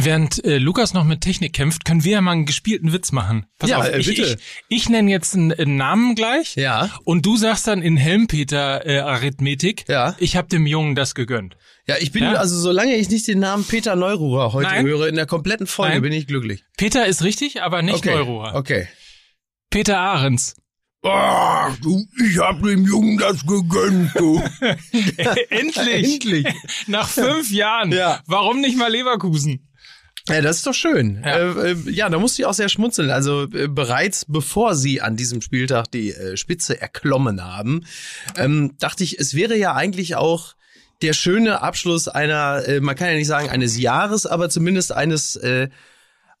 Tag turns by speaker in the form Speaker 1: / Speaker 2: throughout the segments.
Speaker 1: Während äh, Lukas noch mit Technik kämpft, können wir ja mal einen gespielten Witz machen. Pass
Speaker 2: Ja,
Speaker 1: auf,
Speaker 2: äh,
Speaker 1: ich,
Speaker 2: bitte.
Speaker 1: ich, ich nenne jetzt einen, einen Namen gleich.
Speaker 2: Ja.
Speaker 1: Und du sagst dann in Helmpeter äh, Arithmetik.
Speaker 2: Ja.
Speaker 1: Ich habe dem Jungen das gegönnt.
Speaker 2: Ja, ich bin,
Speaker 1: Ja?
Speaker 2: also solange ich nicht den Namen Peter Neururer heute
Speaker 1: Nein.
Speaker 2: höre, in der kompletten Folge
Speaker 1: Nein.
Speaker 2: bin ich glücklich.
Speaker 1: Peter ist richtig, aber nicht
Speaker 2: okay.
Speaker 1: Neurohrer.
Speaker 2: Okay.
Speaker 1: Peter Ahrens.
Speaker 2: Ach, du, ich hab dem Jungen das gegönnt, du.
Speaker 1: Endlich.
Speaker 2: Endlich.
Speaker 1: Nach fünf Jahren.
Speaker 2: Ja.
Speaker 1: Warum nicht mal Leverkusen?
Speaker 2: Ja, das ist doch schön.
Speaker 1: Ja.
Speaker 2: Äh, äh, ja da musste ich auch sehr schmunzeln. Also äh, bereits bevor sie an diesem Spieltag die äh, Spitze erklommen haben, ähm, dachte ich, es wäre ja eigentlich auch der schöne Abschluss einer, äh, man kann ja nicht sagen eines Jahres, aber zumindest eines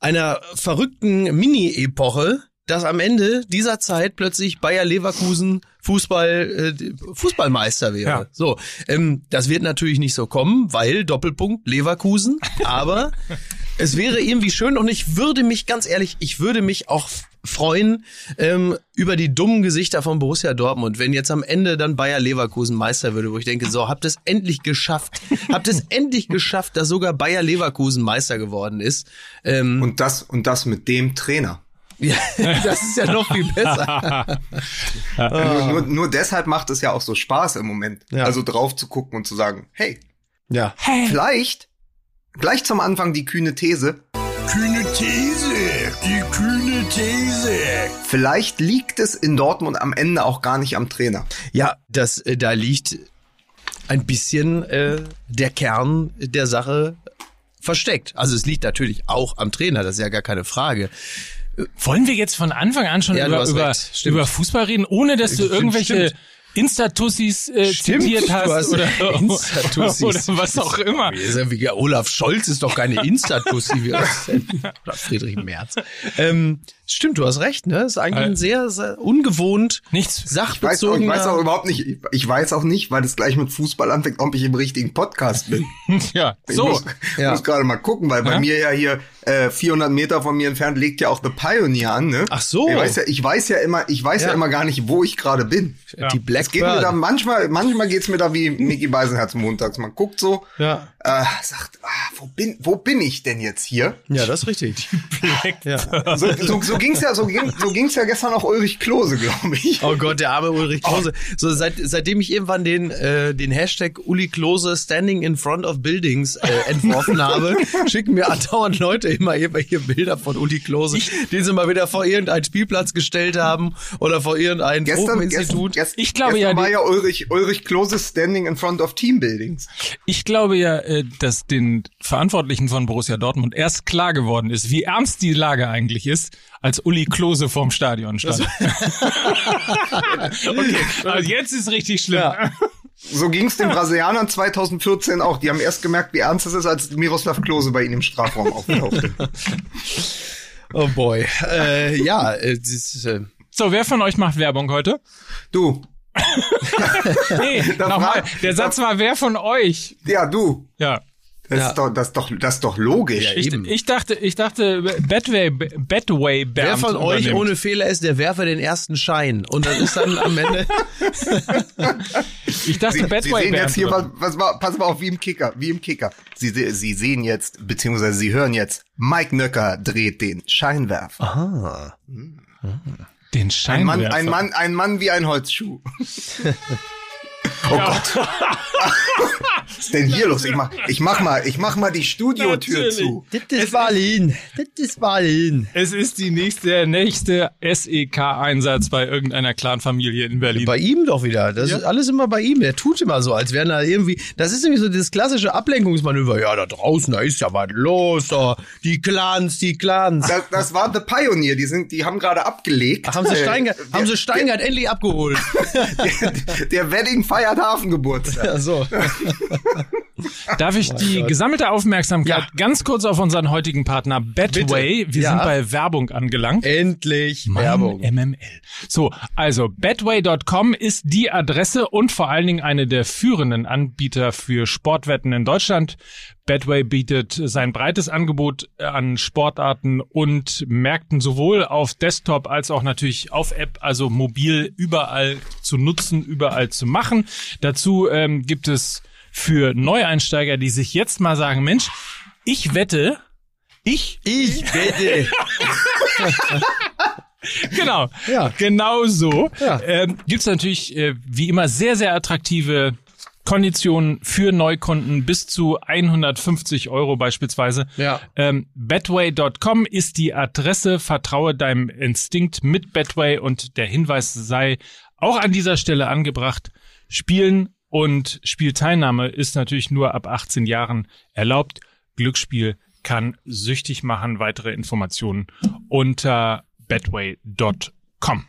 Speaker 2: einer verrückten Mini-Epoche, dass am Ende dieser Zeit plötzlich Bayer Leverkusen Fußball äh, Fußballmeister wäre.
Speaker 1: Ja.
Speaker 2: So, ähm, das wird natürlich nicht so kommen, weil Doppelpunkt Leverkusen, aber es wäre irgendwie schön und ich würde mich ganz ehrlich, ich würde mich auch freuen ähm, über die dummen Gesichter von Borussia Dortmund, wenn jetzt am Ende dann Bayer Leverkusen Meister würde, wo ich denke, so habt es endlich geschafft, habt es endlich geschafft, dass sogar Bayer Leverkusen Meister geworden ist. Ähm,
Speaker 3: Und das, und das mit dem Trainer.
Speaker 2: Ja, das ist ja noch viel besser.
Speaker 3: Nur, nur, nur deshalb macht es ja auch so Spaß im Moment.
Speaker 2: Ja.
Speaker 3: Also drauf zu gucken und zu sagen, hey,
Speaker 2: Ja.
Speaker 3: vielleicht, gleich zum Anfang die kühne These,
Speaker 2: Kühne These, die kühne These.
Speaker 3: vielleicht liegt es in Dortmund am Ende auch gar nicht am Trainer.
Speaker 2: Ja, das äh, da liegt ein bisschen äh, der Kern der Sache versteckt. Also es liegt natürlich auch am Trainer, das ist ja gar keine Frage.
Speaker 1: Wollen wir jetzt von Anfang an schon
Speaker 2: Ja,
Speaker 1: über, über, über Fußball reden, ohne dass du irgendwelche. Insta-Tussis äh,
Speaker 2: Stimmt,
Speaker 1: zitiert hast
Speaker 2: hast
Speaker 1: oder,
Speaker 2: Insta-Tussis.
Speaker 1: oder was auch immer.
Speaker 2: Olaf Scholz ist doch keine Insta-Tussi wie oder Friedrich Merz. Ähm, stimmt, du hast recht, ne? Ist eigentlich ein sehr, sehr ungewohnt
Speaker 1: Nichts.
Speaker 3: Ich weiß, auch, ich weiß
Speaker 2: sachbezogener.
Speaker 3: auch überhaupt nicht, ich, weiß auch nicht, weil das gleich mit Fußball anfängt, ob ich im richtigen Podcast bin.
Speaker 1: Ja,
Speaker 3: Ich
Speaker 1: so.
Speaker 3: muss,
Speaker 2: Ja.
Speaker 3: muss gerade mal gucken, weil bei
Speaker 1: Ja.
Speaker 3: mir ja hier äh, 400 Meter von mir entfernt legt ja auch The Pioneer an, ne?
Speaker 2: Ach so.
Speaker 3: Ich weiß ja, ich weiß ja immer, ich weiß ja,
Speaker 2: Ja.
Speaker 3: immer gar nicht, wo ich gerade bin.
Speaker 2: Die
Speaker 3: Es geht mir da manchmal, manchmal geht's mir da wie Mickey Beisenherz montags. Man guckt so,
Speaker 2: Ja.
Speaker 3: äh, sagt, ah, wo bin, wo bin ich denn jetzt hier?
Speaker 2: ja, das ist richtig. ja.
Speaker 3: So, so, so ging's ja, so, ging, so ging's ja gestern auch Ulrich Klose, glaube ich.
Speaker 2: Oh Gott, der arme Ulrich Klose. So seit, seitdem ich irgendwann den äh, den Hashtag Uli Klose Standing in Front of Buildings äh, entworfen habe, schicken mir andauernd Leute immer irgendwelche Bilder von Uli Klose, die sie mal wieder vor irgendeinen Spielplatz gestellt haben oder vor irgendein
Speaker 3: Gestern, gestern, gestern,
Speaker 1: Ich glaube
Speaker 3: gestern
Speaker 1: ja,
Speaker 3: war ja Ulrich, Ulrich Klose standing in front of Teambuildings.
Speaker 1: Ich glaube ja, äh, dass den Verantwortlichen von Borussia Dortmund erst klar geworden ist, wie ernst die Lage eigentlich ist, als Uli Klose vorm Stadion stand. okay, also jetzt ist richtig schlimm.
Speaker 2: Ja.
Speaker 3: So ging's den Brasilianern 2014 auch. Die haben erst gemerkt, wie ernst es ist, als Miroslav Klose bei ihnen im Strafraum auftauchte.
Speaker 2: Oh boy. Äh, ja, äh, das ist, äh,
Speaker 1: So, wer von euch macht Werbung heute?
Speaker 3: Du,
Speaker 1: Nee, nochmal. Der Satz war, wer von euch?
Speaker 3: ja, du.
Speaker 1: Ja.
Speaker 3: Das,
Speaker 2: Ja.
Speaker 3: ist, doch, das, ist, doch, das ist doch logisch.
Speaker 2: Ja,
Speaker 1: Ich,
Speaker 2: Eben.
Speaker 1: ich dachte, ich dachte, Betway Bernd
Speaker 2: wer von euch
Speaker 1: übernimmt.
Speaker 2: ohne Fehler ist, der werfe den ersten Schein. Und das ist dann am Ende.
Speaker 1: Ich dachte,
Speaker 3: Sie, Sie
Speaker 1: Betway
Speaker 3: sehen
Speaker 1: Bernd
Speaker 3: jetzt hier, was, was pass mal auf, wie im Kicker, wie im Kicker. Sie, Sie sehen jetzt, beziehungsweise Sie hören jetzt, Mike Nöcker dreht den Scheinwerfer.
Speaker 2: Ah.
Speaker 1: den
Speaker 3: Ein
Speaker 1: Scheinwerfer.
Speaker 3: Mann, ein Mann, ein Mann wie ein Holzschuh. Oh Gott. Was ist denn hier los? Ich mach, ich mach mal, ich mach mal die Studiotür
Speaker 1: Natürlich.
Speaker 3: zu.
Speaker 2: Das ist Berlin. Das ist Berlin.
Speaker 1: Es ist die nächste, der nächste SEK-Einsatz bei irgendeiner Clanfamilie in Berlin.
Speaker 2: Bei ihm doch wieder. Das ist alles immer bei ihm. Der tut immer so, als wären da irgendwie. Das ist nämlich so das klassische Ablenkungsmanöver. Ja, da draußen, da ist ja was los. Da. Die Clans, die Clans.
Speaker 3: Das, das war The Pioneer, die sind, die haben gerade abgelegt.
Speaker 2: Ach, haben sie
Speaker 3: Äh,
Speaker 2: Steingart, haben sie Steingart endlich abgeholt.
Speaker 3: der, der Wedding feiert Hafengeburtstag.
Speaker 2: Ja, so.
Speaker 1: Darf ich die gesammelte Aufmerksamkeit
Speaker 2: Ja.
Speaker 1: ganz kurz auf unseren heutigen Partner Betway, wir
Speaker 2: Ja.
Speaker 1: sind bei Werbung angelangt.
Speaker 2: Endlich
Speaker 1: Mann,
Speaker 2: Werbung.
Speaker 1: MML. So, also betway.com ist die Adresse und vor allen Dingen eine der führenden Anbieter für Sportwetten in Deutschland. Betway bietet sein breites Angebot an Sportarten und Märkten sowohl auf Desktop als auch natürlich auf App, also mobil überall zu nutzen, überall zu machen. Dazu ähm, gibt es für Neueinsteiger, die sich jetzt mal sagen, Mensch, ich wette Ich?
Speaker 2: Ich bitte.
Speaker 1: Genau.
Speaker 2: Ja.
Speaker 1: Genau so.
Speaker 2: Ja.
Speaker 1: Ähm, Gibt es natürlich äh, wie immer sehr, sehr attraktive Konditionen für Neukunden bis zu 150 Euro beispielsweise.
Speaker 2: Ja.
Speaker 1: Ähm, Betway.com ist die Adresse. Vertraue deinem Instinkt mit Betway und der Hinweis sei auch an dieser Stelle angebracht. Spielen und Spielteilnahme ist natürlich nur ab 18 Jahren erlaubt. Glücksspiel kann süchtig machen. Weitere Informationen unter betway.com.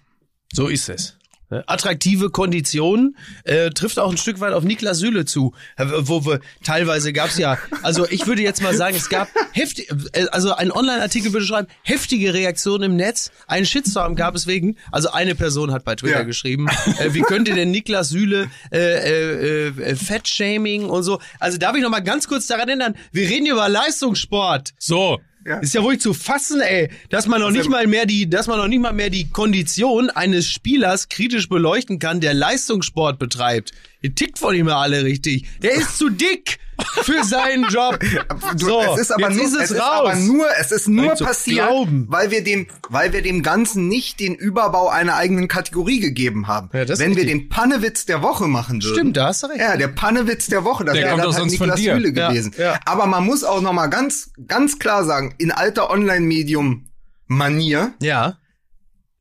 Speaker 2: So ist es. Attraktive Konditionen äh, trifft auch ein Stück weit auf Niklas Süle zu, äh, wo wir teilweise gab's ja, also ich würde jetzt mal sagen, es gab heftig, äh, also ein Online-Artikel würde schreiben, heftige Reaktionen im Netz, einen Shitstorm gab es wegen, also eine Person hat bei Twitter
Speaker 3: Ja.
Speaker 2: geschrieben, äh, wie könnte denn Niklas Süle äh, äh, äh, Fettshaming und so, also darf ich noch mal ganz kurz daran erinnern, wir reden hier über Leistungssport.
Speaker 1: So,
Speaker 2: Ist ja ruhig zu fassen, ey, dass man noch nicht mal mehr die, dass man noch nicht mal mehr die Kondition eines Spielers kritisch beleuchten kann, der Leistungssport betreibt. Ihr tickt von ihm ja alle richtig. Der ist zu dick für seinen Job.
Speaker 3: Du,
Speaker 2: So,
Speaker 3: es ist aber
Speaker 2: jetzt
Speaker 3: nur,
Speaker 2: ist es
Speaker 3: es ist aber nur, es ist nur
Speaker 2: zu
Speaker 3: passiert, weil wir dem, weil wir dem Ganzen nicht den Überbau einer eigenen Kategorie gegeben haben.
Speaker 2: Ja,
Speaker 3: Wenn wir den Pannewitz der Woche machen würden.
Speaker 2: Stimmt, da hast du recht.
Speaker 3: Ja, der Pannewitz der Woche, das wäre dann halt Niklas
Speaker 1: dir.
Speaker 3: Süle
Speaker 2: Ja,
Speaker 3: gewesen.
Speaker 2: ja.
Speaker 3: Aber man muss auch noch mal ganz, ganz klar sagen, in alter Online-Medium Manier,
Speaker 2: Ja.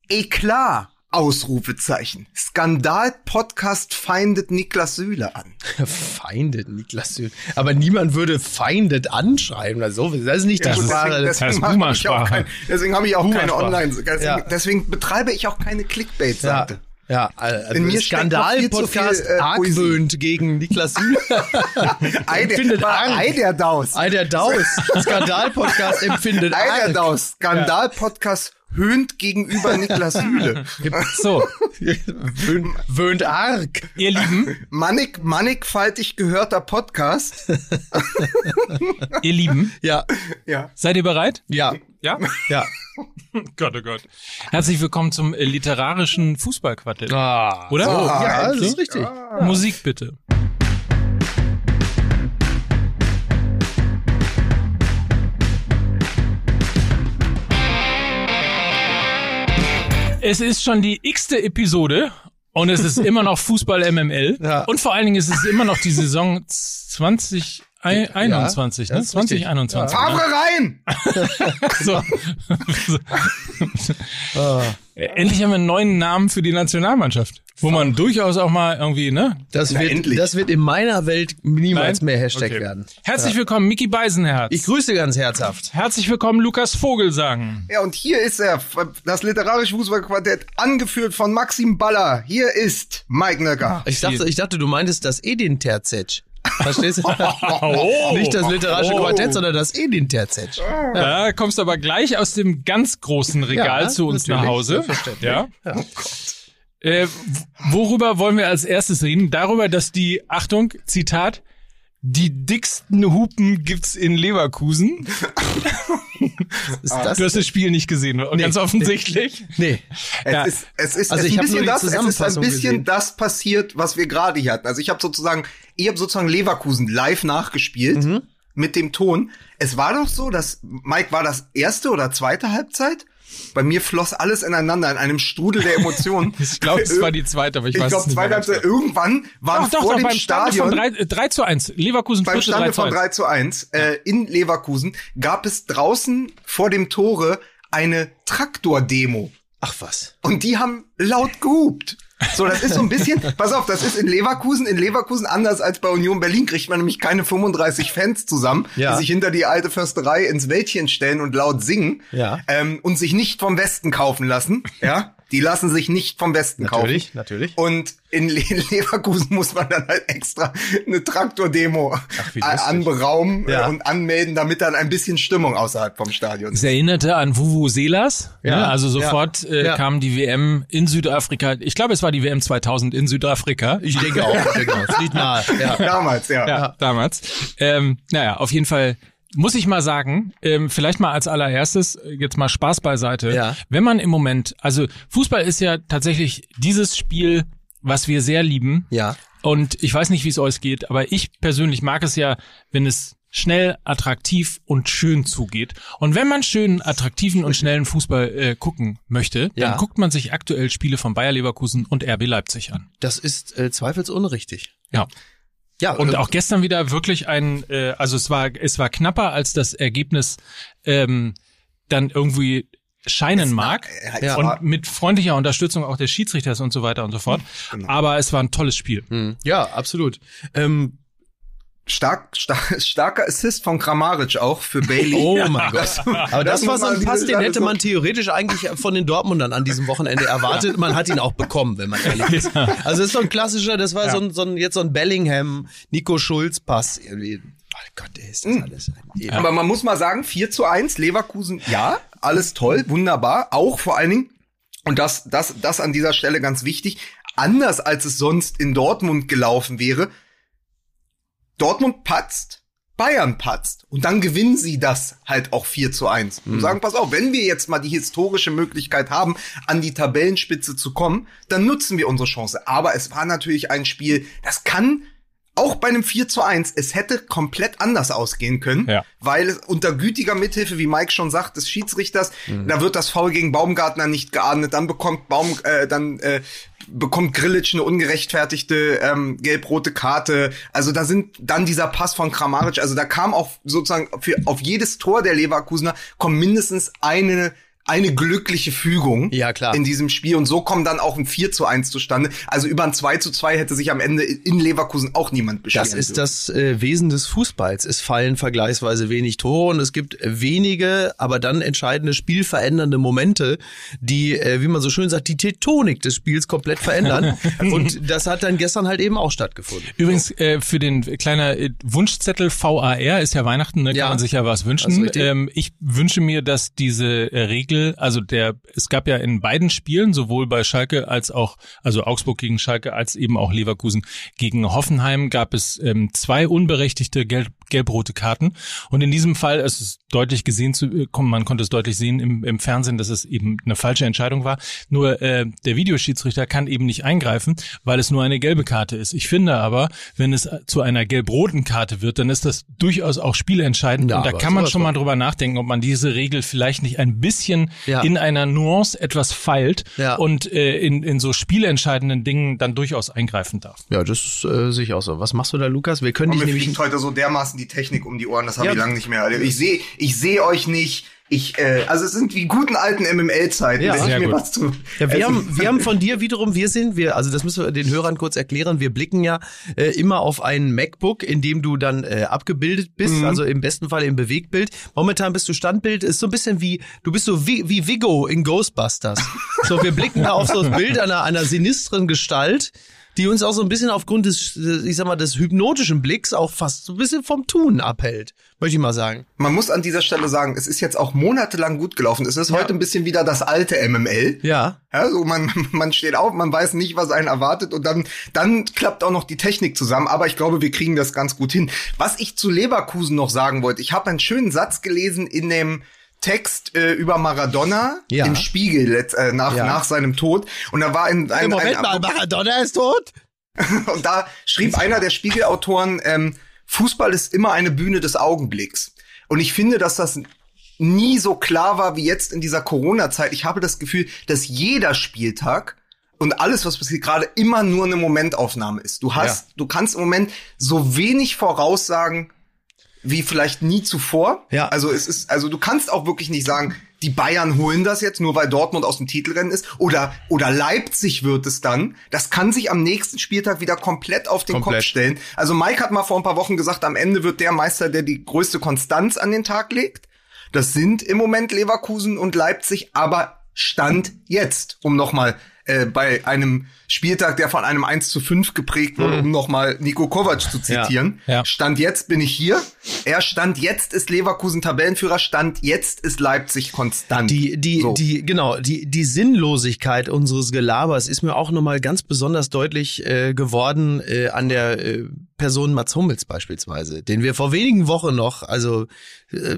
Speaker 3: Eklat, Ausrufezeichen. Skandal-Podcast feindet Niklas Süle an.
Speaker 2: Feindet Niklas Süle. Aber niemand würde feindet anschreiben. Also, das ist nicht die
Speaker 3: Ja,
Speaker 2: Sprache.
Speaker 1: das ist
Speaker 3: deswegen habe ich auch, kein, deswegen habe ich auch keine. Online. Deswegen,
Speaker 2: Ja.
Speaker 3: deswegen betreibe ich auch keine
Speaker 2: ja.
Speaker 3: Clickbait-Seite.
Speaker 2: Ja, also
Speaker 3: In mir
Speaker 2: Skandal-Podcast
Speaker 3: äh,
Speaker 2: argwöhnt gegen Niklas Süle. Empfindet.
Speaker 3: Ei der Daus.
Speaker 2: Ei, der Daus. Skandal-Podcast empfindet
Speaker 3: Ei der. Daus. Skandal-Podcast höhnt gegenüber Niklas Süle.
Speaker 1: so,
Speaker 2: Wöhnt, wöhnt arg.
Speaker 1: ihr Lieben,
Speaker 3: Mannig, mannigfaltig gehörter Podcast.
Speaker 1: ihr Lieben,
Speaker 2: Ja,
Speaker 3: Ja.
Speaker 1: seid ihr bereit?
Speaker 2: ja,
Speaker 1: Ja?
Speaker 2: ja.
Speaker 1: Gott, oh Gott. Herzlich willkommen zum literarischen Fußballquartett.
Speaker 2: Ah,
Speaker 1: Oder?
Speaker 2: So, ja, das
Speaker 3: endlich.
Speaker 2: ist richtig.
Speaker 1: Musik bitte. Es ist schon die x-te Episode und es ist immer noch Fußball MML.
Speaker 2: Ja.
Speaker 1: Und vor allen Dingen ist es immer noch die Saison 2021,
Speaker 2: Ja,
Speaker 1: ne?
Speaker 2: das ist richtig.
Speaker 1: 2021.
Speaker 3: Favre rein!
Speaker 1: So. Äh, Endlich haben wir einen neuen Namen für die Nationalmannschaft, wo man durchaus auch mal irgendwie, ne?
Speaker 2: Das
Speaker 3: Na,
Speaker 2: wird,
Speaker 3: endlich.
Speaker 2: das wird in meiner Welt niemals
Speaker 1: Nein?
Speaker 2: mehr Hashtag
Speaker 1: Okay.
Speaker 2: werden.
Speaker 1: Herzlich willkommen, Mickey Beisenherz.
Speaker 2: Ich grüße ganz herzhaft.
Speaker 1: Herzlich willkommen, Lukas Vogelsang.
Speaker 3: Ja, und hier ist er, das literarische Fußballquartett, angeführt von Maxim Baller. Hier ist Mike Nöcker.
Speaker 2: Ich dachte, ich dachte, du meintest das Edin Terzetsch. Verstehst du?
Speaker 1: Oh.
Speaker 2: Nicht das literarische
Speaker 1: Oh.
Speaker 2: Quartett, sondern das Edin Terzetsch.
Speaker 1: Da kommst du aber gleich aus dem ganz großen Regal
Speaker 2: Ja,
Speaker 1: zu uns nach Hause.
Speaker 2: selbstverständlich.
Speaker 1: Ja. Äh, w- worüber wollen wir als erstes reden? Darüber, dass die, Achtung, Zitat, die dicksten Hupen gibt's in Leverkusen.
Speaker 2: Ist das?
Speaker 1: Du hast das Spiel nicht gesehen, und ganz offensichtlich.
Speaker 2: Nee.
Speaker 3: Es
Speaker 1: Ja.
Speaker 3: ist, es ist,
Speaker 2: Also
Speaker 3: es
Speaker 2: ich
Speaker 3: ist ein bisschen das, es ist ein bisschen
Speaker 2: gesehen.
Speaker 3: das passiert, was wir gerade hier hatten. Also ich habe sozusagen, ich habe sozusagen Leverkusen live nachgespielt
Speaker 2: Mhm.
Speaker 3: mit dem Ton. Es war doch so, dass Mike war das erste oder zweite Halbzeit. Bei mir floss alles ineinander in einem Strudel der Emotionen.
Speaker 1: Ich glaube, es war die zweite, aber ich,
Speaker 3: Ich
Speaker 1: weiß
Speaker 3: glaube,
Speaker 1: es nicht
Speaker 3: zweite
Speaker 1: mehr.
Speaker 3: Halbzeit. Irgendwann waren
Speaker 1: Doch, doch,
Speaker 3: vor
Speaker 1: doch,
Speaker 3: dem
Speaker 1: beim Stand von
Speaker 3: Stadion
Speaker 1: 3, 3 zu 1. Leverkusen
Speaker 3: beim
Speaker 1: 3
Speaker 3: Stande
Speaker 1: zu
Speaker 3: von
Speaker 1: 1.
Speaker 3: 3 zu 1 äh, in Leverkusen gab es draußen vor dem Tore eine Traktor-Demo.
Speaker 2: Ach was.
Speaker 3: Und die haben laut gehupt. So, das ist so ein bisschen, pass auf, das ist in Leverkusen, in Leverkusen anders als bei Union Berlin kriegt man nämlich keine 35 Fans zusammen,
Speaker 2: Ja.
Speaker 3: die sich hinter die alte Försterei ins Wäldchen stellen und laut singen
Speaker 2: Ja.
Speaker 3: ähm, und sich nicht vom Westen kaufen lassen. Ja, die lassen sich nicht vom Westen
Speaker 2: Natürlich,
Speaker 3: kaufen.
Speaker 2: natürlich.
Speaker 3: Und in Le Leverkusen muss man dann halt extra eine Traktor-Demo anberaumen
Speaker 2: Ja.
Speaker 3: äh, und anmelden, damit dann ein bisschen Stimmung außerhalb vom Stadion ist.
Speaker 1: Es erinnerte an Vuvu Selas.
Speaker 2: Ja.
Speaker 1: Ne? Also sofort
Speaker 2: Ja.
Speaker 1: Äh,
Speaker 2: Ja.
Speaker 1: kam die WM in Südafrika. Ich glaube, es war die WM 2000 in Südafrika.
Speaker 2: Ich denke auch. Ich denke auch. Es liegt nahe. Ja.
Speaker 3: Damals, ja.
Speaker 1: ja, damals. Ähm, naja, auf jeden Fall muss ich mal sagen, ähm, vielleicht mal als allererstes, äh, jetzt mal Spaß beiseite.
Speaker 2: Ja.
Speaker 1: Wenn man im Moment, also Fußball ist ja tatsächlich dieses Spiel, was wir sehr lieben.
Speaker 2: Ja.
Speaker 1: Und ich weiß nicht, wie es euch geht, aber ich persönlich mag es ja, wenn es schnell, attraktiv und schön zugeht. Und wenn man schönen, attraktiven und schnellen Fußball äh, gucken möchte,
Speaker 2: Ja.
Speaker 1: dann guckt man sich aktuell Spiele von Bayer Leverkusen und RB Leipzig an.
Speaker 2: Das ist äh, zweifelsohne richtig.
Speaker 1: Ja.
Speaker 2: Ja,
Speaker 1: Und
Speaker 2: äh,
Speaker 1: auch gestern wieder wirklich ein, äh, also es war, es war knapper, als das Ergebnis ähm, dann irgendwie scheinen mag.
Speaker 3: äh,
Speaker 2: Ja.
Speaker 1: Und mit freundlicher Unterstützung auch des Schiedsrichters und so weiter und so fort.
Speaker 3: Genau.
Speaker 1: Aber es war ein tolles Spiel.
Speaker 2: hm, ja, absolut. Ähm,
Speaker 3: Stark, stark, starker Assist von Kramaric auch für Bailey.
Speaker 2: Oh mein Gott. Aber das, war
Speaker 3: muss
Speaker 2: so ein Pass, den hätte man theoretisch eigentlich von den Dortmundern an diesem Wochenende erwartet. Man hat ihn auch bekommen, wenn man ehrlich ist. Also das ist so ein klassischer, das war
Speaker 1: Ja.
Speaker 2: so, ein, so ein jetzt so ein Bellingham, Nico Schulz Pass irgendwie. Oh Gott, ey, ist das alles. ein
Speaker 3: Aber man muss mal sagen, 4 zu 1, Leverkusen, ja, alles toll, wunderbar. Auch vor allen Dingen, und das, das, das an dieser Stelle ganz wichtig, anders als es sonst in Dortmund gelaufen wäre, Dortmund patzt, Bayern patzt. Und dann gewinnen sie das halt auch 4 zu 1. Und sagen, pass auf, wenn wir jetzt mal die historische Möglichkeit haben, an die Tabellenspitze zu kommen, dann nutzen wir unsere Chance. Aber es war natürlich ein Spiel, das kann auch bei einem 4 zu 1, es hätte komplett anders ausgehen können,
Speaker 1: Ja.
Speaker 3: weil es unter gütiger Mithilfe, wie Mike schon sagt, des Schiedsrichters, da wird das Foul gegen Baumgartner nicht geahndet, dann bekommt Baum, äh, dann äh, bekommt Grillitsch eine ungerechtfertigte ähm, gelb-rote Karte. Also da sind dann dieser Pass von Kramaric, also da kam auch sozusagen für auf jedes Tor der Leverkusener kommt mindestens eine eine glückliche Fügung
Speaker 2: Ja, klar.
Speaker 3: in diesem Spiel und so kommt dann auch ein 4 zu 1 zustande. Also über ein 2 zu 2 hätte sich am Ende in Leverkusen auch niemand beschweren
Speaker 2: Das ist
Speaker 3: dürfen.
Speaker 2: das äh, Wesen des Fußballs. Es fallen vergleichsweise wenig Tore und es gibt wenige, aber dann entscheidende spielverändernde Momente, die, äh, wie man so schön sagt, die Tektonik des Spiels komplett verändern. und das hat dann gestern halt eben auch stattgefunden.
Speaker 1: Übrigens, äh, für den kleiner äh, Wunschzettel VAR ist ja Weihnachten, ne,
Speaker 2: Ja.
Speaker 1: kann man sich ja was wünschen. Ähm, ich wünsche mir, dass diese äh, Regel, also der, es gab ja in beiden Spielen, sowohl bei Schalke als auch, also Augsburg gegen Schalke, als eben auch Leverkusen gegen Hoffenheim, gab es ähm, zwei unberechtigte gelb, gelb-rote Karten. Und in diesem Fall, es ist deutlich gesehen zu, äh, man konnte es deutlich sehen im, im Fernsehen, dass es eben eine falsche Entscheidung war. Nur äh, der Videoschiedsrichter kann eben nicht eingreifen, weil es nur eine gelbe Karte ist. Ich finde aber, wenn es zu einer gelb-roten Karte wird, dann ist das durchaus auch spielentscheidend.
Speaker 2: Ja,
Speaker 1: und da kann man schon mal drüber nachdenken, ob man diese Regel vielleicht nicht ein bisschen
Speaker 2: Ja.
Speaker 1: in einer Nuance etwas feilt
Speaker 2: Ja.
Speaker 1: und äh, in, in so spielentscheidenden Dingen dann durchaus eingreifen darf.
Speaker 2: Ja, das äh, sicher auch so. Was machst du da, Lukas? Wir können
Speaker 3: Und
Speaker 2: dich
Speaker 3: mir
Speaker 2: nämlich
Speaker 3: heute so dermaßen die Technik um die Ohren, das habe
Speaker 2: Ja.
Speaker 3: ich lange nicht mehr. Also ich sehe ich sehe euch nicht. Ich, äh, also es sind wie guten alten MML-Zeiten.
Speaker 2: Ja.
Speaker 3: wenn ich mir
Speaker 1: gut.
Speaker 3: was zu,
Speaker 2: Ja, wir haben, wir haben von dir wiederum, wir sind, wir, also das müssen wir den Hörern kurz erklären, wir blicken ja äh, immer auf ein MacBook, in dem du dann äh, abgebildet bist,
Speaker 3: Mhm.
Speaker 2: also im besten Fall im Bewegtbild. Momentan bist du Standbild, ist so ein bisschen wie, du bist so wie, wie Vigo in Ghostbusters. So, wir blicken da auf so ein Bild einer, einer sinistren Gestalt, die uns auch so ein bisschen aufgrund des, ich sag mal, des hypnotischen Blicks auch fast so ein bisschen vom Tun abhält, möchte ich mal sagen.
Speaker 3: Man muss an dieser Stelle sagen, es ist jetzt auch monatelang gut gelaufen. Es ist heute ein bisschen wieder das alte MML.
Speaker 2: Ja.
Speaker 3: Ja, so man, man steht auf, man weiß nicht, was einen erwartet und dann, dann klappt auch noch die Technik zusammen. Aber ich glaube, wir kriegen das ganz gut hin. Was ich zu Leverkusen noch sagen wollte, ich habe einen schönen Satz gelesen in dem Text äh, über Maradona
Speaker 2: Ja.
Speaker 3: im Spiegel äh, nach,
Speaker 2: Ja.
Speaker 3: nach seinem Tod. Und da war ein, ein,
Speaker 2: Moment
Speaker 3: ein,
Speaker 2: mal, Maradona ist tot?
Speaker 3: und da schrieb einer der Spiegelautoren, ähm, Fußball ist immer eine Bühne des Augenblicks. Und ich finde, dass das nie so klar war wie jetzt in dieser Corona-Zeit. Ich habe das Gefühl, dass jeder Spieltag und alles, was passiert, gerade immer nur eine Momentaufnahme ist. Du hast, du kannst im Moment so wenig voraussagen wie vielleicht nie zuvor.
Speaker 2: Ja.
Speaker 3: Also es ist, also du kannst auch wirklich nicht sagen, die Bayern holen das jetzt, nur weil Dortmund aus dem Titelrennen ist, oder, oder Leipzig wird es dann. Das kann sich am nächsten Spieltag wieder komplett auf den
Speaker 2: Komplett.
Speaker 3: Kopf stellen. Also Mike hat mal vor ein paar Wochen gesagt, am Ende wird der Meister, der die größte Konstanz an den Tag legt. Das sind im Moment Leverkusen und Leipzig, aber Stand jetzt, um nochmal äh, bei einem Spieltag, der von einem 1 zu 5 geprägt wurde, um nochmal Nico Kovac zu zitieren.
Speaker 1: Ja.
Speaker 3: Stand jetzt bin ich hier. Er Stand jetzt ist Leverkusen Tabellenführer. Stand jetzt ist Leipzig konstant.
Speaker 2: Die, die,
Speaker 3: So.
Speaker 2: die, genau, die, die Sinnlosigkeit unseres Gelabers ist mir auch nochmal ganz besonders deutlich äh, geworden äh, an der äh, Person Mats Hummels beispielsweise, den wir vor wenigen Wochen noch, also äh,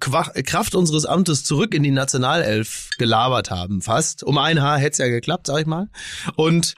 Speaker 2: Kraft unseres Amtes zurück in die Nationalelf gelabert haben, fast. Um ein Haar hätte es ja geklappt, sag ich mal. Und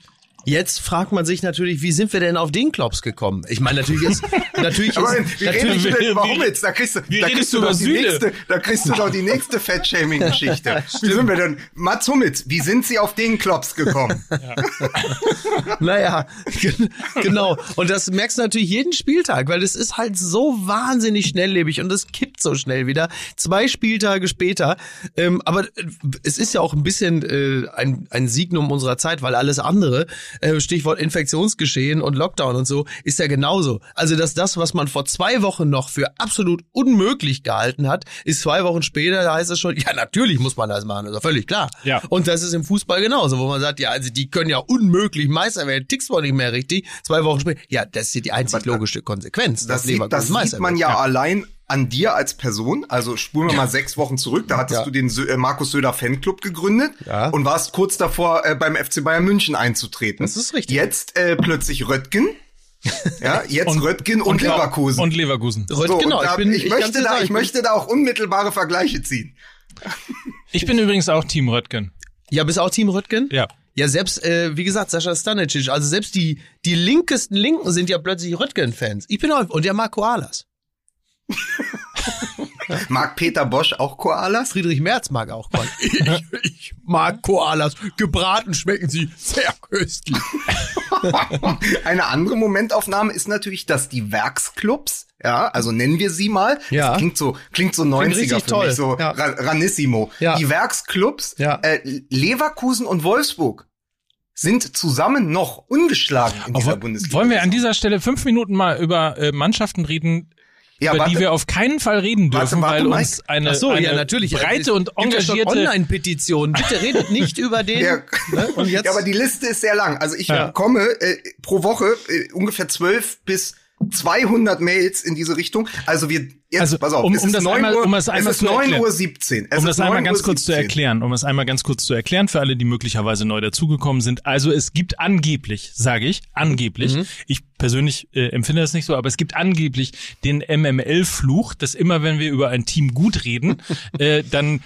Speaker 2: Jetzt fragt man sich natürlich, wie sind wir denn auf den Klops gekommen? Ich meine, natürlich ist, natürlich
Speaker 3: Aber
Speaker 2: ist,
Speaker 3: wie
Speaker 2: natürlich,
Speaker 3: redest du denn, warum jetzt? Da kriegst du,
Speaker 1: wie
Speaker 3: da kriegst
Speaker 1: du
Speaker 3: doch die nächste, da kriegst du doch die nächste Fettshaming-Geschichte. Wie sind wir denn? Mats Hummels, wie sind Sie auf den Klops gekommen?
Speaker 2: naja, gen- genau. Und das merkst du natürlich jeden Spieltag, weil es ist halt so wahnsinnig schnelllebig und es kippt so schnell wieder. Zwei Spieltage später. Ähm, aber äh, es ist ja auch ein bisschen äh, ein, ein Signum unserer Zeit, weil alles andere, äh, Stichwort Infektionsgeschehen und Lockdown und so, ist ja genauso. Also, dass das, was man vor zwei Wochen noch für absolut unmöglich gehalten hat, ist zwei Wochen später, da heißt es schon, ja, natürlich muss man das machen, ist doch völlig klar.
Speaker 1: Ja.
Speaker 2: Und das ist im Fußball genauso, wo man sagt, ja, also die können ja unmöglich Meister werden, tickst wohl nicht mehr richtig. Zwei Wochen später, ja, das ist die einzig logische Konsequenz.
Speaker 3: Das,
Speaker 2: dass
Speaker 3: sieht, das
Speaker 2: Meister
Speaker 3: sieht man
Speaker 2: wird.
Speaker 3: ja, allein an dir als Person. Also spulen wir mal sechs Wochen zurück. Da hattest
Speaker 2: Ja.
Speaker 3: du den Sö äh, Markus Söder Fanclub gegründet
Speaker 2: Ja.
Speaker 3: und warst kurz davor, äh, beim FC Bayern München einzutreten.
Speaker 2: Das ist richtig.
Speaker 3: Jetzt äh, plötzlich Röttgen. Ja, jetzt Röttgen und, Leverkusen.
Speaker 1: Und Leverkusen.
Speaker 2: Röth,
Speaker 3: So,
Speaker 2: genau,
Speaker 3: und da,
Speaker 2: ich bin,
Speaker 3: ich, möchte da,
Speaker 2: sagen,
Speaker 3: ich möchte da auch unmittelbare Vergleiche ziehen.
Speaker 1: Ich bin übrigens auch Team Röttgen.
Speaker 2: Ja, bist auch Team Röttgen?
Speaker 1: Ja.
Speaker 2: Ja, selbst, äh, wie gesagt, Sascha Stanicic, also selbst die, die linkesten Linken sind ja plötzlich Röttgen-Fans. Ich bin auch, und der mag Koalas.
Speaker 3: Mag Peter Bosch auch Koalas?
Speaker 2: Friedrich Merz mag auch Koalas. Ich, ich mag Koalas. Gebraten schmecken sie sehr köstlich.
Speaker 3: Eine andere Momentaufnahme ist natürlich, dass die Werksclubs, ja, also nennen wir sie mal,
Speaker 2: Ja.
Speaker 3: das klingt so, klingt so 90er
Speaker 2: richtig
Speaker 3: für
Speaker 2: toll.
Speaker 3: mich, so
Speaker 2: Ja.
Speaker 3: Ra Ranissimo.
Speaker 2: Ja.
Speaker 3: Die Werksclubs,
Speaker 2: Ja.
Speaker 3: äh, Leverkusen und Wolfsburg sind zusammen noch ungeschlagen in dieser
Speaker 1: Aber
Speaker 3: Bundesliga.
Speaker 1: wollen wir an dieser Stelle fünf Minuten mal über äh, Mannschaften reden,
Speaker 3: ja,
Speaker 1: über die
Speaker 3: warte,
Speaker 1: wir auf keinen Fall reden
Speaker 3: Warte,
Speaker 1: dürfen,
Speaker 3: warte,
Speaker 1: weil
Speaker 3: Mike.
Speaker 1: uns eine,
Speaker 2: so,
Speaker 1: eine
Speaker 2: ja, natürlich.
Speaker 1: breite und engagierte
Speaker 2: Online-Petitionen. Bitte redet nicht über den.
Speaker 3: Ja.
Speaker 2: Ne? Und jetzt.
Speaker 3: ja, aber die Liste ist sehr lang. Also ich
Speaker 1: Ja.
Speaker 3: bekomme äh, pro Woche äh, ungefähr 12 bis 200 Mails in diese Richtung. Also wir jetzt
Speaker 1: Also,
Speaker 3: pass auf,
Speaker 1: um-
Speaker 3: es
Speaker 1: um
Speaker 3: ist
Speaker 1: das
Speaker 3: 9
Speaker 1: einmal-
Speaker 3: Uhr,
Speaker 1: um das einmal
Speaker 3: es ist
Speaker 1: zu
Speaker 3: 9
Speaker 1: erklären.
Speaker 3: Uhr 17. Es
Speaker 1: um das einmal
Speaker 3: 9
Speaker 1: ganz
Speaker 3: Uhr
Speaker 1: kurz zu
Speaker 3: 17.
Speaker 1: erklären, um es einmal ganz kurz zu erklären für alle, die möglicherweise neu dazugekommen sind. Also es gibt angeblich, sage ich, angeblich,
Speaker 3: Mhm.
Speaker 1: ich persönlich äh, empfinde das nicht so, aber es gibt angeblich den MML-Fluch, dass immer wenn wir über ein Team gut reden, äh, dann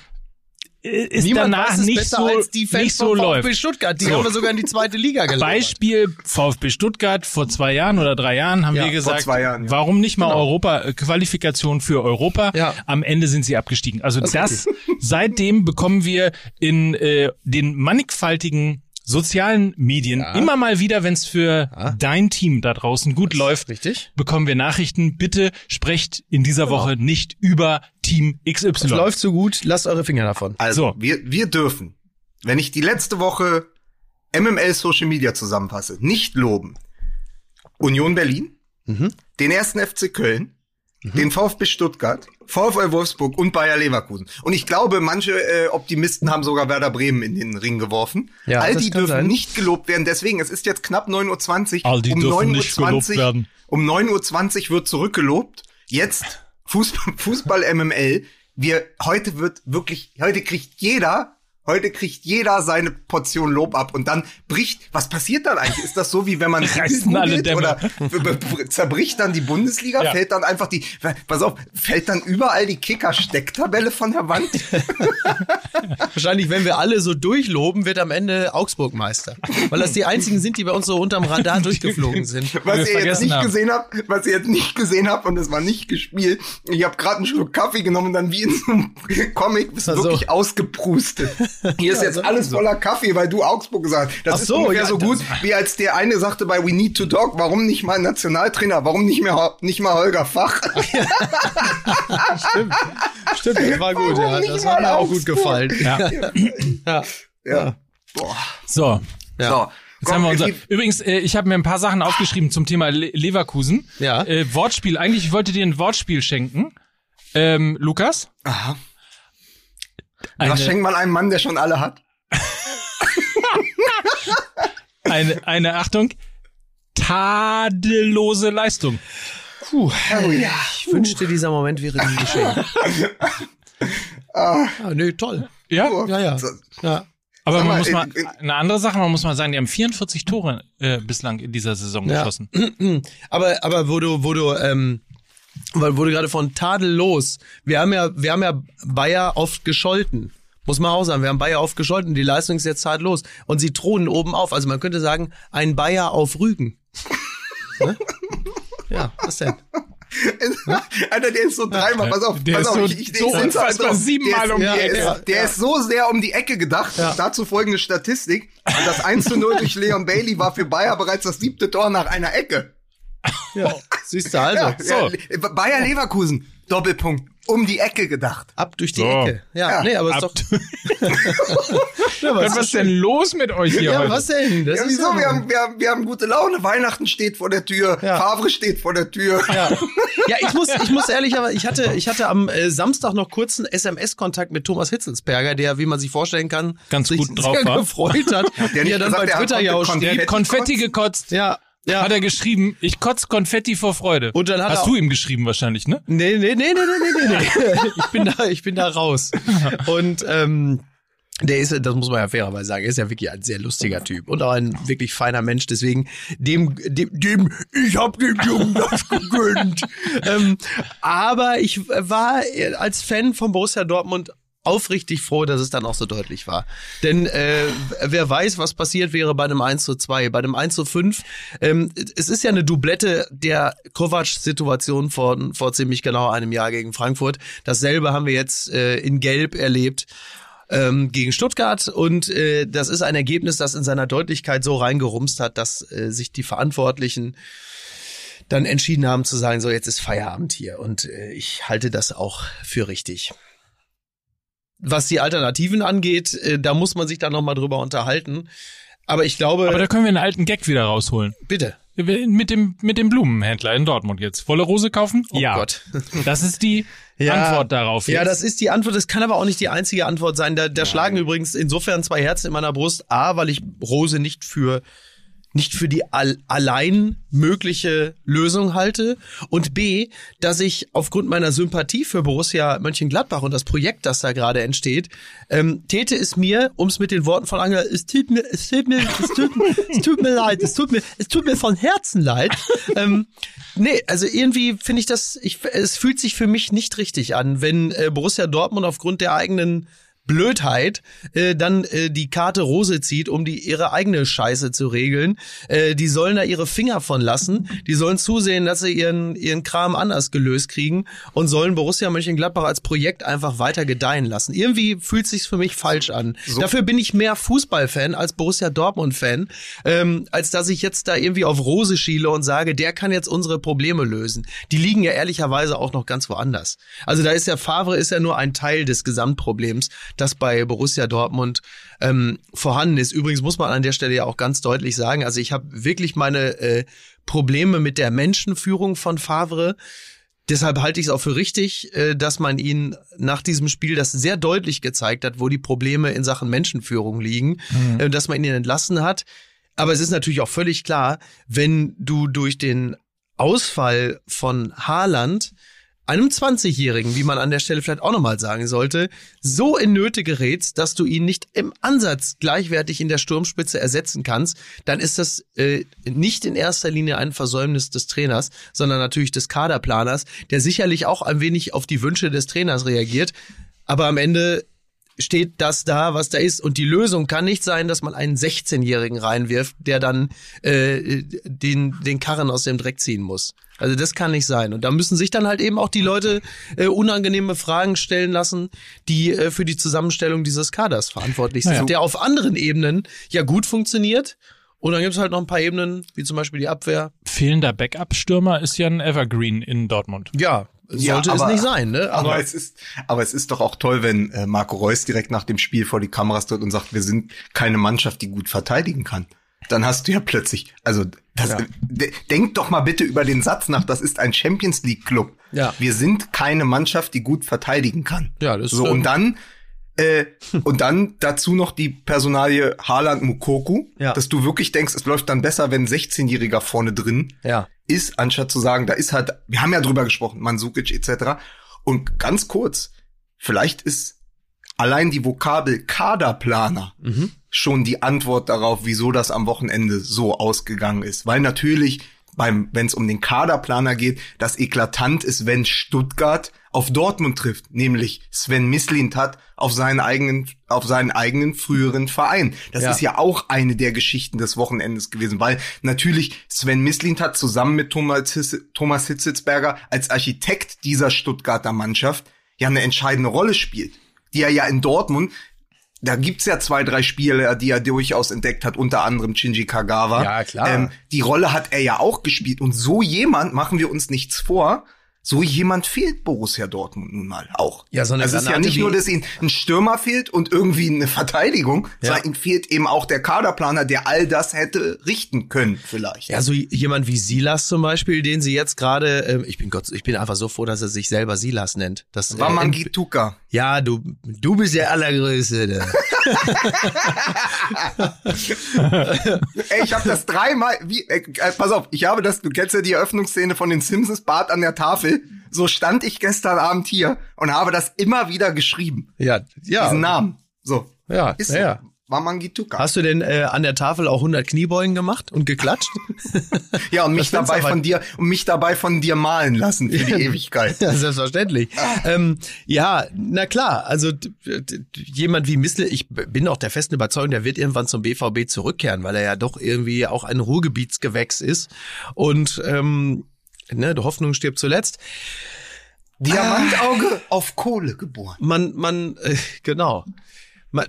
Speaker 1: ist
Speaker 2: Niemand
Speaker 1: danach
Speaker 2: es
Speaker 1: nicht so,
Speaker 2: als die Fans
Speaker 1: nicht so läuft.
Speaker 2: VfB Stuttgart. Die
Speaker 1: So.
Speaker 2: haben wir sogar in die zweite Liga gelangt.
Speaker 1: Beispiel VfB Stuttgart vor zwei Jahren oder drei Jahren haben
Speaker 2: Ja,
Speaker 1: wir gesagt,
Speaker 3: Jahren, ja.
Speaker 1: warum nicht mal Europa äh, Qualifikation für Europa?
Speaker 2: Ja.
Speaker 1: Am Ende sind sie abgestiegen. Also
Speaker 2: Das
Speaker 1: das, seitdem bekommen wir in äh, den mannigfaltigen sozialen Medien
Speaker 2: Ja.
Speaker 1: immer mal wieder, wenn es für
Speaker 2: Ja.
Speaker 1: dein Team da draußen gut läuft,
Speaker 2: Richtig.
Speaker 1: bekommen wir Nachrichten. Bitte sprecht in dieser Woche nicht über Team XY.
Speaker 2: Es läuft so gut, lasst eure Finger davon.
Speaker 3: Also,
Speaker 1: So.
Speaker 3: wir, wir dürfen, wenn ich die letzte Woche MML Social Media zusammenfasse, nicht loben. Union Berlin,
Speaker 2: Mhm.
Speaker 3: den ersten FC Köln, den VfB Stuttgart, VfL Wolfsburg und Bayer Leverkusen. Und ich glaube, manche äh, Optimisten haben sogar Werder Bremen in den Ring geworfen.
Speaker 2: Ja,
Speaker 3: All die dürfen
Speaker 2: sein.
Speaker 3: nicht gelobt werden. Deswegen, es ist jetzt knapp 9.20 Uhr.
Speaker 1: All die
Speaker 3: um
Speaker 1: dürfen
Speaker 3: 9:20
Speaker 1: nicht gelobt werden.
Speaker 3: Um 9.20 Uhr wird zurückgelobt. Jetzt Fußball, Fußball MML. Wir, heute wird wirklich, heute kriegt jeder, heute kriegt jeder seine Portion Lob ab und dann bricht, was passiert dann eigentlich? Ist das so, wie wenn man
Speaker 1: Reißen alle Dämme.
Speaker 3: oder zerbricht dann die Bundesliga?
Speaker 1: Ja.
Speaker 3: Fällt dann einfach die, pass auf, fällt dann überall die Kicker-Stecktabelle von der Wand?
Speaker 2: Wahrscheinlich, wenn wir alle so durchloben, wird am Ende Augsburg Meister. Weil das die einzigen sind, die bei uns so unterm Radar durchgeflogen sind.
Speaker 3: Was ihr jetzt nicht
Speaker 1: haben.
Speaker 3: gesehen habt, was ihr jetzt nicht gesehen habt und es war nicht gespielt. Ich habe gerade einen Schluck Kaffee genommen und dann wie in so einem Comic bist du
Speaker 2: Ach so.
Speaker 3: wirklich ausgeprustet. Hier ist
Speaker 2: Ja,
Speaker 3: jetzt
Speaker 2: so
Speaker 3: alles
Speaker 2: so.
Speaker 3: voller Kaffee, weil du Augsburg gesagt hast. Das
Speaker 2: Ach
Speaker 3: ist
Speaker 2: so,
Speaker 3: ungefähr
Speaker 2: ja,
Speaker 3: so gut, wie als der eine sagte bei We Need to Talk, warum nicht mal Nationaltrainer, warum nicht mehr nicht mal Holger Fach?
Speaker 2: Stimmt, stimmt, das war gut.
Speaker 3: Warum
Speaker 2: Ja, das hat mir auch gut gefallen.
Speaker 1: Ja.
Speaker 2: Ja.
Speaker 3: ja. Boah.
Speaker 1: So.
Speaker 2: Ja.
Speaker 3: So.
Speaker 1: Jetzt
Speaker 3: Komm,
Speaker 1: haben wir unser, übrigens, äh, ich habe mir ein paar Sachen aufgeschrieben zum Thema Le Leverkusen.
Speaker 2: Ja.
Speaker 1: Äh, Wortspiel. Eigentlich ich wollte dir ein Wortspiel schenken. Ähm, Lukas?
Speaker 3: Aha.
Speaker 1: Eine,
Speaker 3: Was schenkt man einem Mann, der schon alle hat?
Speaker 1: eine, eine Achtung. Tadellose Leistung.
Speaker 2: Puh,
Speaker 3: Oh ja.
Speaker 2: ich wünschte, dieser Moment wäre nie geschehen. ah, nö, toll.
Speaker 1: Ja?
Speaker 2: Ja, ja. Ja.
Speaker 1: Aber man
Speaker 3: mal,
Speaker 1: muss mal,
Speaker 3: in- in-
Speaker 1: eine andere Sache, man muss mal sagen, die haben 44 Tore äh, bislang in dieser Saison
Speaker 2: Ja.
Speaker 1: geschossen.
Speaker 2: Aber, aber wo du, wo du, ähm, weil du gerade von tadellos, wir haben ja, wir haben ja Bayer oft gescholten. Muss man auch sagen, wir haben Bayer aufgescholten, die Leistung ist jetzt zart los. Und sie thronen oben auf. Also man könnte sagen, ein Bayer auf Rügen. ne? Ja, was denn?
Speaker 3: Alter, der ist so dreimal, pass auf,
Speaker 1: Der
Speaker 3: pass
Speaker 1: ist
Speaker 3: auf,
Speaker 1: so-
Speaker 3: ich, ich,
Speaker 1: so
Speaker 3: ich
Speaker 1: unfassbar siebenmal
Speaker 3: der
Speaker 1: um
Speaker 3: ist,
Speaker 1: die
Speaker 3: der
Speaker 1: Ecke.
Speaker 3: Ist, der ist so sehr um die Ecke gedacht.
Speaker 2: Ja.
Speaker 3: Dazu folgende Statistik. Und das 1 zu 0 durch Leon Bailey war für Bayer bereits das siebte Tor nach einer Ecke.
Speaker 2: Ja, siehst du also.
Speaker 3: Ja,
Speaker 1: so.
Speaker 3: ja, Bayer Leverkusen, Doppelpunkt, um die Ecke gedacht.
Speaker 2: Ab durch die
Speaker 1: So.
Speaker 2: Ecke. Ja,
Speaker 3: Ja,
Speaker 2: nee, aber ist
Speaker 1: Ab-
Speaker 2: doch. ja,
Speaker 1: Was ist denn los mit euch hier
Speaker 2: Ja,
Speaker 1: heute?
Speaker 2: was denn? Das
Speaker 3: Ja,
Speaker 2: ist
Speaker 3: wieso?
Speaker 2: ja-
Speaker 3: Wir haben, wir, haben, wir haben gute Laune. Weihnachten steht vor der Tür.
Speaker 2: Ja.
Speaker 3: Favre steht vor der Tür.
Speaker 2: Ja. ja, ich muss, ich muss ehrlich, aber ich hatte, ich hatte am äh, Samstag noch kurzen SMS-Kontakt mit Thomas Hitzelsberger, der, wie man sich vorstellen kann,
Speaker 1: Ganz
Speaker 2: sich
Speaker 1: gut drauf
Speaker 2: sehr
Speaker 1: war.
Speaker 2: gefreut hat,
Speaker 3: der
Speaker 2: wie er dann
Speaker 3: gesagt,
Speaker 2: bei Twitter ja auch.
Speaker 1: Der hat Konfetti gekotzt.
Speaker 2: Ja, ja.
Speaker 1: Hat er geschrieben, ich kotz Konfetti vor Freude.
Speaker 2: Und dann hat
Speaker 1: Hast
Speaker 2: er
Speaker 1: du ihm geschrieben wahrscheinlich, ne?
Speaker 2: Nee, nee, nee, nee, nee, nee, nee, nee. Ich bin da, ich bin da raus. Und ähm, der ist, das muss man ja fairerweise sagen, er ist ja wirklich ein sehr lustiger Typ und auch ein wirklich feiner Mensch. Deswegen dem, dem, dem ich hab dem Jungen das gegönnt. ähm, aber ich war als Fan von Borussia Dortmund aufrichtig froh, dass es dann auch so deutlich war. Denn äh, wer weiß, was passiert wäre bei einem 1 zu 2, bei einem 1 zu 5. Ähm, es ist ja eine Doublette der Kovac-Situation von vor ziemlich genau einem Jahr gegen Frankfurt. Dasselbe haben wir jetzt äh, in Gelb erlebt ähm, gegen Stuttgart und äh, das ist ein Ergebnis, das in seiner Deutlichkeit so reingerumst hat, dass äh, sich die Verantwortlichen dann entschieden haben zu sagen, so jetzt ist Feierabend hier und äh, ich halte das auch für richtig. Was die Alternativen angeht, äh, da muss man sich dann noch mal drüber unterhalten. Aber ich glaube,
Speaker 1: Aber da können wir einen alten Gag wieder rausholen.
Speaker 2: bitte.
Speaker 1: Wir- Mit dem, mit dem Blumenhändler in Dortmund jetzt. Volle Rose kaufen?
Speaker 2: Oh
Speaker 1: ja.
Speaker 2: Gott.
Speaker 1: Das ist die
Speaker 2: Ja.
Speaker 1: Antwort darauf.
Speaker 2: Ja,
Speaker 1: jetzt.
Speaker 2: das ist die Antwort. Das kann aber auch nicht die einzige Antwort sein. Da, da schlagen übrigens insofern zwei Herzen in meiner Brust. A, weil ich Rose nicht für nicht für die all, allein mögliche Lösung halte und B, dass ich aufgrund meiner Sympathie für Borussia Mönchengladbach und das Projekt, das da gerade entsteht, ähm, täte es mir, um es mit den Worten von Angela, es tut mir, es tut mir, es tut, es tut mir leid, es tut mir, es tut mir von Herzen leid. ähm, nee, also irgendwie finde ich das, ich, es fühlt sich für mich nicht richtig an, wenn äh, Borussia Dortmund aufgrund der eigenen Blödheit äh, dann äh, die Karte Rose zieht, um die ihre eigene Scheiße zu regeln. Äh, die sollen da ihre Finger von lassen. Die sollen zusehen, dass sie ihren ihren Kram anders gelöst kriegen und sollen Borussia Mönchengladbach als Projekt einfach weiter gedeihen lassen. Irgendwie fühlt sich's für mich falsch an. Dafür bin ich mehr Fußballfan als Borussia Dortmund Fan, ähm, als dass ich jetzt da irgendwie auf Rose schiele und sage, der kann jetzt unsere Probleme lösen. Die liegen ja ehrlicherweise auch noch ganz woanders. Also da ist ja Favre ist ja nur ein Teil des Gesamtproblems, das bei Borussia Dortmund ähm, vorhanden ist. Übrigens muss man an der Stelle ja auch ganz deutlich sagen, also ich habe wirklich meine äh, Probleme mit der Menschenführung von Favre. Deshalb halte ich es auch für richtig, äh, dass man ihn nach diesem Spiel das sehr deutlich gezeigt hat, wo die Probleme in Sachen Menschenführung liegen, äh, dass man ihn entlassen hat. Aber es ist natürlich auch völlig klar, wenn du durch den Ausfall von Haaland einem 20-Jährigen, wie man an der Stelle vielleicht auch nochmal sagen sollte, so in Nöte gerätst, dass du ihn nicht im Ansatz gleichwertig in der Sturmspitze ersetzen kannst, dann ist das äh, nicht in erster Linie ein Versäumnis des Trainers, sondern natürlich des Kaderplaners, der sicherlich auch ein wenig auf die Wünsche des Trainers reagiert. Aber am Ende steht das da, was da ist. Und die Lösung kann nicht sein, dass man einen 16-Jährigen reinwirft, der dann äh, den, den Karren aus dem Dreck ziehen muss. Also das kann nicht sein. Und da müssen sich dann halt eben auch die Leute äh, unangenehme Fragen stellen lassen, die äh, für die Zusammenstellung dieses Kaders verantwortlich sind,
Speaker 1: Naja.
Speaker 2: der auf anderen Ebenen ja gut funktioniert. Und dann gibt es halt noch ein paar Ebenen, wie zum Beispiel die Abwehr.
Speaker 1: Fehlender Backup-Stürmer ist ja ein Evergreen in Dortmund.
Speaker 2: Ja,
Speaker 3: Ja,
Speaker 2: sollte es
Speaker 3: aber-
Speaker 2: nicht sein, ne?
Speaker 3: Aber es ist, aber es ist doch auch toll, wenn äh, Marco Reus direkt nach dem Spiel vor die Kameras tritt und sagt, wir sind keine Mannschaft, die gut verteidigen kann. Dann hast du ja plötzlich, also das,
Speaker 2: Ja.
Speaker 3: de- denk doch mal bitte über den Satz nach, das ist ein Champions League Club.
Speaker 2: Ja.
Speaker 3: Wir sind keine Mannschaft, die gut verteidigen kann.
Speaker 2: Ja, das
Speaker 3: so
Speaker 2: stimmt.
Speaker 3: und dann äh, und dann dazu noch die Personalie Haaland Mukoku,
Speaker 2: Ja.
Speaker 3: dass du wirklich denkst, es läuft dann besser, wenn ein 16-Jähriger vorne drin
Speaker 2: ja.
Speaker 3: Ist, anstatt zu sagen, da ist halt, wir haben ja drüber gesprochen, Mansukic etc. Und ganz kurz, vielleicht ist allein die Vokabel Kaderplaner schon die Antwort darauf, wieso das am Wochenende so ausgegangen ist. Weil natürlich beim, wenn es um den Kaderplaner geht, das eklatant ist, wenn Stuttgart auf Dortmund trifft, nämlich Sven Mislintat auf seinen eigenen, auf seinen eigenen früheren Verein. Das
Speaker 2: Ja.
Speaker 3: ist ja auch eine der Geschichten des Wochenendes gewesen, weil natürlich Sven Mislintat zusammen mit Thomas, Hisse, Thomas Hitzitzberger als Architekt dieser Stuttgarter Mannschaft ja eine entscheidende Rolle spielt, die er ja in Dortmund da gibt's ja zwei, drei Spieler, die er durchaus entdeckt hat, unter anderem Shinji Kagawa.
Speaker 2: Ja, klar.
Speaker 3: Ähm, die Rolle hat er ja auch gespielt. Und so jemand, machen wir uns nichts vor, so jemand fehlt Borussia Dortmund nun mal auch.
Speaker 2: Ja, so eine
Speaker 3: Es ist ja nicht nur, dass ihm ein Stürmer fehlt und irgendwie eine Verteidigung,
Speaker 2: Ja.
Speaker 3: sondern ihm fehlt eben auch der Kaderplaner, der all das hätte richten können, vielleicht.
Speaker 2: Ja, so jemand wie Silas zum Beispiel, den sie jetzt gerade, ähm, ich bin Gott, ich bin einfach so froh, dass er sich selber Silas nennt. Das, äh,
Speaker 3: Wamangituka.
Speaker 2: ja, du, du bist der Allergrößte.
Speaker 3: Ey, ich habe das dreimal, wie, äh, äh, pass auf, ich habe das, du kennst ja die Eröffnungsszene von den Simpsons Bart an der Tafel. So stand ich gestern Abend hier und habe das immer wieder geschrieben.
Speaker 2: Ja, ja.
Speaker 3: Diesen Namen. So.
Speaker 2: Ja,
Speaker 3: Ist
Speaker 2: ja, ja.
Speaker 3: Wamangituka.
Speaker 2: Hast du denn äh, an der Tafel auch 100 Kniebeugen gemacht und geklatscht?
Speaker 3: Ja, und mich dabei von dir, und mich dabei von dir malen lassen für die Ewigkeit.
Speaker 2: Ja, selbstverständlich. Ähm, ja, na klar, also jemand wie Missle, ich bin auch der festen Überzeugung, der wird irgendwann zum BVB zurückkehren, weil er ja doch irgendwie auch ein Ruhrgebietsgewächs ist. Und ähm, ne, die Hoffnung stirbt zuletzt.
Speaker 3: Diamantauge auf Kohle geboren.
Speaker 2: Man, man, äh, genau. Man,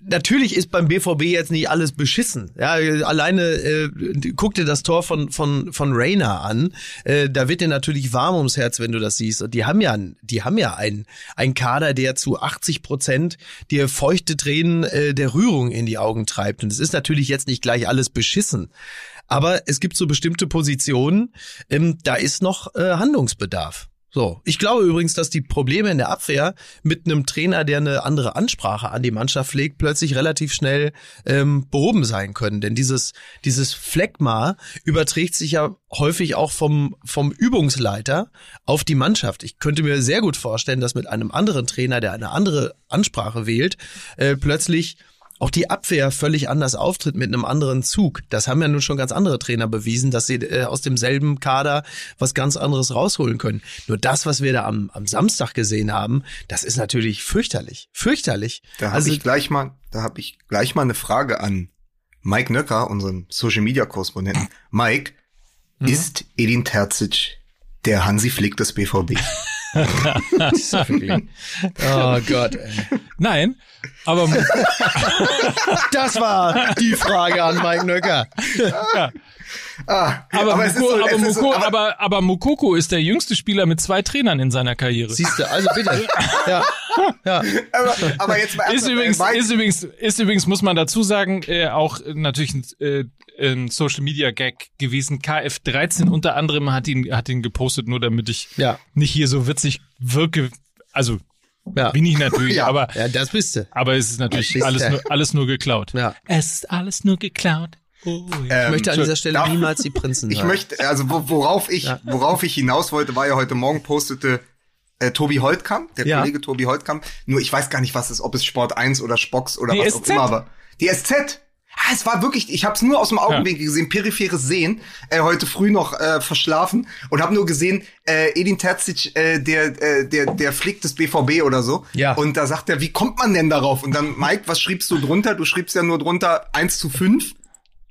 Speaker 2: natürlich ist beim BVB jetzt nicht alles beschissen. Ja, alleine äh, guck dir das Tor von von von Rainer an. Äh, da wird dir natürlich warm ums Herz, wenn du das siehst. Und die haben ja, die haben ja einen einen Kader, der zu 80 Prozent dir feuchte Tränen äh, der Rührung in die Augen treibt. Und es ist natürlich jetzt nicht gleich alles beschissen. Aber es gibt so bestimmte Positionen, ähm, da ist noch äh, Handlungsbedarf. So, ich glaube übrigens, dass die Probleme in der Abwehr mit einem Trainer, der eine andere Ansprache an die Mannschaft legt, plötzlich relativ schnell ähm, behoben sein können. Denn dieses dieses Phlegma überträgt sich ja häufig auch vom vom Übungsleiter auf die Mannschaft. Ich könnte mir sehr gut vorstellen, dass mit einem anderen Trainer, der eine andere Ansprache wählt, äh, plötzlich auch die Abwehr völlig anders auftritt mit einem anderen Zug. Das haben ja nun schon ganz andere Trainer bewiesen, dass sie äh, aus demselben Kader was ganz anderes rausholen können. Nur das, was wir da am, am Samstag gesehen haben, das ist natürlich fürchterlich. Fürchterlich.
Speaker 3: Da habe
Speaker 2: also,
Speaker 3: ich gleich mal, da habe ich gleich mal eine Frage an Mike Nöcker, unseren Social Media Korrespondenten. Mike,
Speaker 2: Mhm.
Speaker 3: ist Edin Terzic der Hansi Flick des BVB?
Speaker 2: oh Gott. Ey.
Speaker 1: Nein, aber
Speaker 2: Das war die Frage an Mike Nöcker.
Speaker 3: Ah,
Speaker 1: aber,
Speaker 3: so- so-
Speaker 1: Mokoko ist der jüngste Spieler mit zwei Trainern in seiner Karriere.
Speaker 2: Siehst du, also bitte. Ja. Ja.
Speaker 3: aber, aber jetzt mal
Speaker 1: Ist übrigens, ist übrigens, ist übrigens, muss man dazu sagen, äh, auch äh, natürlich ein, äh, ein Social Media Gag gewesen. KF13 unter anderem hat ihn, hat ihn gepostet, nur damit ich
Speaker 2: Ja.
Speaker 1: nicht hier so witzig wirke. Also
Speaker 2: Ja.
Speaker 1: bin ich natürlich,
Speaker 3: Ja.
Speaker 1: aber,
Speaker 2: Ja, das bist du.
Speaker 1: aber es ist natürlich alles nur, alles nur geklaut.
Speaker 2: Ja.
Speaker 1: Es ist alles nur geklaut. Oh, ja.
Speaker 3: ähm,
Speaker 2: Ich möchte an dieser Stelle
Speaker 3: darf-
Speaker 2: niemals die Prinzen
Speaker 3: Ich
Speaker 2: hören.
Speaker 3: möchte, also wo- worauf ich, worauf ich hinaus wollte, war ja heute Morgen postete äh, Tobi Holtkamp, der
Speaker 2: Ja.
Speaker 3: Kollege Tobi Holtkamp. Nur ich weiß gar nicht, was es, ob es Sport 1 oder Spox oder
Speaker 1: Die
Speaker 3: was
Speaker 1: SZ.
Speaker 3: auch immer, aber die SZ. Ah, es war wirklich, ich habe es nur aus dem Augenwinkel gesehen, peripheres Sehen, äh, heute früh noch äh, verschlafen und habe nur gesehen, äh, Edin Terzic, äh, der, äh, der, der Flick des BVB oder so.
Speaker 2: Ja.
Speaker 3: Und da sagt er, wie kommt man denn darauf? Und dann, Mike, was schriebst du drunter? Du schriebst ja nur drunter 1 zu 5.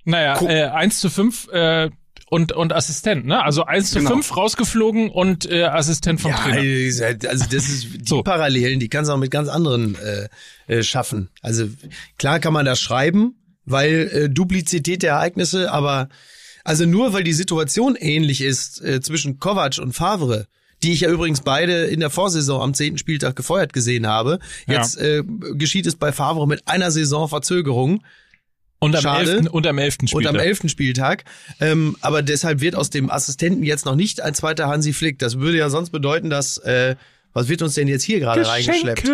Speaker 1: Naja,
Speaker 3: Guck.
Speaker 1: äh, 1 zu 5 äh, und, und Assistent, ne? Also 1 zu
Speaker 3: Genau.
Speaker 1: 5 rausgeflogen und äh, Assistent vom
Speaker 2: Ja,
Speaker 1: Trainer.
Speaker 2: also das ist die
Speaker 1: So.
Speaker 2: Parallelen, die kannst du auch mit ganz anderen äh, äh, schaffen. Also klar kann man das schreiben, weil äh, Duplizität der Ereignisse, aber also nur weil die Situation ähnlich ist äh, zwischen Kovac und Favre, die ich ja übrigens beide in der Vorsaison am zehnten Spieltag gefeuert gesehen habe.
Speaker 1: Ja.
Speaker 2: Jetzt äh, geschieht es bei Favre mit einer Saison Verzögerung
Speaker 1: Und am,
Speaker 2: Schade.
Speaker 1: 11., und am 11.
Speaker 2: und
Speaker 1: Spieltag.
Speaker 2: am elften Spieltag. Ähm, aber deshalb wird aus dem Assistenten jetzt noch nicht ein zweiter Hansi Flick. Das würde ja sonst bedeuten, dass äh, was wird uns denn jetzt hier gerade reingeschleppt?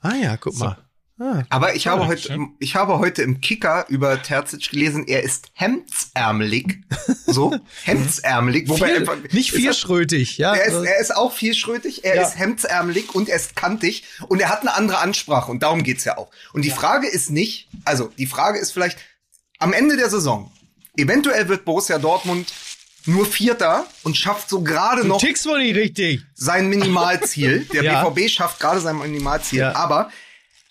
Speaker 2: Ah ja, guck mal. Ah,
Speaker 3: Aber ich habe
Speaker 1: Ja,
Speaker 3: heute,
Speaker 1: schön.
Speaker 3: ich habe heute im Kicker über Terzic gelesen, er ist hemdsärmelig. So, hemdsärmelig. Wobei
Speaker 2: viel,
Speaker 3: er-
Speaker 2: nicht vierschrötig, ja.
Speaker 3: Er ist, er ist auch vierschrötig, er
Speaker 2: Ja.
Speaker 3: ist hemdsärmelig und er ist kantig und er hat eine andere Ansprache und darum geht's ja auch. Und die Frage ist nicht, also die Frage ist vielleicht am Ende der Saison, eventuell wird Borussia Dortmund nur Vierter und schafft so gerade noch
Speaker 2: Tickst wohl nicht richtig.
Speaker 3: sein Minimalziel. Der
Speaker 2: Ja.
Speaker 3: BVB schafft gerade sein Minimalziel.
Speaker 2: Ja.
Speaker 3: Aber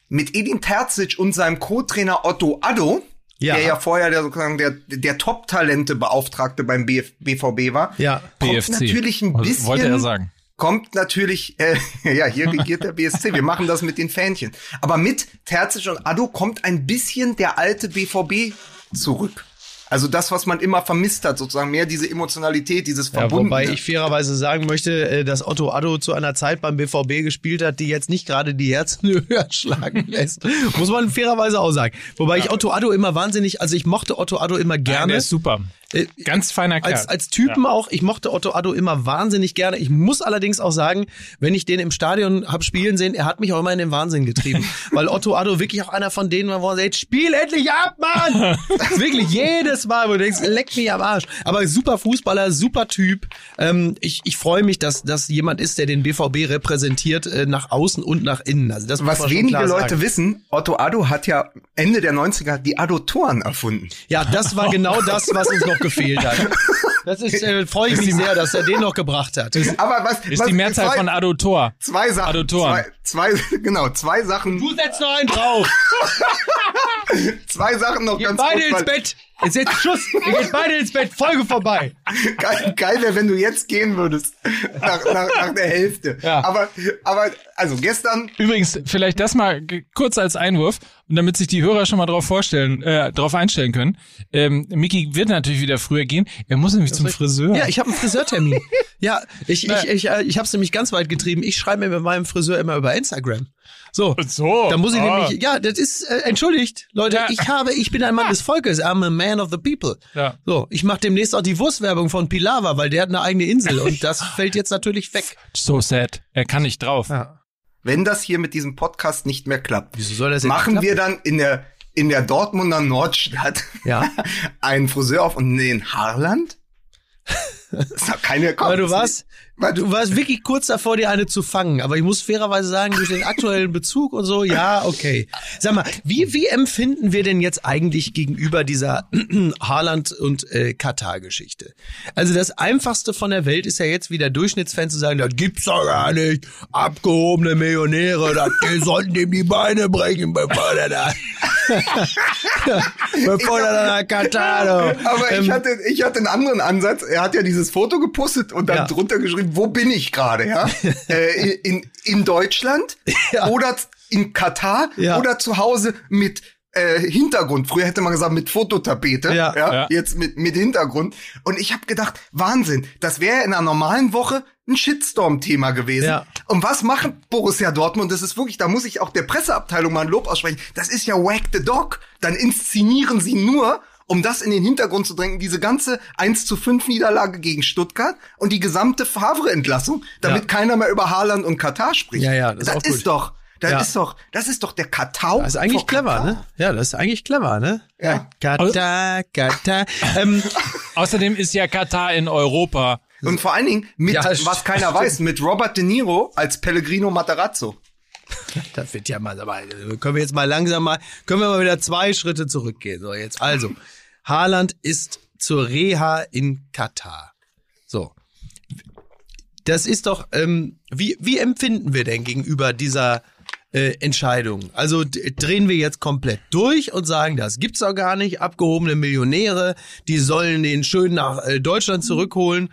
Speaker 3: mit Edin Terzic und seinem Co-Trainer Otto Addo,
Speaker 2: Ja.
Speaker 3: der ja vorher der, sozusagen der, der Top-Talente-Beauftragte beim BF, BVB war,
Speaker 2: Ja.
Speaker 3: kommt
Speaker 1: BFC.
Speaker 3: natürlich ein bisschen
Speaker 1: Wollte er sagen.
Speaker 3: kommt natürlich, äh, ja, hier regiert der BSC. Wir machen das mit den Fähnchen. Aber mit Terzic und Addo kommt ein bisschen der alte BVB zurück. Also das, was man immer vermisst hat, sozusagen mehr diese Emotionalität, dieses
Speaker 2: Ja,
Speaker 3: Verbundene.
Speaker 2: wobei ich fairerweise sagen möchte, äh, dass Otto Addo zu einer Zeit beim BVB gespielt hat, die jetzt nicht gerade die Herzen höher schlagen lässt. Muss man fairerweise auch sagen. Wobei ich Otto Addo immer wahnsinnig, also ich mochte Otto Addo immer
Speaker 1: Nein,
Speaker 2: gerne.
Speaker 1: der ist super.
Speaker 2: Äh,
Speaker 1: Ganz feiner Kerl.
Speaker 2: als, als Typen auch, ich mochte Otto Addo immer wahnsinnig gerne. Ich muss allerdings auch sagen, wenn ich den im Stadion hab spielen sehen, er hat mich auch immer in den Wahnsinn getrieben. weil Otto Addo wirklich auch einer von denen war, wo er sagt, spiel endlich ab, Mann! wirklich jedes Mal, wo du denkst, leck mich am Arsch. Aber super Fußballer, super Typ. Ähm, ich ich freue mich, dass das jemand ist, der den BVB repräsentiert, äh, nach außen und nach innen. Also das muss
Speaker 3: Was wenige Leute
Speaker 2: sagen.
Speaker 3: wissen, Otto Addo hat ja Ende der 90er die Addotoren erfunden.
Speaker 2: Ja, das war genau das, was uns noch gefehlt hat. Das ist, äh, freue ich mich sehr, dass er den noch gebracht hat.
Speaker 3: Aber was
Speaker 1: ist
Speaker 3: was,
Speaker 1: die Mehrzahl
Speaker 3: zwei,
Speaker 1: von Adotor.
Speaker 3: zwei Sachen,
Speaker 1: Addotoren.
Speaker 3: zwei, zwei, genau, zwei Sachen,
Speaker 2: Du setzt noch einen drauf.
Speaker 3: zwei Sachen noch
Speaker 2: Geht
Speaker 3: ganz
Speaker 2: beide
Speaker 3: kurz,
Speaker 2: ins
Speaker 3: weil
Speaker 2: Bett. Jetzt jetzt Schluss. Ihr geht beide ins Bett. Folge vorbei.
Speaker 3: geil, geil wäre, wenn du jetzt gehen würdest nach, nach, nach der Hälfte.
Speaker 1: Ja.
Speaker 3: Aber, aber also gestern
Speaker 1: Übrigens, vielleicht das mal kurz als Einwurf, und damit sich die Hörer schon mal drauf vorstellen, äh, drauf einstellen können. Ähm, Mickey wird natürlich wieder früher gehen. Er muss nämlich zum Friseur.
Speaker 2: Ja, ich habe einen Friseurtermin. Ja, ich ich ich, äh, ich habe es nämlich ganz weit getrieben. Ich schreibe mir mit meinem Friseur immer über Instagram. So.
Speaker 1: so.
Speaker 2: Da muss ich
Speaker 1: ah.
Speaker 2: nämlich, ja, das ist, äh, entschuldigt, Leute,
Speaker 1: Ja.
Speaker 2: ich habe, ich bin ein Mann des Volkes, I'm a man of the people.
Speaker 1: Ja.
Speaker 2: So, ich mache demnächst auch die Wurstwerbung von Pilava, weil der hat eine eigene Insel und das fällt jetzt natürlich weg.
Speaker 1: So sad. Er kann nicht drauf.
Speaker 2: Ja.
Speaker 3: wenn das hier mit diesem Podcast nicht mehr klappt,
Speaker 2: Wieso soll das
Speaker 3: machen wir dann in der in der Dortmunder Nordstadt
Speaker 2: Ja.
Speaker 3: einen Friseur auf und nee, in Haarland? Das ist doch keine
Speaker 2: Aber du warst, du warst wirklich kurz davor, dir eine zu fangen. Aber ich muss fairerweise sagen, durch den aktuellen Bezug und so, ja, okay. Sag mal, wie, wie empfinden wir denn jetzt eigentlich gegenüber dieser Haaland- und äh, Katar-Geschichte? Also das Einfachste von der Welt ist ja jetzt wieder Durchschnittsfan zu sagen, das gibt's doch gar nicht. Abgehobene Millionäre, das, die sollten ihm die Beine brechen, bevor der da, bevor der da nach Katar.
Speaker 3: Aber ich
Speaker 2: Ähm,
Speaker 3: hatte, ich hatte einen anderen Ansatz. Er hat ja dieses Foto gepostet und dann
Speaker 2: Ja.
Speaker 3: drunter geschrieben, wo bin ich gerade, ja? äh, in, in Deutschland
Speaker 2: Ja.
Speaker 3: oder in Katar
Speaker 2: Ja.
Speaker 3: oder zu Hause mit äh, Hintergrund. Früher hätte man gesagt mit Fototapete.
Speaker 2: Ja.
Speaker 1: Ja.
Speaker 3: Jetzt mit, mit Hintergrund. Und ich habe gedacht, Wahnsinn, das wäre in einer normalen Woche ein Shitstorm-Thema gewesen.
Speaker 2: Ja.
Speaker 3: Und was machen Borussia Dortmund? Das ist wirklich, da muss ich auch der Presseabteilung mal ein Lob aussprechen. Das ist ja Whack the Dog. Dann inszenieren sie nur, um das in den Hintergrund zu drängen, diese ganze 1 zu 5 Niederlage gegen Stuttgart und die gesamte Favre-Entlassung, damit
Speaker 2: Ja.
Speaker 3: keiner mehr über Haaland und Katar spricht.
Speaker 2: Ja, ja, das ist
Speaker 3: das
Speaker 2: auch
Speaker 3: ist
Speaker 2: gut.
Speaker 3: doch, das
Speaker 2: Ja.
Speaker 3: ist doch, das ist doch der Katau.
Speaker 2: Das ist eigentlich
Speaker 3: vor
Speaker 2: clever,
Speaker 3: Katar.
Speaker 2: ne? Ja, das ist eigentlich clever, ne?
Speaker 3: Ja.
Speaker 2: Katar, Katar. ähm,
Speaker 1: Außerdem ist ja Katar in Europa.
Speaker 3: Und vor allen Dingen mit,
Speaker 2: Ja,
Speaker 3: was keiner weiß, mit Robert De Niro als Pellegrino Matarazzo.
Speaker 2: das wird ja mal, aber können wir jetzt mal langsam mal, können wir mal wieder zwei Schritte zurückgehen. So, jetzt also. Haaland ist zur Reha in Katar. So. Das ist doch, ähm, wie, wie empfinden wir denn gegenüber dieser äh, Entscheidung? Also drehen wir jetzt komplett durch und sagen, das gibt's doch gar nicht, abgehobene Millionäre, die sollen den schön nach äh, Deutschland zurückholen.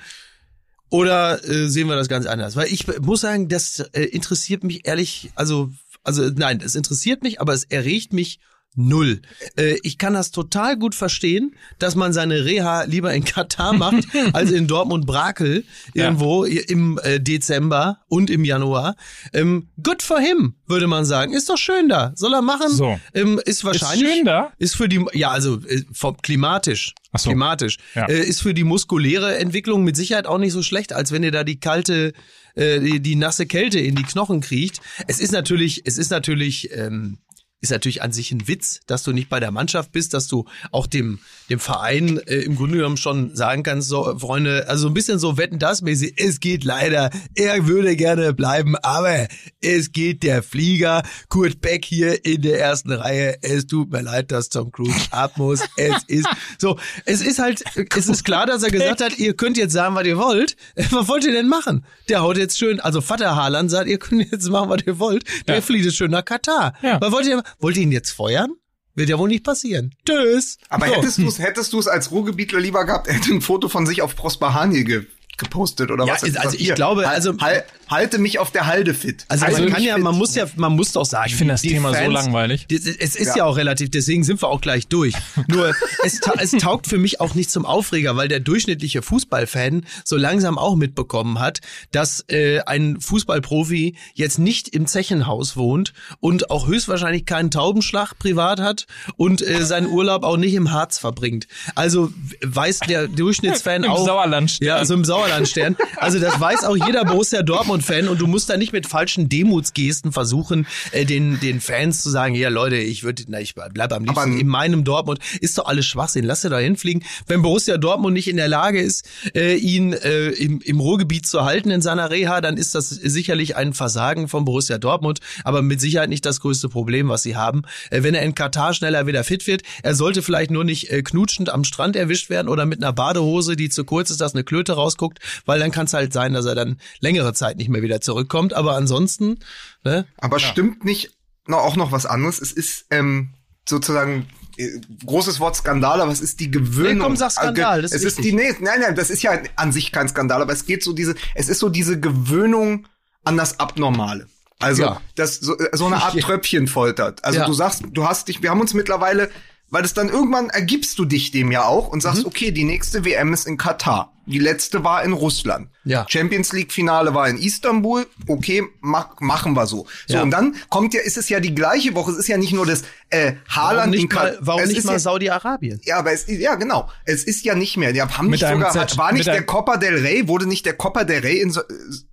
Speaker 2: Oder äh, sehen wir das ganz anders? Weil ich muss sagen, das äh, interessiert mich ehrlich, also, also nein, es interessiert mich, aber es erregt mich null. Äh, ich kann das total gut verstehen, dass man seine Reha lieber in Katar macht, als in Dortmund-Brakel irgendwo im äh, Dezember und im Januar. Ähm, good for him, würde man sagen. Ist doch schön da. Soll er machen.
Speaker 1: So.
Speaker 2: Ähm, ist wahrscheinlich.
Speaker 1: schön da?
Speaker 2: Ist für die, ja, also äh, vom, klimatisch.
Speaker 1: Ach so.
Speaker 2: Klimatisch.
Speaker 1: Ja.
Speaker 2: Äh, ist für die muskuläre Entwicklung mit Sicherheit auch nicht so schlecht, als wenn ihr da die kalte, äh, die, die nasse Kälte in die Knochen kriecht. Es ist natürlich, es ist natürlich, ähm, ist natürlich an sich ein Witz, dass du nicht bei der Mannschaft bist, dass du auch dem, dem Verein äh, im Grunde genommen schon sagen kannst, so, Freunde, also ein bisschen so wetten das mäßig, es geht leider, er würde gerne bleiben, aber es geht der Flieger, Kurt Beck hier in der ersten Reihe, es tut mir leid, dass Tom Cruise ab muss, es ist, so, es ist halt, es ist klar, dass er gesagt hat, ihr könnt jetzt sagen, was ihr wollt, was wollt ihr denn machen? Der haut jetzt schön, also Vater Haaland sagt, ihr könnt jetzt machen, was ihr wollt, der
Speaker 1: Ja.
Speaker 2: fliegt jetzt schön nach Katar.
Speaker 1: Ja.
Speaker 2: Was wollt ihr, wollt ihr ihn jetzt feuern? Wird ja wohl nicht passieren. Tschüss.
Speaker 3: Aber
Speaker 2: So.
Speaker 3: hättest du es hättest du's als Ruhrgebietler lieber gehabt, er hätte ein Foto von sich auf Prosper Haniel ge gepostet oder
Speaker 2: Ja,
Speaker 3: was?
Speaker 2: ist- also ich
Speaker 3: Hier,
Speaker 2: glaube, also-
Speaker 3: hal- halte mich auf der Halde fit.
Speaker 2: Also,
Speaker 3: Halte
Speaker 2: man kann ja,
Speaker 3: fit.
Speaker 2: man muss ja, man muss doch sagen.
Speaker 1: Ich finde das Thema so
Speaker 2: Fans-
Speaker 1: langweilig.
Speaker 2: Das- Es ist ja.
Speaker 3: Ja.
Speaker 2: auch relativ, deswegen sind wir auch gleich durch. Nur, es, ta es taugt für mich auch nicht zum Aufreger, weil der durchschnittliche Fußballfan so langsam auch mitbekommen hat, dass äh, ein Fußballprofi jetzt nicht im Zechenhaus wohnt und auch höchstwahrscheinlich keinen Taubenschlag privat hat und äh, seinen Urlaub auch nicht im Harz verbringt. Also weiß der Durchschnittsfan
Speaker 1: Im
Speaker 2: auch.
Speaker 1: Sauerlandstern.
Speaker 2: Ja, also im Sauerlandstern. Also das weiß auch jeder Borussia Dortmund-Fan und du musst da nicht mit falschen Demutsgesten versuchen, äh, den, den Fans zu sagen, ja Leute, ich würde, na, ich bleib am liebsten
Speaker 3: Aber-
Speaker 2: in meinem Dortmund. Ist doch alles Schwachsinn, lass dir da hinfliegen. Wenn Borussia Dortmund nicht in der Lage ist, äh, ihn äh, im, im Ruhrgebiet zu halten in seiner Reha, dann ist das sicherlich ein Versagen von Borussia Dortmund, aber mit Sicherheit nicht das größte Problem, was sie haben. Äh, wenn er in Katar schneller wieder fit wird, er sollte vielleicht nur nicht äh, knutschend am Strand erwischt werden oder mit einer Badehose, die zu kurz ist, dass eine Klöte rausguckt, weil dann kann es halt sein, dass er dann längere Zeit nicht mehr wieder zurückkommt. Aber ansonsten, ne?
Speaker 3: Aber stimmt nicht noch, auch noch was anderes? Es ist ähm, sozusagen äh, großes Wort Skandal, aber es ist die Gewöhnung.
Speaker 2: Nee, komm, sag Skandal, das ist
Speaker 3: es ist
Speaker 2: wichtig.
Speaker 3: die nee, nein, nein, das ist ja an sich kein Skandal, aber es geht so diese, es ist so diese Gewöhnung an das Abnormale. Also
Speaker 2: Ja.
Speaker 3: das so, äh, so eine Art
Speaker 2: Ja.
Speaker 3: Tröpfchen foltert. Also
Speaker 2: Ja.
Speaker 3: du sagst, du hast dich, wir haben uns mittlerweile, weil es dann irgendwann ergibst du dich dem ja auch und
Speaker 2: Mhm.
Speaker 3: sagst, okay, die nächste WM ist in Katar. Die letzte war in Russland.
Speaker 2: Ja.
Speaker 3: Champions League Finale war in Istanbul. Okay, mach, machen wir so. So
Speaker 2: Ja.
Speaker 3: und dann kommt ja, ist es ja die gleiche Woche. Es ist ja nicht nur das äh,
Speaker 2: Warum
Speaker 3: Haaland in
Speaker 2: nicht mal, warum nicht
Speaker 3: ist
Speaker 2: mal
Speaker 3: ja,
Speaker 2: Saudi-Arabien?
Speaker 3: ja, aber es ist, ja genau. Es ist ja nicht mehr. Die haben
Speaker 1: Mit
Speaker 3: nicht sogar
Speaker 1: Z-
Speaker 3: war nicht der Copa del Rey wurde nicht der Copa del Rey in,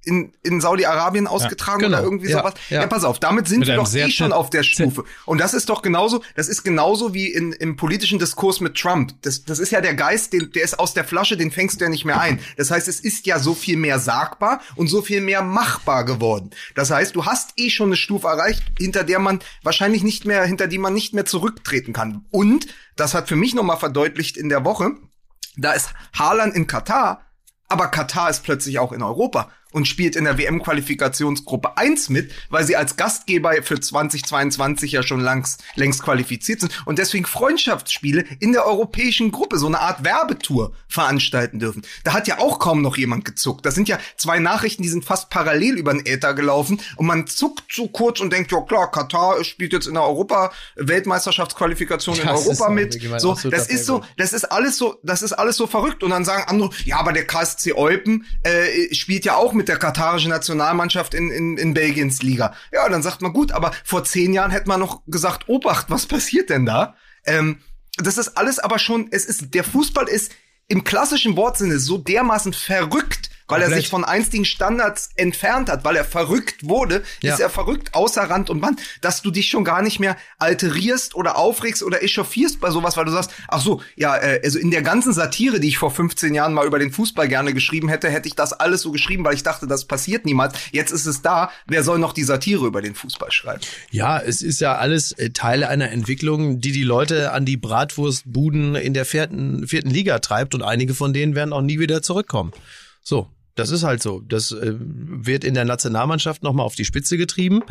Speaker 3: in, in Saudi-Arabien ausgetragen
Speaker 2: genau.
Speaker 3: oder irgendwie
Speaker 2: Ja,
Speaker 3: sowas.
Speaker 2: ja.
Speaker 3: Ja. pass auf, damit sind
Speaker 1: Mit
Speaker 3: wir doch
Speaker 1: sehr
Speaker 3: eh schon auf der Stufe. Und das ist doch genauso, das ist genauso wie in, im politischen Diskurs mit Trump. Das, das ist ja der Geist, den, der ist aus der Flasche, den fängst du ja nicht mehr ein. Das heißt, es ist ja so viel mehr sagbar und so viel mehr machbar geworden. Das heißt, du hast eh schon eine Stufe erreicht, hinter der man wahrscheinlich nicht mehr, hinter die man nicht mehr zurücktreten kann. Und das hat für mich nochmal verdeutlicht in der Woche, da ist Haaland in Katar, aber Katar ist plötzlich auch in Europa und spielt in der WM-Qualifikationsgruppe 1 mit, weil sie als Gastgeber für 2022 ja schon langs, längst qualifiziert sind und deswegen Freundschaftsspiele in der europäischen Gruppe, so eine Art Werbetour veranstalten dürfen. Da hat ja auch kaum noch jemand gezuckt. Das sind ja zwei Nachrichten, die sind fast parallel über den Äther gelaufen und man zuckt so kurz und denkt, ja klar, Katar spielt jetzt in der Europa-Weltmeisterschaftsqualifikation in Europa mit. So, das ist so, das ist alles so, das ist alles so verrückt. Und dann sagen andere, ja, aber der KSC Eupen äh, spielt ja auch mit der katarischen Nationalmannschaft in, in, in Belgiens Liga. Ja, dann sagt man gut, aber vor zehn Jahren hätte man noch gesagt, Obacht, was passiert denn da? Ähm, das ist alles aber schon, es ist, der Fußball ist im klassischen Wortsinne so dermaßen verrückt, weil er sich von einstigen Standards entfernt hat, weil er verrückt wurde,
Speaker 2: Ja.
Speaker 3: ist er verrückt außer Rand und Band, dass du dich schon gar nicht mehr alterierst oder aufregst oder echauffierst bei sowas, weil du sagst, ach so, ja, äh, also in der ganzen Satire, die ich vor 15 Jahren mal über den Fußball gerne geschrieben hätte, hätte ich das alles so geschrieben, weil ich dachte, das passiert niemals. Jetzt ist es da, wer soll noch die Satire über den Fußball schreiben?
Speaker 2: Ja, es ist ja alles äh, Teile einer Entwicklung, die die Leute an die Bratwurstbuden in der vierten, vierten Liga treibt und einige von denen werden auch nie wieder zurückkommen. So, das ist halt so. Das äh, wird in der Nationalmannschaft nochmal auf die Spitze getrieben,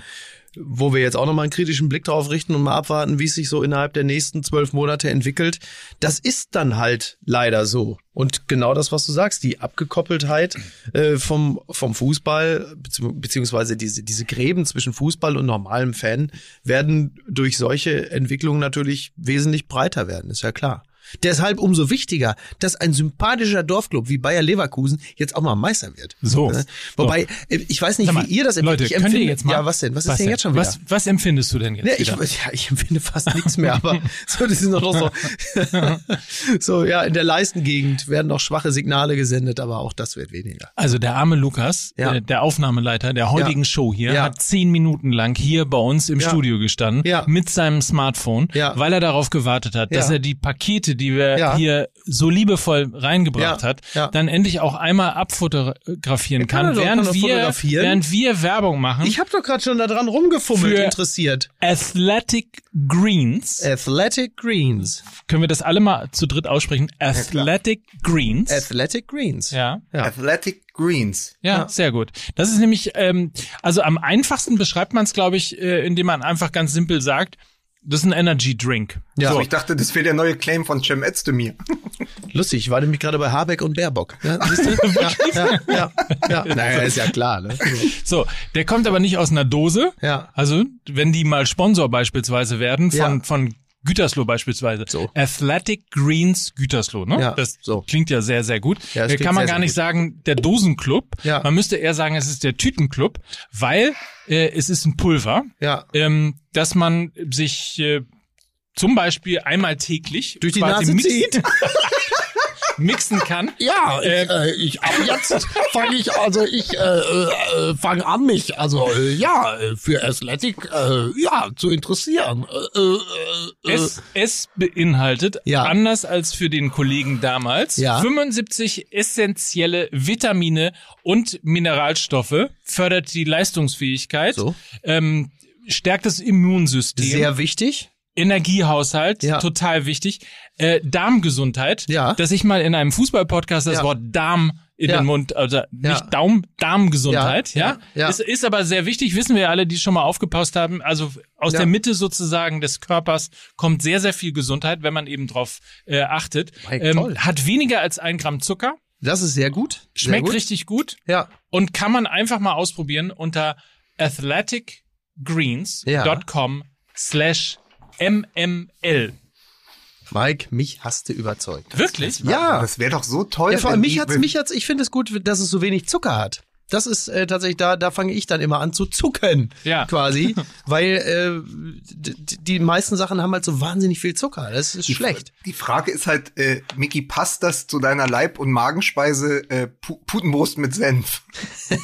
Speaker 2: wo wir jetzt auch nochmal einen kritischen Blick drauf richten und mal abwarten, wie es sich so innerhalb der nächsten zwölf Monate entwickelt. Das ist dann halt leider so. Und genau das, was du sagst, die Abgekoppeltheit äh, vom, vom Fußball, bezieh- beziehungsweise diese, diese Gräben zwischen Fußball und normalem Fan, werden durch solche Entwicklungen natürlich wesentlich breiter werden, ist ja klar. Deshalb umso wichtiger, dass ein sympathischer Dorfclub wie Bayer Leverkusen jetzt auch mal Meister wird.
Speaker 1: So.
Speaker 2: Ne? Wobei, äh, ich weiß nicht,
Speaker 1: mal,
Speaker 2: wie ihr das
Speaker 1: Leute,
Speaker 2: ich
Speaker 1: könnt ihr jetzt mal-
Speaker 2: Ja, was denn? Was, ist denn
Speaker 1: denn?
Speaker 2: jetzt schon wieder?
Speaker 1: Was, was empfindest du denn jetzt
Speaker 2: Ja, ich,
Speaker 1: wieder?
Speaker 2: ja, ich empfinde fast nichts mehr, aber so, das ist noch so, so, ja, in der Leistengegend werden noch schwache Signale gesendet, aber auch das wird weniger.
Speaker 1: Also der arme Lukas,
Speaker 2: Ja.
Speaker 1: äh, der Aufnahmeleiter der heutigen
Speaker 2: Ja.
Speaker 1: Show hier,
Speaker 2: Ja.
Speaker 1: hat zehn Minuten lang hier bei uns im. Studio gestanden mit seinem Smartphone, weil er darauf gewartet hat, dass er die Pakete, die wir
Speaker 2: Ja.
Speaker 1: hier so liebevoll reingebracht
Speaker 2: Ja.
Speaker 1: hat,
Speaker 2: Ja.
Speaker 1: dann endlich auch einmal abfotografieren
Speaker 2: kann
Speaker 1: kann, während
Speaker 2: kann
Speaker 1: wir
Speaker 2: fotografieren.
Speaker 1: während wir Werbung machen
Speaker 2: Ich habe doch gerade schon da dran rumgefummelt,
Speaker 1: Für-
Speaker 2: interessiert.
Speaker 1: Athletic Greens.
Speaker 2: Athletic Greens.
Speaker 1: Können wir das alle mal zu dritt aussprechen? Athletic Greens.
Speaker 2: Athletic Greens.
Speaker 1: ja.
Speaker 2: Ja.
Speaker 3: Athletic Greens.
Speaker 1: Ja,
Speaker 2: Ja.
Speaker 1: sehr gut. Das ist nämlich, ähm, also am einfachsten beschreibt man es, glaube ich, äh, indem man einfach ganz simpel sagt, das ist ein Energy Drink.
Speaker 2: Ja.
Speaker 3: So,
Speaker 1: So.
Speaker 3: ich dachte, das wäre der neue Claim von Cem Özdemir.
Speaker 2: Lustig, ich war nämlich gerade bei Habeck und Baerbock. Ja, siehst du? ja, ja, ja, ja. Naja, ist ja klar, ne?
Speaker 1: So, der kommt aber nicht aus einer Dose.
Speaker 2: Ja.
Speaker 1: Also, wenn die mal Sponsor beispielsweise werden von,
Speaker 2: Ja.
Speaker 1: von Gütersloh beispielsweise.
Speaker 2: So.
Speaker 1: Athletic Greens Gütersloh, ne?
Speaker 2: Ja,
Speaker 1: das
Speaker 2: so.
Speaker 1: klingt ja sehr, sehr gut.
Speaker 2: Ja, das
Speaker 1: Äh, Kann man
Speaker 2: sehr,
Speaker 1: gar nicht
Speaker 2: gut.
Speaker 1: sagen, der Dosenclub.
Speaker 2: Ja.
Speaker 1: Man müsste eher sagen, es ist der Tütenclub, weil äh, es ist ein Pulver,
Speaker 2: Ja.
Speaker 1: ähm, dass man sich äh, zum Beispiel einmal täglich
Speaker 2: Durch die Nase zieht.
Speaker 1: mixen kann.
Speaker 4: Ja, ich,
Speaker 1: Ähm.
Speaker 4: äh, ich ab jetzt fange ich, also ich äh, äh, fange an, mich also äh, ja für Athletic äh, ja zu interessieren. Äh, äh,
Speaker 1: Es, es beinhaltet,
Speaker 2: Ja.
Speaker 1: anders als für den Kollegen damals,
Speaker 2: Ja.
Speaker 1: 75 essentielle Vitamine und Mineralstoffe, fördert die Leistungsfähigkeit,
Speaker 2: So.
Speaker 1: ähm, stärkt das Immunsystem,
Speaker 2: Sehr wichtig.
Speaker 1: Energiehaushalt,
Speaker 2: Ja.
Speaker 1: total wichtig, äh, Darmgesundheit,
Speaker 2: Ja.
Speaker 1: dass ich mal in einem Fußballpodcast das
Speaker 2: Ja.
Speaker 1: Wort Darm in
Speaker 2: Ja.
Speaker 1: den Mund, also nicht Daum, Darmgesundheit,
Speaker 2: Ja.
Speaker 1: Ist, ist aber sehr wichtig, wissen wir alle, die schon mal aufgepasst haben. Also aus der Mitte sozusagen des Körpers kommt sehr, sehr viel Gesundheit, wenn man eben drauf äh, achtet.
Speaker 2: Hey, toll.
Speaker 1: hat weniger als ein Gramm Zucker,
Speaker 2: Das ist sehr gut. Sehr
Speaker 1: schmeckt
Speaker 2: gut.
Speaker 1: richtig gut
Speaker 2: Ja.
Speaker 1: und kann man einfach mal ausprobieren unter athleticgreens.com slash mml.
Speaker 2: Mike, mich hast du überzeugt.
Speaker 1: Wirklich?
Speaker 2: Ja.
Speaker 3: Das wäre doch so toll.
Speaker 2: Ja, vor allem mich hat's, mich hat's, ich finde es gut, dass es so wenig Zucker hat. Das ist äh, tatsächlich, da, da fange ich dann immer an zu zucken,
Speaker 1: Ja.
Speaker 2: quasi, weil äh, die meisten Sachen haben halt so wahnsinnig viel Zucker. Das ist schlecht.
Speaker 3: Die Frage ist halt, äh, Mickey, passt das zu deiner Leib- und Magenspeise äh, Pu Putenbrust mit Senf?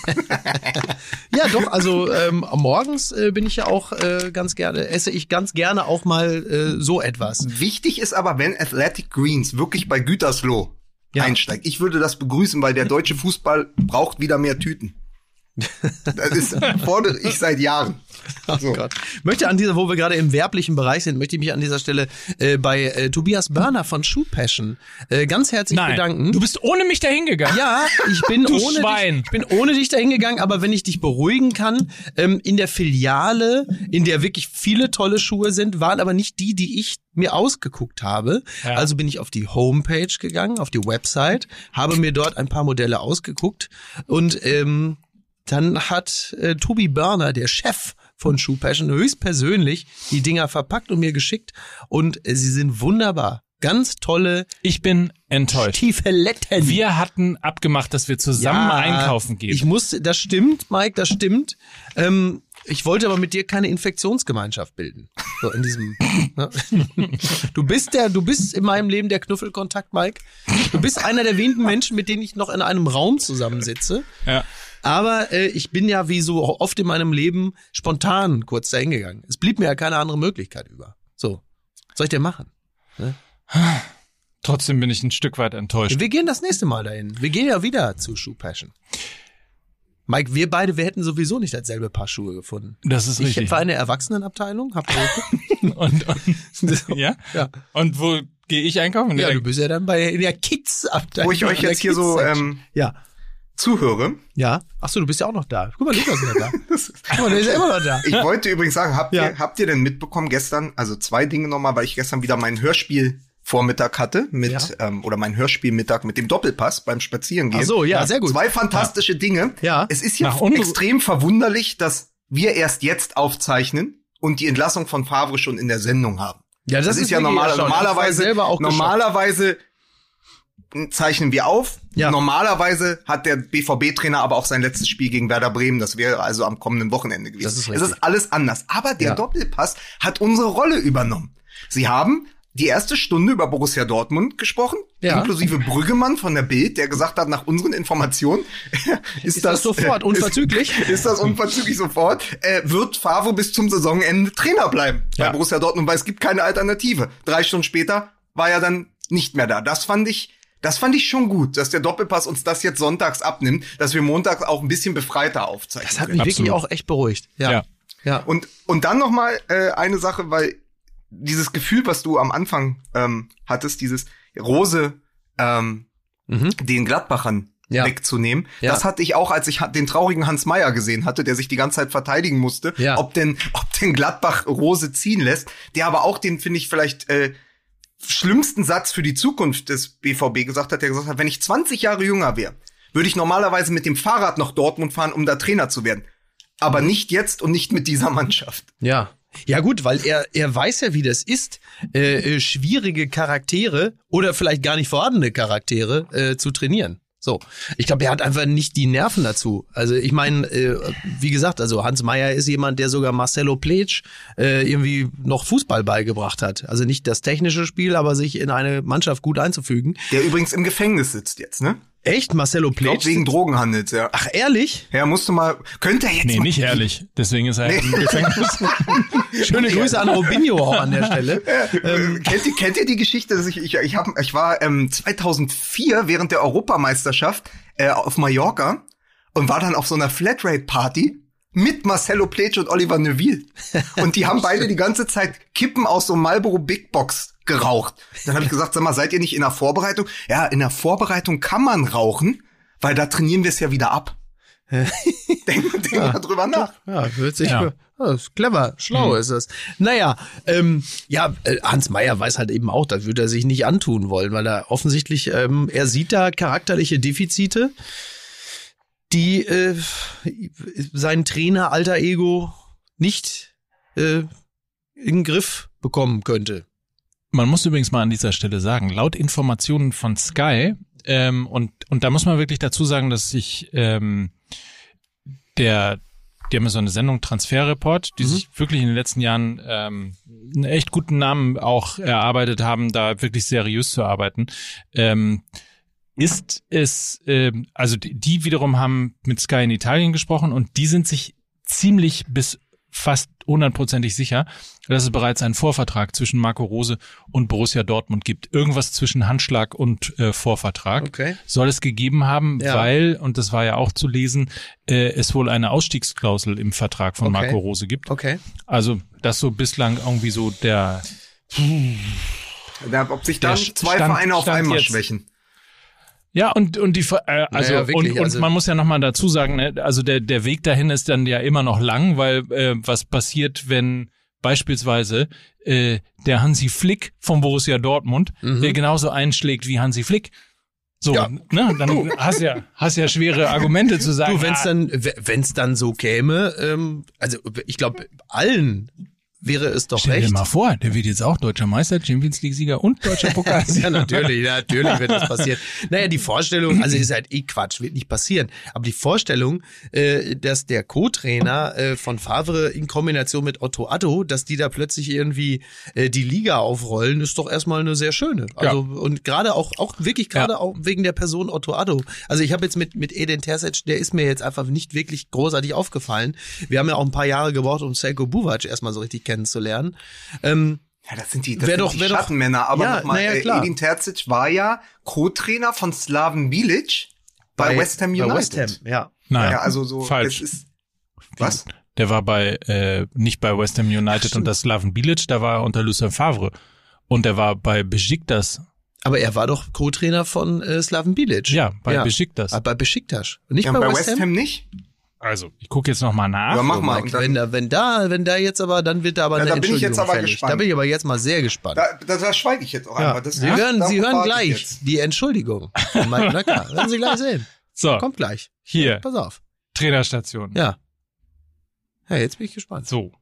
Speaker 2: Ja, doch, also ähm, morgens äh, bin ich ja auch äh, ganz gerne, esse ich ganz gerne auch mal äh, so etwas.
Speaker 3: Wichtig ist aber, wenn Athletic Greens wirklich bei Gütersloh
Speaker 2: Ja.
Speaker 3: einsteigt. Ich würde das begrüßen, weil der deutsche Fußball braucht wieder mehr Tüten. Das ist, fordere ich seit Jahren. So.
Speaker 2: Oh Gott. Möchte an dieser, wo wir gerade im werblichen Bereich sind, möchte ich mich an dieser Stelle äh, bei äh, Tobias Börner von Shoe Passion äh, ganz herzlich
Speaker 1: Nein,
Speaker 2: bedanken.
Speaker 1: du bist ohne mich dahin gegangen.
Speaker 2: Ja, ich bin
Speaker 1: Du
Speaker 2: ohne
Speaker 1: Schwein.
Speaker 2: dich, ich bin ohne dich dahin gegangen, aber wenn ich dich beruhigen kann, ähm, in der Filiale, in der wirklich viele tolle Schuhe sind, waren aber nicht die, die ich mir ausgeguckt habe.
Speaker 1: Ja.
Speaker 2: Also bin ich auf die Homepage gegangen, auf die Website, habe mir dort ein paar Modelle ausgeguckt und ähm, dann hat äh, Tobi Börner, der Chef von Shoe Passion, höchstpersönlich die Dinger verpackt und mir geschickt und äh, sie sind wunderbar. Ganz tolle
Speaker 1: Ich bin enttäuscht.
Speaker 2: Stiefeletten.
Speaker 1: Wir hatten abgemacht, dass wir zusammen
Speaker 2: Ja,
Speaker 1: einkaufen gehen.
Speaker 2: Ich musste, das stimmt, Mike, das stimmt. Ähm, ich wollte aber mit dir keine Infektionsgemeinschaft bilden. So in diesem. ne? Du bist der, du bist in meinem Leben der Knuffelkontakt, Mike. Du bist einer der wenigen Menschen, mit denen ich noch in einem Raum zusammensitze.
Speaker 1: ja.
Speaker 2: Aber äh, ich bin ja wie so oft in meinem Leben spontan kurz dahin gegangen. Es blieb mir ja keine andere Möglichkeit über. So, was soll ich denn machen?
Speaker 1: Trotzdem bin ich ein Stück weit enttäuscht.
Speaker 2: Wir gehen das nächste Mal dahin. Wir gehen ja wieder zu Shoe Passion. Mike, wir beide, wir hätten sowieso nicht dasselbe Paar Schuhe gefunden.
Speaker 1: Das ist
Speaker 2: Ich
Speaker 1: richtig.
Speaker 2: war in der Erwachsenenabteilung, hab
Speaker 1: Und, und, ja?
Speaker 2: ja.
Speaker 1: Und wo gehe ich einkaufen?
Speaker 2: ja, du bist ja dann bei in der Kids-Abteilung.
Speaker 3: Wo ich euch jetzt hier so ähm,
Speaker 2: ja,
Speaker 3: zuhöre.
Speaker 2: ja. Ach so, du bist ja auch noch da. Guck mal, Lukas ist ja da. Guck mal, der ist ja immer noch da.
Speaker 3: Ich wollte übrigens sagen, habt,
Speaker 2: Ja.
Speaker 3: ihr, habt ihr denn mitbekommen gestern, also zwei Dinge nochmal, weil ich gestern wieder mein Hörspiel Vormittag hatte mit
Speaker 2: Ja.
Speaker 3: ähm, oder mein Hörspielmittag mit dem Doppelpass beim Spazierengehen.
Speaker 2: Ach so, ja, sehr gut.
Speaker 3: Zwei fantastische Dinge.
Speaker 2: Ja.
Speaker 3: Es ist ja extrem verwunderlich, dass wir erst jetzt aufzeichnen und die Entlassung von Favre schon in der Sendung haben.
Speaker 2: Ja,
Speaker 3: Das, ist ja normal, normalerweise,
Speaker 2: selber auch
Speaker 3: normalerweise zeichnen wir auf.
Speaker 2: Ja.
Speaker 3: Normalerweise hat der BVB-Trainer aber auch sein letztes Spiel gegen Werder Bremen. Das wäre also am kommenden Wochenende gewesen.
Speaker 2: Das ist
Speaker 3: es ist alles anders. Aber der
Speaker 2: Ja.
Speaker 3: Doppelpass hat unsere Rolle übernommen. Sie haben die erste Stunde über Borussia Dortmund gesprochen,
Speaker 2: Ja.
Speaker 3: inklusive Brüggemann von der Bild, der gesagt hat, nach unseren Informationen ist,
Speaker 2: das sofort, unverzüglich?
Speaker 3: Ist, ist das unverzüglich sofort? Äh, wird Favre bis zum Saisonende Trainer bleiben bei
Speaker 1: Ja.
Speaker 3: Borussia Dortmund, weil es gibt keine Alternative. Drei Stunden später war er dann nicht mehr da. Das fand ich, das fand ich schon gut, dass der Doppelpass uns das jetzt sonntags abnimmt, dass wir montags auch ein bisschen befreiter aufzeichnen.
Speaker 2: Das hat
Speaker 3: können.
Speaker 2: mich wirklich
Speaker 1: Absolut.
Speaker 2: auch echt beruhigt. Ja.
Speaker 1: Ja.
Speaker 2: Ja.
Speaker 3: Und, und dann noch mal äh, eine Sache, weil dieses Gefühl, was du am Anfang ähm, hattest, dieses Rose ähm,
Speaker 2: Mhm.
Speaker 3: den Gladbachern
Speaker 2: Ja.
Speaker 3: wegzunehmen,
Speaker 2: Ja.
Speaker 3: das hatte ich auch, als ich den traurigen Hans Meyer gesehen hatte, der sich die ganze Zeit verteidigen musste,
Speaker 2: Ja.
Speaker 3: ob denn, ob denn Gladbach Rose ziehen lässt, der aber auch den, finde ich, vielleicht äh, schlimmsten Satz für die Zukunft des BVB gesagt hat, der gesagt hat, wenn ich 20 Jahre jünger wäre, würde ich normalerweise mit dem Fahrrad nach Dortmund fahren, um da Trainer zu werden. Aber nicht jetzt und nicht mit dieser Mannschaft.
Speaker 2: Ja. Ja gut, weil er, er weiß ja, wie das ist, äh, äh, schwierige Charaktere oder vielleicht gar nicht vorhandene Charaktere äh, zu trainieren. So, ich glaube, er hat einfach nicht die Nerven dazu. Also ich meine, äh, wie gesagt, also Hans Meyer ist jemand, der sogar Marcelo Pletsch äh, irgendwie noch Fußball beigebracht hat. Also nicht das technische Spiel, aber sich in eine Mannschaft gut einzufügen.
Speaker 3: Der übrigens im Gefängnis sitzt jetzt, ne?
Speaker 2: Echt, Marcelo
Speaker 3: Ich glaub, wegen Drogenhandels, ja.
Speaker 2: Ach ehrlich?
Speaker 3: Ja, musste mal, könnte er jetzt
Speaker 1: Nee,
Speaker 3: mal,
Speaker 1: nicht ehrlich. Deswegen ist er im Gefängnis.
Speaker 2: Schöne Grüße an Robinho auch an der Stelle.
Speaker 3: Ähm, kennt, ihr, kennt ihr die Geschichte, dass ich, ich, ich, hab, ich war ähm, 2004 während der Europameisterschaft äh, auf Mallorca und war dann auf so einer Flatrate-Party mit Marcelo Pletsch und Oliver Neuville. Und die haben beide die ganze Zeit Kippen aus so einem Marlboro Big Box geraucht. Dann habe ich gesagt, sag mal, seid ihr nicht in der Vorbereitung? Ja, in der Vorbereitung kann man rauchen, weil da trainieren wir es ja wieder ab. denk denk mal drüber nach.
Speaker 2: Ja, hört sich
Speaker 1: Ja.
Speaker 2: ja. Ja, ist clever, schlau ist das. Naja, ähm, ja, äh, Hans Meyer weiß halt eben auch, das würde er sich nicht antun wollen, weil er offensichtlich, ähm, er sieht da charakterliche Defizite, die äh, sein Trainer alter Ego nicht äh, in den Griff bekommen könnte.
Speaker 1: Man muss übrigens mal an dieser Stelle sagen, laut Informationen von Sky, ähm, und, und da muss man wirklich dazu sagen, dass sich ähm, der, die haben ja so eine Sendung Transferreport, die sich wirklich in den letzten Jahren ähm, einen echt guten Namen auch erarbeitet haben, da wirklich seriös zu arbeiten. Ähm, ist es, ähm, also die, die wiederum haben mit Sky in Italien gesprochen und die sind sich ziemlich bis fast hundertprozentig sicher, dass es bereits einen Vorvertrag zwischen Marco Rose und Borussia Dortmund gibt. Irgendwas zwischen Handschlag und äh, Vorvertrag
Speaker 2: Okay.
Speaker 1: soll es gegeben haben,
Speaker 2: Ja.
Speaker 1: weil, und das war ja auch zu lesen, äh, es wohl eine Ausstiegsklausel im Vertrag von
Speaker 2: Okay.
Speaker 1: Marco Rose gibt.
Speaker 2: Okay.
Speaker 1: Also das so bislang irgendwie so der
Speaker 3: ob sich dann zwei
Speaker 1: Stand-
Speaker 3: Vereine auf
Speaker 1: Stand
Speaker 3: einmal
Speaker 1: jetzt.
Speaker 3: schwächen.
Speaker 1: Ja, und, und die, äh, also,
Speaker 2: Naja, wirklich,
Speaker 1: und, und
Speaker 2: also-
Speaker 1: man muss ja nochmal dazu sagen, ne, also der, der Weg dahin ist dann ja immer noch lang, weil äh, was passiert, wenn beispielsweise äh, der Hansi Flick vom Borussia Dortmund, der genauso einschlägt wie Hansi Flick. So,
Speaker 2: Mhm. Ja.
Speaker 1: ne, dann hast ja, hast ja schwere Argumente zu sagen.
Speaker 2: Du, wenn es
Speaker 1: ah,
Speaker 2: dann, wenn es dann so käme, ähm, also ich glaube, allen wäre es doch
Speaker 1: Stell dir
Speaker 2: recht.
Speaker 1: mal vor, der wird jetzt auch deutscher Meister, Champions League Sieger und deutscher Pokalsieger.
Speaker 2: Ja, natürlich, natürlich wird das passieren. Naja, die Vorstellung, also ist halt eh Quatsch, wird nicht passieren. Aber die Vorstellung, äh, dass der Co-Trainer äh, von Favre in Kombination mit Otto Addo, dass die da plötzlich irgendwie äh, die Liga aufrollen, ist doch erstmal eine sehr schöne. Also und gerade auch, auch wirklich gerade
Speaker 1: Ja.
Speaker 2: auch wegen der Person Otto Addo. Also ich habe jetzt mit mit Edin Terzic, der ist mir jetzt einfach nicht wirklich großartig aufgefallen. Wir haben ja auch ein paar Jahre gebraucht, um Selko Buvac erstmal so richtig kennenzulernen. Ähm,
Speaker 3: Ja, das sind die, das sind
Speaker 2: doch-
Speaker 3: die
Speaker 2: wär doch-
Speaker 3: Schattenmänner. Aber
Speaker 2: Ja,
Speaker 3: nochmal,
Speaker 2: ja,
Speaker 3: äh. Edin Terzic war ja Co-Trainer von Slaven Bilic bei, West Ham United.
Speaker 2: Bei West Ham, ja.
Speaker 1: Nein,
Speaker 3: Ja, also so,
Speaker 1: falsch.
Speaker 3: ist, was?
Speaker 1: Der war bei äh, nicht bei West Ham United und das Slaven Bilic, da war er unter Lucien Favre. Und der war bei Besiktas.
Speaker 2: Aber er war doch Co-Trainer von äh, Slaven Bilic.
Speaker 1: Ja, bei
Speaker 2: ja.
Speaker 1: Besiktas.
Speaker 2: Ah, bei Besiktas. Und nicht
Speaker 3: Ja,
Speaker 2: bei,
Speaker 3: bei
Speaker 2: West Ham?
Speaker 3: nicht?
Speaker 1: Also, ich gucke jetzt noch mal nach.
Speaker 3: Ja, mach
Speaker 2: Oh,
Speaker 3: mal.
Speaker 2: Wenn, da, wenn da, wenn da jetzt aber, dann wird da aber
Speaker 3: Ja,
Speaker 2: eine
Speaker 3: da bin ich
Speaker 2: Entschuldigung
Speaker 3: jetzt aber
Speaker 2: fällig.
Speaker 3: gespannt.
Speaker 2: Da bin ich aber jetzt mal sehr gespannt.
Speaker 3: da, da, da schweige ich jetzt auch
Speaker 2: ja.
Speaker 3: einfach. Das,
Speaker 2: Sie hören, Sie hören gleich die Entschuldigung von Mike Nöcker. Werden Sie gleich sehen.
Speaker 1: so,
Speaker 2: Kommt gleich.
Speaker 1: hier,
Speaker 2: Pass auf.
Speaker 1: Trainerstation.
Speaker 2: Ja. Ja, jetzt bin ich gespannt.
Speaker 1: So,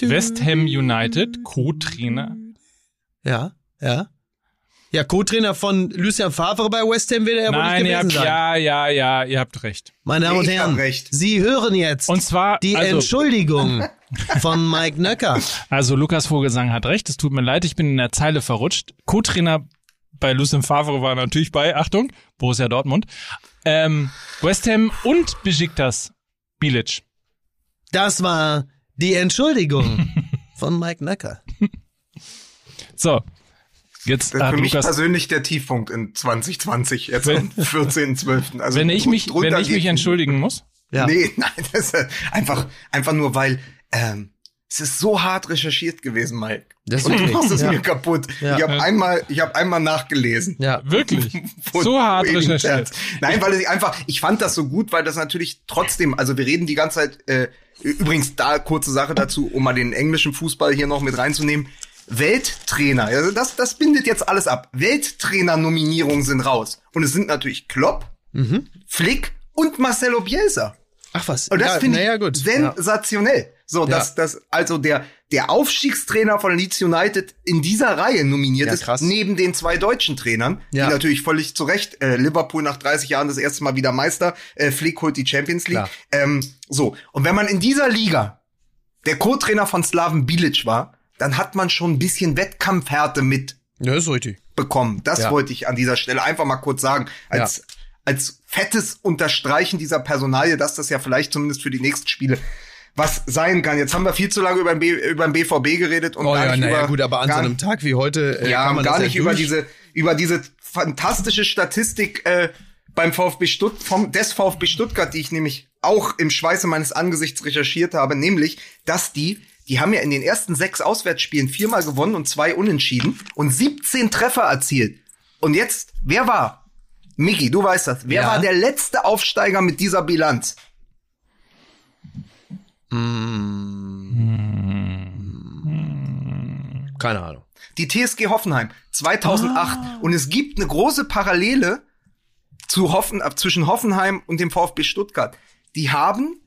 Speaker 1: West Ham United, Co-Trainer
Speaker 2: Ja, ja. Ja, Co-Trainer von Lucien Favre bei West Ham wird er ja wohl
Speaker 1: Nein,
Speaker 2: nicht
Speaker 1: ihr
Speaker 2: gewesen
Speaker 1: habt,
Speaker 2: sein.
Speaker 1: ja, ja, ja, ihr habt recht.
Speaker 2: Meine Damen und
Speaker 3: Ich
Speaker 2: Herren,
Speaker 3: recht.
Speaker 2: Sie hören jetzt
Speaker 1: Und zwar,
Speaker 2: die
Speaker 1: also,
Speaker 2: Entschuldigung von Mike Nöcker.
Speaker 1: also Lukas Vogelsang hat recht, es tut mir leid, ich bin in der Zeile verrutscht. Co-Trainer bei Lucien Favre war natürlich bei, Achtung, Borussia Dortmund, ähm, West Ham und Besiktas Bilic.
Speaker 2: Das war die Entschuldigung von Mike Nöcker.
Speaker 1: So, jetzt
Speaker 3: Das ist für mich
Speaker 1: Lukas
Speaker 3: persönlich der Tiefpunkt in 2020, jetzt
Speaker 1: Wenn-
Speaker 3: am 14.12. Also
Speaker 1: wenn ich mich, wenn ich mich entschuldigen muss.
Speaker 2: Ja.
Speaker 3: Nee, nein, das ist einfach, einfach nur, weil ähm, es ist so hart recherchiert gewesen, Mike.
Speaker 2: Das
Speaker 3: Und du machst es
Speaker 2: ja.
Speaker 3: mir kaputt.
Speaker 2: Ja.
Speaker 3: Ich habe einmal, ich habe einmal nachgelesen.
Speaker 2: Ja.
Speaker 1: Wirklich. So hart recherchiert.
Speaker 3: Nein, weil ich einfach, ich fand das so gut, weil das natürlich trotzdem, also wir reden die ganze Zeit, äh, übrigens da kurze Sache dazu, um mal den englischen Fußball hier noch mit reinzunehmen. Welttrainer, also das, das bindet jetzt alles ab. Welttrainer-Nominierungen sind raus. Und es sind natürlich Klopp,
Speaker 2: Mhm.
Speaker 3: Flick und Marcelo Bielsa.
Speaker 2: Ach was.
Speaker 3: Und das
Speaker 2: ja,
Speaker 3: finde
Speaker 2: naja,
Speaker 3: ich
Speaker 2: gut. Ja.
Speaker 3: sensationell. So, dass
Speaker 2: Ja.
Speaker 3: das also der der Aufstiegstrainer von Leeds United in dieser Reihe nominiert
Speaker 2: Ja,
Speaker 3: ist,
Speaker 2: krass.
Speaker 3: neben den zwei deutschen Trainern,
Speaker 2: Ja.
Speaker 3: die natürlich völlig zu Recht äh, Liverpool nach 30 Jahren das erste Mal wieder Meister, äh, Flick holt die Champions League. Ähm, so, und wenn man in dieser Liga der Co-Trainer von Slaven Bilic war, dann hat man schon ein bisschen Wettkampfhärte mit
Speaker 2: Ja, ist richtig.
Speaker 3: bekommen. Das
Speaker 2: Ja.
Speaker 3: wollte ich an dieser Stelle einfach mal kurz sagen. Als, als fettes Unterstreichen dieser Personalie, dass das ja vielleicht zumindest für die nächsten Spiele was sein kann. Jetzt haben wir viel zu lange über den, B, über den BVB geredet und
Speaker 2: Oh
Speaker 3: gar
Speaker 2: ja,
Speaker 3: nicht über,
Speaker 2: gut, aber an so einem Tag wie heute äh,
Speaker 3: ja,
Speaker 2: kann man
Speaker 3: gar nicht
Speaker 2: ja
Speaker 3: über
Speaker 2: durch-
Speaker 3: diese über diese fantastische Statistik äh, beim VfB Stutt vom des VfB Stuttgart, die ich nämlich auch im Schweiße meines Angesichts recherchiert habe, nämlich, dass die die haben ja in den ersten sechs Auswärtsspielen viermal gewonnen und zwei unentschieden und 17 Treffer erzielt. Und jetzt, wer war? Miki, du weißt das. Wer
Speaker 2: Ja.
Speaker 3: war der letzte Aufsteiger mit dieser Bilanz?
Speaker 2: Keine Ahnung.
Speaker 3: die TSG Hoffenheim 2008 und es gibt eine große Parallele zu Hoffen, äh, zwischen Hoffenheim und dem VfB Stuttgart. Die haben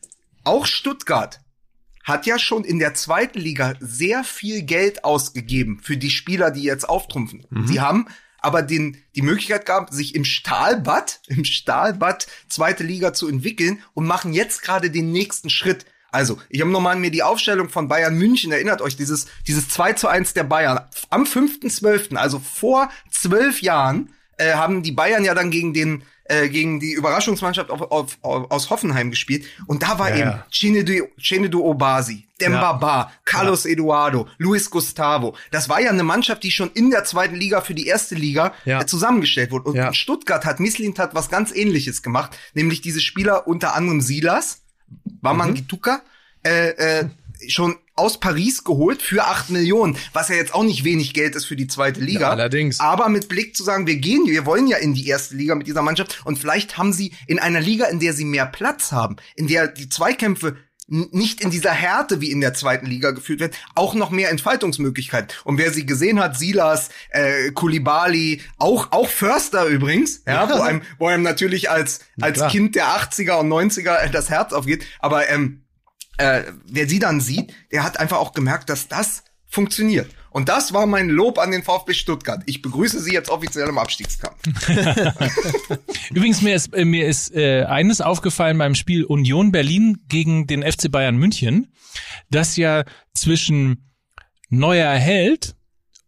Speaker 3: auch Stuttgart hat ja schon in der zweiten Liga sehr viel Geld ausgegeben für die Spieler, die jetzt auftrumpfen. Sie haben aber den, die Möglichkeit gehabt, sich im Stahlbad, im Stahlbad zweite Liga zu entwickeln und machen jetzt gerade den nächsten Schritt. Also, ich habe nochmal mir die Aufstellung von Bayern München, erinnert euch, dieses, dieses 2 zu 1 der Bayern. Am 5.12., also vor zwölf Jahren, äh, haben die Bayern ja dann gegen den, äh, gegen die Überraschungsmannschaft auf, auf, auf, aus Hoffenheim gespielt. Und da war
Speaker 2: Ja,
Speaker 3: eben
Speaker 2: ja.
Speaker 3: Chinedu, Chinedu Obasi, Dembaba, Carlos Eduardo, Luis Gustavo. Das war ja eine Mannschaft, die schon in der zweiten Liga für die erste Liga
Speaker 2: Ja.
Speaker 3: äh, zusammengestellt wurde. Und
Speaker 2: Ja.
Speaker 3: in Stuttgart hat Mislint hat was ganz ähnliches gemacht, nämlich diese Spieler unter anderem Silas, Waman
Speaker 2: Mhm.
Speaker 3: Gituka, äh, äh, schon aus Paris geholt für acht Millionen, was ja jetzt auch nicht wenig Geld ist für die zweite Liga.
Speaker 2: Ja, allerdings.
Speaker 3: Aber mit Blick zu sagen, wir gehen, wir wollen ja in die erste Liga mit dieser Mannschaft und vielleicht haben sie in einer Liga, in der sie mehr Platz haben, in der die Zweikämpfe nicht in dieser Härte wie in der zweiten Liga geführt werden, auch noch mehr Entfaltungsmöglichkeiten. Und wer sie gesehen hat, Silas, äh, Kulibali, auch auch Förster übrigens, ja, wo einem, wo einem natürlich als als. Kind der 80er und 90er das Herz aufgeht, aber ähm, äh, wer sie dann sieht, der hat einfach auch gemerkt, dass das funktioniert. Und das war mein Lob an den VfB Stuttgart. Ich begrüße Sie jetzt offiziell im Abstiegskampf.
Speaker 1: Übrigens, mir ist, äh, mir ist äh, eines aufgefallen beim Spiel Union Berlin gegen den FC Bayern München, dass ja zwischen neuer Held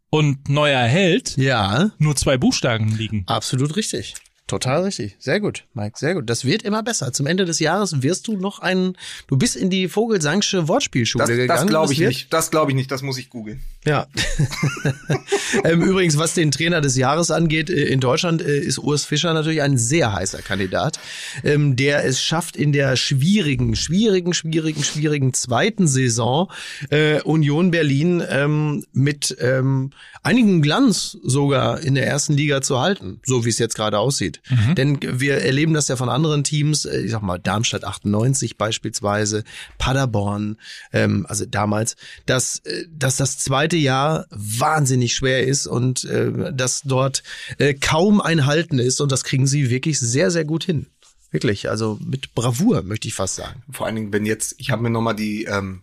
Speaker 1: und neuer Held
Speaker 2: Ja,
Speaker 1: nur zwei Buchstaben liegen.
Speaker 2: absolut richtig. Total richtig. Sehr gut, Mike, sehr gut. Das wird immer besser. Zum Ende des Jahres wirst du noch ein, du bist in die Vogelsangsche Wortspielschule
Speaker 3: Das,
Speaker 2: gegangen.
Speaker 3: das glaube ich nicht. Das glaube ich nicht. Das muss ich googeln.
Speaker 2: Ja. ähm, übrigens, was den Trainer des Jahres angeht, äh, in Deutschland äh, ist Urs Fischer natürlich ein sehr heißer Kandidat, ähm, der es schafft, in der schwierigen, schwierigen, schwierigen, schwierigen zweiten Saison äh, Union Berlin ähm, mit einigem Glanz sogar in der ersten Liga zu halten, so wie es jetzt gerade aussieht. Denn wir erleben das ja von anderen Teams, ich sag mal Darmstadt 98 beispielsweise, Paderborn, also damals, dass, dass das zweite Jahr wahnsinnig schwer ist und äh, dass dort äh, kaum ein Halten ist und das kriegen sie wirklich sehr, sehr gut hin. Wirklich, also mit Bravour, möchte ich fast sagen.
Speaker 3: Vor allen Dingen, wenn jetzt, ich habe mir noch mal die ähm,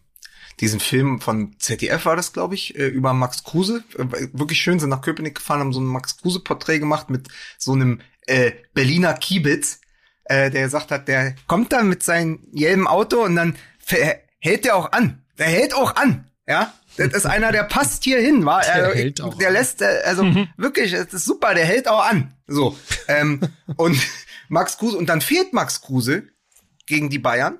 Speaker 3: diesen Film von ZDF war das, glaube ich, äh, über Max Kruse. Äh, wirklich schön, sind nach Köpenick gefahren, haben so ein Max Kruse-Porträt gemacht mit so einem äh, Berliner Kiebitz, äh, der gesagt hat, der kommt dann mit seinem gelben Auto und dann hält der auch an. Der hält auch an, ja. Das ist einer, der passt hier hin, war.
Speaker 4: Der
Speaker 3: also,
Speaker 4: hält auch
Speaker 3: der lässt, äh, also
Speaker 1: Mhm.
Speaker 3: wirklich, das ist super, der hält auch an. So. ähm, und Max Kruse, und dann fehlt Max Kruse gegen die Bayern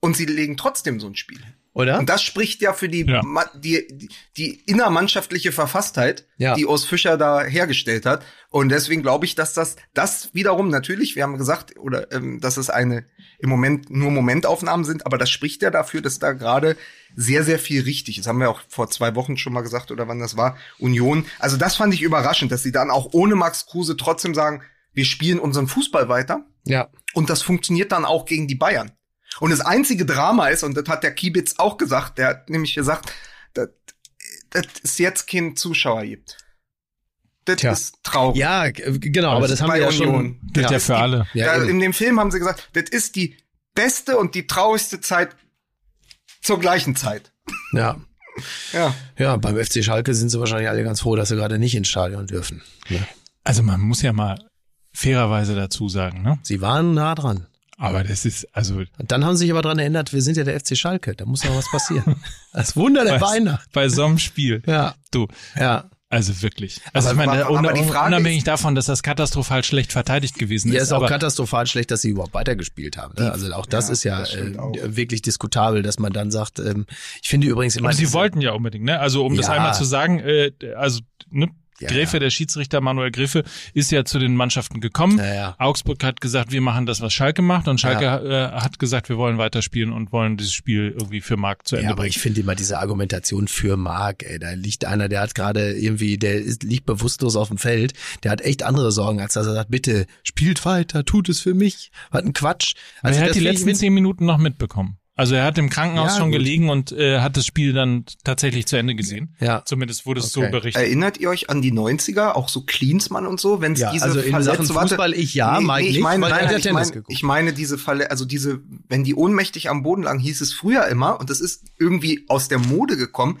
Speaker 3: und sie legen trotzdem so ein Spiel. hin.
Speaker 2: Oder?
Speaker 3: Und das spricht ja für die,
Speaker 1: Ja.
Speaker 3: Die, die innermannschaftliche Verfasstheit,
Speaker 2: Ja.
Speaker 3: die Urs Fischer da hergestellt hat. Und deswegen glaube ich, dass das, das wiederum natürlich, wir haben gesagt, oder ähm, dass es eine im Moment nur Momentaufnahmen sind, aber das spricht ja dafür, dass da gerade sehr, sehr viel richtig ist. Haben wir auch vor zwei Wochen schon mal gesagt, oder wann das war, Union. Also das fand ich überraschend, dass sie dann auch ohne Max Kruse trotzdem sagen, wir spielen unseren Fußball weiter.
Speaker 2: Ja.
Speaker 3: Und das funktioniert dann auch gegen die Bayern. Und das einzige Drama ist, und das hat der Kiebitz auch gesagt, der hat nämlich gesagt, dass dass es jetzt keinen Zuschauer gibt. Das
Speaker 2: Tja.
Speaker 3: ist traurig.
Speaker 2: Ja, genau, aber das haben
Speaker 3: bei
Speaker 2: wir ja
Speaker 3: Union.
Speaker 2: schon.
Speaker 1: Gilt ja, für alle.
Speaker 2: Ja,
Speaker 3: da,
Speaker 2: eben.
Speaker 3: in dem Film haben sie gesagt, das ist die beste und die traurigste Zeit zur gleichen Zeit.
Speaker 2: Ja.
Speaker 3: Ja.
Speaker 2: Ja, beim FC Schalke sind sie wahrscheinlich alle ganz froh, dass sie gerade nicht ins Stadion dürfen. Ne?
Speaker 1: Also man muss ja mal fairerweise dazu sagen, ne?
Speaker 2: Sie waren nah dran.
Speaker 1: Aber das ist, also
Speaker 2: Und dann haben sie sich aber dran erinnert, wir sind ja der FC Schalke, da muss noch was passieren. Das Wunder der
Speaker 1: bei,
Speaker 2: Weihnacht.
Speaker 1: bei so einem Spiel.
Speaker 2: Ja,
Speaker 1: Du,
Speaker 2: ja.
Speaker 1: also wirklich. Also
Speaker 3: Aber-
Speaker 1: ich meine,
Speaker 3: aber- aber
Speaker 1: un-
Speaker 3: die Frage
Speaker 1: unabhängig
Speaker 3: ist-
Speaker 1: davon, dass das katastrophal schlecht verteidigt gewesen
Speaker 2: Ja,
Speaker 1: ist.
Speaker 2: ist auch
Speaker 1: aber
Speaker 2: katastrophal schlecht, dass sie überhaupt weitergespielt haben. Ne? Also auch das
Speaker 3: Ja,
Speaker 2: ist ja
Speaker 3: das
Speaker 2: äh, wirklich diskutabel, dass man dann sagt, ähm, ich finde übrigens immer.
Speaker 1: Und sie wollten ja unbedingt, ne? Also um das
Speaker 2: Ja.
Speaker 1: einmal zu sagen, äh, also ne,
Speaker 2: Ja,
Speaker 1: Gräfe,
Speaker 2: ja.
Speaker 1: der Schiedsrichter Manuel Gräfe, ist ja zu den Mannschaften gekommen.
Speaker 2: Ja.
Speaker 1: Augsburg hat gesagt, wir machen das, was Schalke macht, und Schalke äh, hat gesagt, wir wollen weiterspielen und wollen dieses Spiel irgendwie für Marc zu Ende
Speaker 2: aber
Speaker 1: bringen.
Speaker 2: ich finde immer diese Argumentation für Marc, ey, da liegt einer, der hat gerade irgendwie, der ist, liegt bewusstlos auf dem Feld, der hat echt andere Sorgen, als dass er sagt, bitte, spielt weiter, tut es für mich. Was ein Quatsch.
Speaker 1: Also er hat die letzten zehn Minuten noch mitbekommen. Also er hat im Krankenhaus
Speaker 2: Ja,
Speaker 1: schon
Speaker 2: gut.
Speaker 1: gelegen und äh, hat das Spiel dann tatsächlich zu Ende gesehen.
Speaker 2: Ja.
Speaker 1: Zumindest wurde es
Speaker 2: Okay.
Speaker 1: so berichtet.
Speaker 3: Erinnert ihr euch an die 90er, auch so Cleansmann und so, wenn es
Speaker 2: Ja,
Speaker 3: diese
Speaker 2: also in
Speaker 3: Verletzung-
Speaker 2: Sachen
Speaker 3: warte,
Speaker 2: Fußball ich ja, Mike
Speaker 3: ich
Speaker 2: nicht,
Speaker 3: meine,
Speaker 2: weil
Speaker 3: nein, ich
Speaker 2: Tennis geguckt.
Speaker 3: ich meine diese Falle, also diese, wenn die ohnmächtig am Boden lagen, hieß es früher immer, und das ist irgendwie aus der Mode gekommen,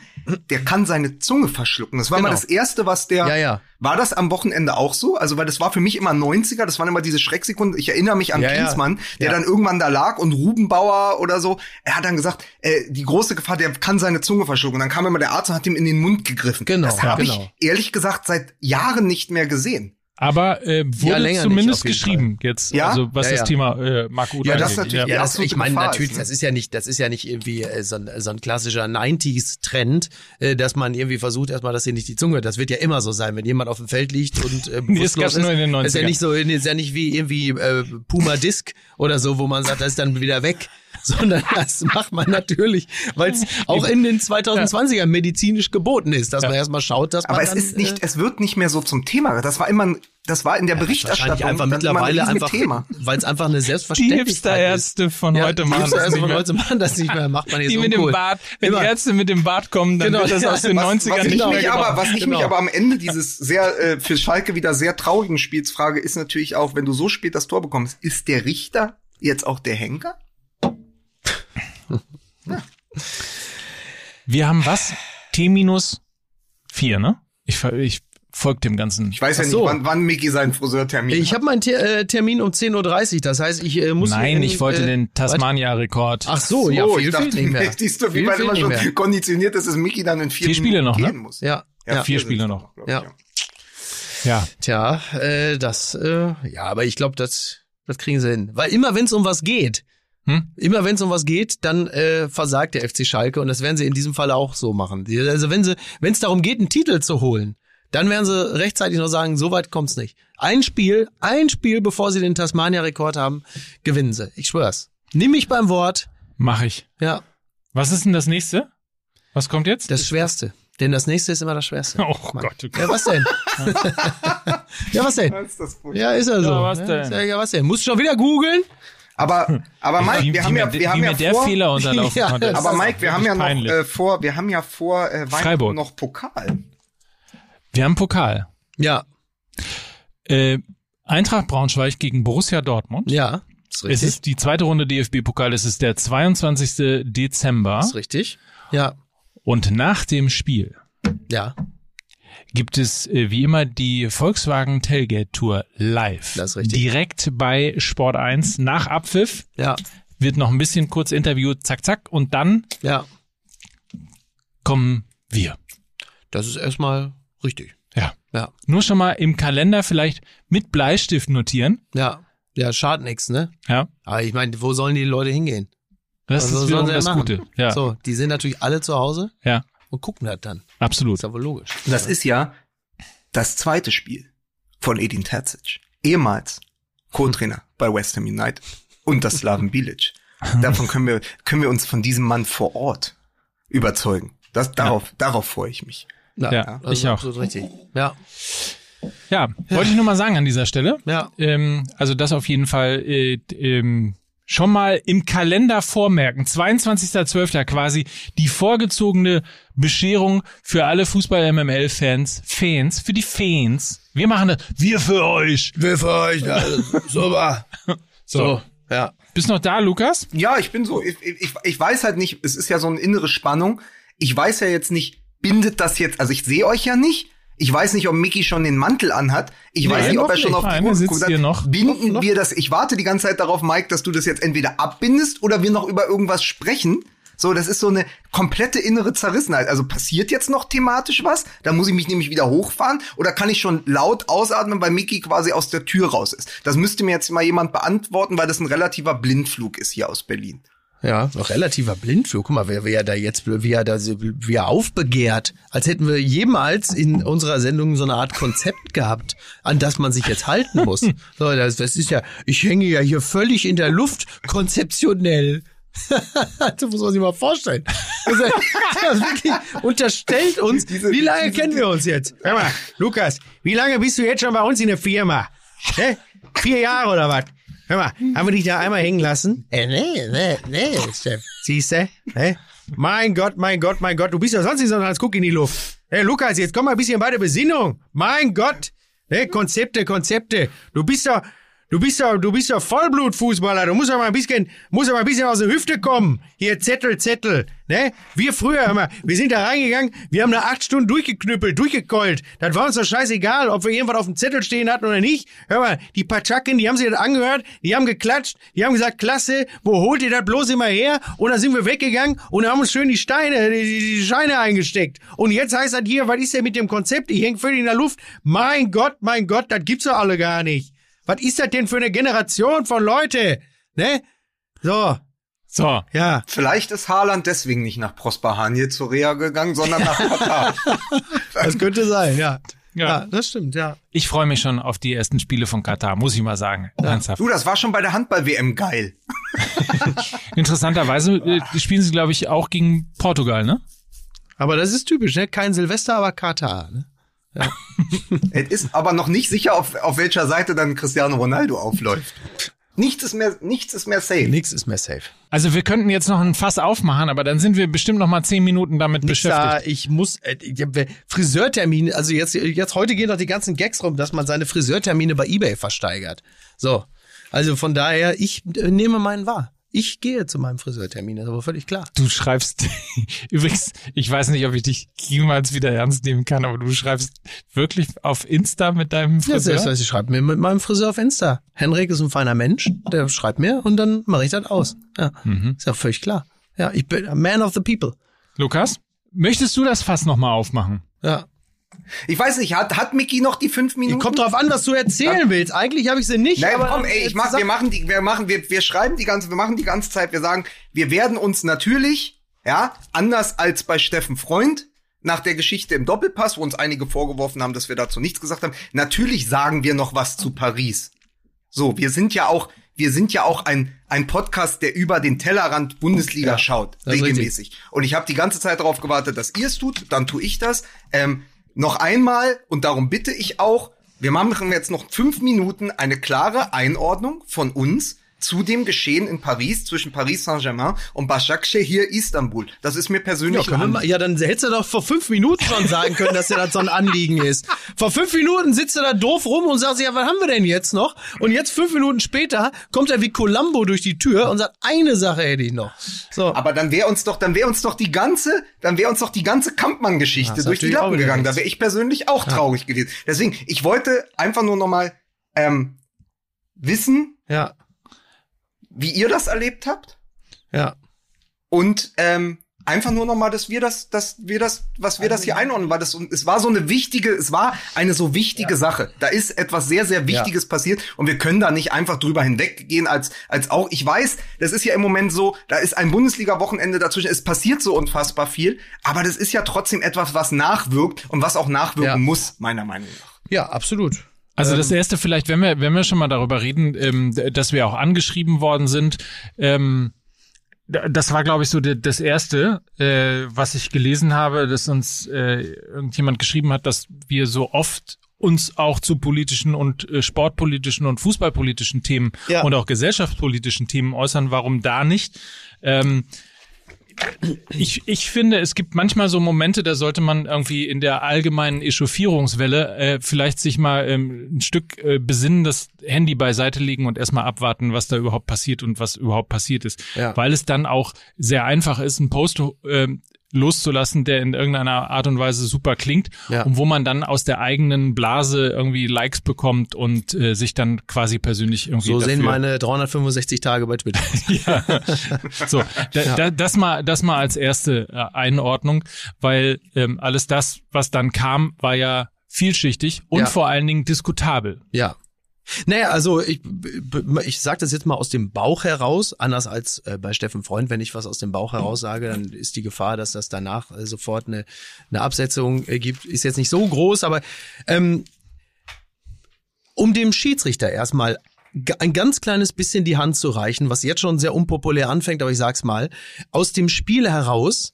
Speaker 3: der kann seine Zunge verschlucken. Das war mal
Speaker 2: Genau.
Speaker 3: das erste, was der,
Speaker 2: Ja, ja.
Speaker 3: war das am Wochenende auch so? Also, weil das war für mich immer 90er, das waren immer diese Schrecksekunden. Ich erinnere mich an
Speaker 2: Ja, ja.
Speaker 3: Klinsmann, der
Speaker 2: Ja.
Speaker 3: dann irgendwann da lag und Rubenbauer oder so, er hat dann gesagt, äh, die große Gefahr, der kann seine Zunge verschlucken. Und dann kam immer der Arzt und hat ihm in den Mund gegriffen.
Speaker 2: Genau,
Speaker 3: Das habe
Speaker 2: genau.
Speaker 3: ich ehrlich gesagt seit Jahren nicht mehr gesehen.
Speaker 1: Aber äh, wurde
Speaker 2: nicht,
Speaker 1: zumindest
Speaker 2: jeden
Speaker 1: geschrieben jetzt,
Speaker 3: Ja?
Speaker 1: also was
Speaker 2: Ja,
Speaker 1: das
Speaker 2: ja.
Speaker 1: Thema äh, Marc Uth
Speaker 3: Ja, das
Speaker 1: angeht.
Speaker 3: natürlich,
Speaker 2: Ja, das, ich meine
Speaker 3: Gefahr
Speaker 2: natürlich,
Speaker 3: ist, ne?
Speaker 2: das ist ja nicht, das ist ja nicht irgendwie äh, so ein, so ein klassischer 90s-Trend, äh, dass man irgendwie versucht erstmal, dass sie nicht die Zunge, das wird ja immer so sein, wenn jemand auf dem Feld liegt und äh,
Speaker 1: Nee, das
Speaker 2: bewusstlos
Speaker 1: gab's nur in den
Speaker 2: ist ja
Speaker 1: 90ern.
Speaker 2: nicht so, ist ja nicht wie irgendwie äh, Puma Disc oder so, wo man sagt, das ist dann wieder weg, sondern das macht man natürlich, weil es auch in den 2020er medizinisch geboten ist, dass man erstmal schaut, dass man
Speaker 3: Aber es
Speaker 2: dann,
Speaker 3: ist nicht,
Speaker 2: äh,
Speaker 3: es wird nicht mehr so zum Thema. Das war immer, ein- das war in der Berichterstattung
Speaker 2: wahrscheinlich einfach
Speaker 3: ein
Speaker 2: mittlerweile
Speaker 3: riesen
Speaker 2: einfach,
Speaker 3: Thema.
Speaker 2: weil es einfach eine
Speaker 1: Die
Speaker 2: Selbstverständlichkeit ist.
Speaker 1: Hipster-Ärzte von
Speaker 2: Ja,
Speaker 1: heute
Speaker 2: die
Speaker 1: machen das
Speaker 2: Hipster-Ärzte
Speaker 1: nicht
Speaker 2: von
Speaker 1: mehr.
Speaker 2: heute machen das nicht mehr, macht man jetzt
Speaker 1: Die mit
Speaker 2: uncool.
Speaker 1: dem Bart, wenn
Speaker 2: Immer.
Speaker 1: die Ärzte mit dem Bart kommen, dann
Speaker 2: Genau,
Speaker 1: wird das
Speaker 2: ja.
Speaker 1: aus den
Speaker 3: Was,
Speaker 1: 90ern
Speaker 3: was ich
Speaker 1: nicht mehr
Speaker 3: mich aber, was ich
Speaker 2: Genau.
Speaker 3: mich aber am Ende dieses sehr äh, für Schalke wieder sehr traurigen Spiels frage, ist natürlich auch, wenn du so spät das Tor bekommst, ist der Richter jetzt auch der Henker?
Speaker 1: Wir haben was? T minus vier, ne? Ich, ich folge dem Ganzen.
Speaker 3: Ich weiß ja
Speaker 2: so.
Speaker 3: nicht, wann, wann Micky seinen Friseurtermin
Speaker 2: Ich habe meinen Ter äh, Termin um 10.30 Uhr, das heißt, ich äh, muss...
Speaker 1: Nein,
Speaker 2: in,
Speaker 1: ich wollte
Speaker 2: äh,
Speaker 1: den Tasmania-Rekord.
Speaker 2: Ach so, ja, viel
Speaker 3: ich dachte,
Speaker 2: fehlt nicht mehr.
Speaker 3: Siehst du, wie
Speaker 2: Viel
Speaker 3: man immer schon
Speaker 2: mehr.
Speaker 3: konditioniert ist, dass Micky dann in vier,
Speaker 1: Vier Spiele noch, ne?
Speaker 3: muss.
Speaker 2: Ja, ja.
Speaker 1: vier
Speaker 3: sind
Speaker 1: Spiele
Speaker 3: es
Speaker 1: noch.
Speaker 3: glaub
Speaker 2: Ja.
Speaker 1: Ja.
Speaker 2: Tja, äh, das, äh, ja, aber ich glaube, das, das kriegen sie hin. Weil immer, wenn es um was geht,
Speaker 1: Hm?
Speaker 2: immer wenn es um was geht, dann äh, versagt der FC Schalke und das werden sie in diesem Fall auch so machen. Also wenn sie, wenn es darum geht, einen Titel zu holen, dann werden sie rechtzeitig noch sagen, so weit kommt's nicht. Ein Spiel, ein Spiel, bevor sie den Tasmania-Rekord haben, gewinnen sie. Ich schwör's. Nimm mich beim Wort.
Speaker 1: Mach ich.
Speaker 2: Ja,
Speaker 1: Was ist denn das nächste? Was kommt jetzt?
Speaker 2: das Schwerste. Denn das nächste ist immer das Schwerste.
Speaker 1: Oh
Speaker 2: Mann.
Speaker 1: Gott, Gott.
Speaker 2: Ja, was denn? ja, was denn?
Speaker 3: Was ist?
Speaker 2: Ja, ist er so.
Speaker 1: Ja, was denn?
Speaker 2: ja, was denn? Musst du schon wieder googeln?
Speaker 3: Aber, aber Mike,
Speaker 1: wie,
Speaker 3: wir haben ja, wir haben ja
Speaker 1: der
Speaker 3: vor,
Speaker 1: Fehler unterlaufen
Speaker 2: Ja,
Speaker 3: aber Mike, wir haben ja noch äh, vor, wir haben ja vor äh, Weihnachten
Speaker 1: Freiburg.
Speaker 3: noch Pokal.
Speaker 1: Wir haben Pokal.
Speaker 2: Ja,
Speaker 1: Äh, Eintracht Braunschweig gegen Borussia Dortmund.
Speaker 2: ja. Ist
Speaker 1: Es
Speaker 2: richtig.
Speaker 1: ist die zweite Runde DFB-Pokal. Es ist der 22. Dezember.
Speaker 2: ist richtig. Ja,
Speaker 1: Und nach dem Spiel
Speaker 2: ja,
Speaker 1: gibt es äh, wie immer die Volkswagen Tailgate Tour live.
Speaker 2: Das ist richtig.
Speaker 1: Direkt bei Sport 1 nach Abpfiff
Speaker 2: ja,
Speaker 1: wird noch ein bisschen kurz interviewt, zack, zack, und dann
Speaker 2: ja.
Speaker 1: kommen wir.
Speaker 2: Das ist erstmal richtig.
Speaker 1: Ja.
Speaker 2: Ja,
Speaker 1: Nur schon mal im Kalender vielleicht mit Bleistift notieren.
Speaker 2: ja. Ja, schadet nichts, ne?
Speaker 1: Ja.
Speaker 2: Aber ich meine, wo sollen die Leute hingehen?
Speaker 1: Das
Speaker 2: Was
Speaker 1: ist wiederum das
Speaker 2: machen?
Speaker 1: Gute. Ja.
Speaker 2: So, die sind natürlich alle zu Hause
Speaker 1: Ja.
Speaker 2: Und gucken das dann.
Speaker 1: Absolut.
Speaker 2: Ist ja wohl logisch.
Speaker 3: Das ist ja das zweite Spiel von Edin Terzic. Ehemals Co-Trainer bei West Ham United und das Slaven Bilic. Davon können wir, können wir uns von diesem Mann vor Ort überzeugen. Das, darauf, darauf freue ich mich.
Speaker 1: Ja,
Speaker 2: das
Speaker 1: ich
Speaker 2: ist
Speaker 1: auch.
Speaker 2: absolut richtig. Ja,
Speaker 1: Ja, wollte ich nur mal sagen an dieser Stelle.
Speaker 2: ja.
Speaker 1: Ähm, also das auf jeden Fall äh, ähm, schon mal im Kalender vormerken. 22.12. quasi die vorgezogene Bescherung für alle Fußball-MML-Fans. Fans, für die Fans. Wir machen das. Wir für euch.
Speaker 2: Wir für euch, ja, super.
Speaker 1: So.
Speaker 2: ja.
Speaker 1: Bist noch da, Lukas?
Speaker 3: Ja, ich bin so, ich, ich, ich weiß halt nicht, es ist ja so eine innere Spannung. Ich weiß ja jetzt nicht, bindet das jetzt, also ich sehe euch ja nicht. Ich weiß nicht, ob Mickey schon den Mantel anhat. Ich weiß
Speaker 1: Nein,
Speaker 3: nicht, ob er schon
Speaker 1: nicht.
Speaker 3: auf die Uhr hat.
Speaker 1: hier noch.
Speaker 3: Binden wir das, ich warte die ganze Zeit darauf, Mike, dass du das jetzt entweder abbindest oder wir noch über irgendwas sprechen. So, das ist so eine komplette innere Zerrissenheit. Also passiert jetzt noch thematisch was? Da muss ich mich nämlich wieder hochfahren oder kann ich schon laut ausatmen, weil Mickey quasi aus der Tür raus ist? Das müsste mir jetzt mal jemand beantworten, weil das ein relativer Blindflug ist hier aus Berlin.
Speaker 2: Ja, noch relativer Blindflug. Guck mal, wer, wer da jetzt, wie er da, wie er aufbegehrt. Als hätten wir jemals in unserer Sendung so eine Art Konzept gehabt, an das man sich jetzt halten muss. So, das, das ist ja, ich hänge ja hier völlig in der Luft, konzeptionell. das muss man sich mal vorstellen. Das, ist- das wirklich unterstellt uns, wie lange kennen wir uns jetzt?
Speaker 5: Hör mal, Lukas, wie lange bist du jetzt schon bei uns in der Firma? Hä? Vier Jahre oder was? Hör mal, haben wir dich da einmal hängen lassen?
Speaker 2: Äh, nee, nee, nee, Chef.
Speaker 5: Siehste? Hä? Mein Gott, mein Gott, mein Gott, du bist ja sonst nicht so als Guck in die Luft. Hey, Lukas, jetzt komm mal ein bisschen bei der Besinnung. Mein Gott. Hey, Konzepte, Konzepte. Du bist doch, du bist doch, du bist doch Vollblutfußballer. Du musst doch mal ein bisschen, musst doch mal ein bisschen aus der Hüfte kommen. Hier, Zettel, Zettel. Ne? Wir früher, mal, wir sind da reingegangen, wir haben da acht Stunden durchgeknüppelt, durchgekeult. Das war uns doch scheißegal, ob wir irgendwas auf dem Zettel stehen hatten oder nicht. Hör mal, die Patschaken, die haben sich das angehört, die haben geklatscht, die haben gesagt, klasse, wo holt ihr das bloß immer her? Und dann sind wir weggegangen und haben uns schön die Steine, die, die, Scheine eingesteckt. Und jetzt heißt das hier, was ist denn mit dem Konzept? Ich häng völlig in der Luft. Mein Gott, mein Gott, das gibt's doch alle gar nicht. Was ist das denn für eine Generation von Leute? Ne? So,
Speaker 1: So.
Speaker 5: ja.
Speaker 3: Vielleicht ist Haaland deswegen nicht nach Prosper Hanje zur Reha gegangen, sondern nach Katar.
Speaker 2: Das könnte sein, ja.
Speaker 1: Ja.
Speaker 2: Ja, das stimmt, ja.
Speaker 1: Ich freue mich schon auf die ersten Spiele von Katar, muss ich mal sagen. Ernsthaft.
Speaker 3: du, das war schon bei der Handball-WM geil.
Speaker 1: Interessanterweise äh, spielen sie, glaube ich, auch gegen Portugal, ne?
Speaker 2: Aber das ist typisch, ne? Kein Silvester, aber Katar, ne?
Speaker 3: Es ist aber noch nicht sicher, auf, auf welcher Seite dann Cristiano Ronaldo aufläuft. Nichts ist mehr, nichts ist mehr safe.
Speaker 2: Nix ist mehr safe.
Speaker 1: Also wir könnten jetzt noch ein Fass aufmachen, aber dann sind wir bestimmt noch mal zehn Minuten damit
Speaker 2: Nix
Speaker 1: beschäftigt.
Speaker 2: da, ich muss, äh, äh, Friseurtermine, also jetzt, jetzt heute gehen doch die ganzen Gags rum, dass man seine Friseurtermine bei Ebay versteigert. So. Also von daher, ich äh, nehme meinen wahr. Ich gehe zu meinem Friseurtermin, das ist aber völlig klar.
Speaker 1: Du schreibst, übrigens, ich weiß nicht, ob ich dich jemals wieder ernst nehmen kann, aber du schreibst wirklich auf Insta mit deinem
Speaker 2: Ja,
Speaker 1: Friseur?
Speaker 2: selbstverständlich, ich schreibe mir mit meinem Friseur auf Insta. Henrik ist ein feiner Mensch, der schreibt mir und dann mache ich das aus. Ja, ist ja völlig klar. Ja, ich bin a man of the people.
Speaker 1: Lukas, möchtest du das Fass noch mal aufmachen?
Speaker 2: Ja.
Speaker 3: Ich weiß nicht, hat, hat Mickey noch die fünf Minuten?
Speaker 2: Kommt drauf an, was du erzählen willst. Eigentlich habe ich sie nicht.
Speaker 3: Nein,
Speaker 2: aber
Speaker 3: komm, ey, ich mach, wir machen die, wir machen, wir, wir schreiben die ganze, wir machen die ganze Zeit, wir sagen, wir werden uns natürlich, ja, anders als bei Steffen Freund, nach der Geschichte im Doppelpass, wo uns einige vorgeworfen haben, dass wir dazu nichts gesagt haben, natürlich sagen wir noch was zu Paris. So, wir sind ja auch, wir sind ja auch ein, ein Podcast, der über den Tellerrand Bundesliga
Speaker 2: Ja,
Speaker 3: schaut, regelmäßig. Und ich habe die ganze Zeit darauf gewartet, dass ihr es tut, dann tue ich das. Ähm, noch einmal, und darum bitte ich auch, wir machen jetzt noch fünf Minuten eine klare Einordnung von uns. Zu dem Geschehen in Paris zwischen Paris Saint-Germain und Başakşehir Istanbul. Das ist mir persönlich
Speaker 2: Ja, mal, ja, dann hättest du doch vor fünf Minuten schon sagen können, dass dir das so ein Anliegen ist. Vor fünf Minuten sitzt du da doof rum und sagst, ja, was haben wir denn jetzt noch? Und jetzt fünf Minuten später kommt er wie Columbo durch die Tür und sagt, eine Sache hätte ich noch. So.
Speaker 3: Aber dann wäre uns doch, dann wäre uns doch die ganze, dann wäre uns doch die ganze Kampmann-Geschichte durch die Lappen gegangen. Da wäre ich persönlich auch traurig gewesen. Deswegen, ich wollte einfach nur noch mal ähm, wissen,
Speaker 2: Ja,
Speaker 3: wie ihr das erlebt habt
Speaker 2: ja.
Speaker 3: und ähm, einfach nur noch mal, dass wir das, dass wir das, was wir das hier einordnen, weil das es war so eine wichtige, es war eine so wichtige Sache. Da ist etwas sehr sehr Wichtiges passiert und wir können da nicht einfach drüber hinweggehen als als auch. Ich weiß, das ist ja im Moment so, da ist ein Bundesliga-Wochenende dazwischen. Es passiert so unfassbar viel, aber das ist ja trotzdem etwas, was nachwirkt und was auch nachwirken
Speaker 2: Ja.
Speaker 3: muss, meiner Meinung nach.
Speaker 2: Ja, absolut.
Speaker 1: Also das erste vielleicht, wenn wir, wenn wir schon mal darüber reden, ähm, dass wir auch angeschrieben worden sind, ähm, das war, glaube ich, so das erste, äh, was ich gelesen habe, dass uns äh, irgendjemand geschrieben hat, dass wir so oft uns auch zu politischen und äh, sportpolitischen und fußballpolitischen Themen
Speaker 2: Ja.
Speaker 1: und auch gesellschaftspolitischen Themen äußern. Warum da nicht? Ähm, ich, ich finde, es gibt manchmal so Momente, da sollte man irgendwie in der allgemeinen Echauffierungswelle äh, vielleicht sich mal ähm, ein Stück äh, besinnen, das Handy beiseite legen und erstmal abwarten, was da überhaupt passiert und was überhaupt passiert ist.
Speaker 2: Ja.
Speaker 1: Weil es dann auch sehr einfach ist, einen Post ähm, loszulassen, der in irgendeiner Art und Weise super klingt
Speaker 2: Ja.
Speaker 1: und wo man dann aus der eigenen Blase irgendwie Likes bekommt und äh, sich dann quasi persönlich irgendwie
Speaker 2: So
Speaker 1: dafür
Speaker 2: sehen meine 365 Tage bei Twitter. aus.
Speaker 1: ja. So, da, da, das mal, das mal als erste äh, Einordnung, weil ähm, alles das, was dann kam, war ja vielschichtig und
Speaker 2: Ja.
Speaker 1: vor allen Dingen diskutabel.
Speaker 2: Ja. Naja, also ich, ich sage das jetzt mal aus dem Bauch heraus, anders als äh, bei Steffen Freund, wenn ich was aus dem Bauch heraus sage, dann ist die Gefahr, dass das danach äh, sofort eine, eine Absetzung äh, gibt, ist jetzt nicht so groß, aber ähm, um dem Schiedsrichter erstmal ein ganz kleines bisschen die Hand zu reichen, was jetzt schon sehr unpopulär anfängt, aber ich sag's mal, aus dem Spiel heraus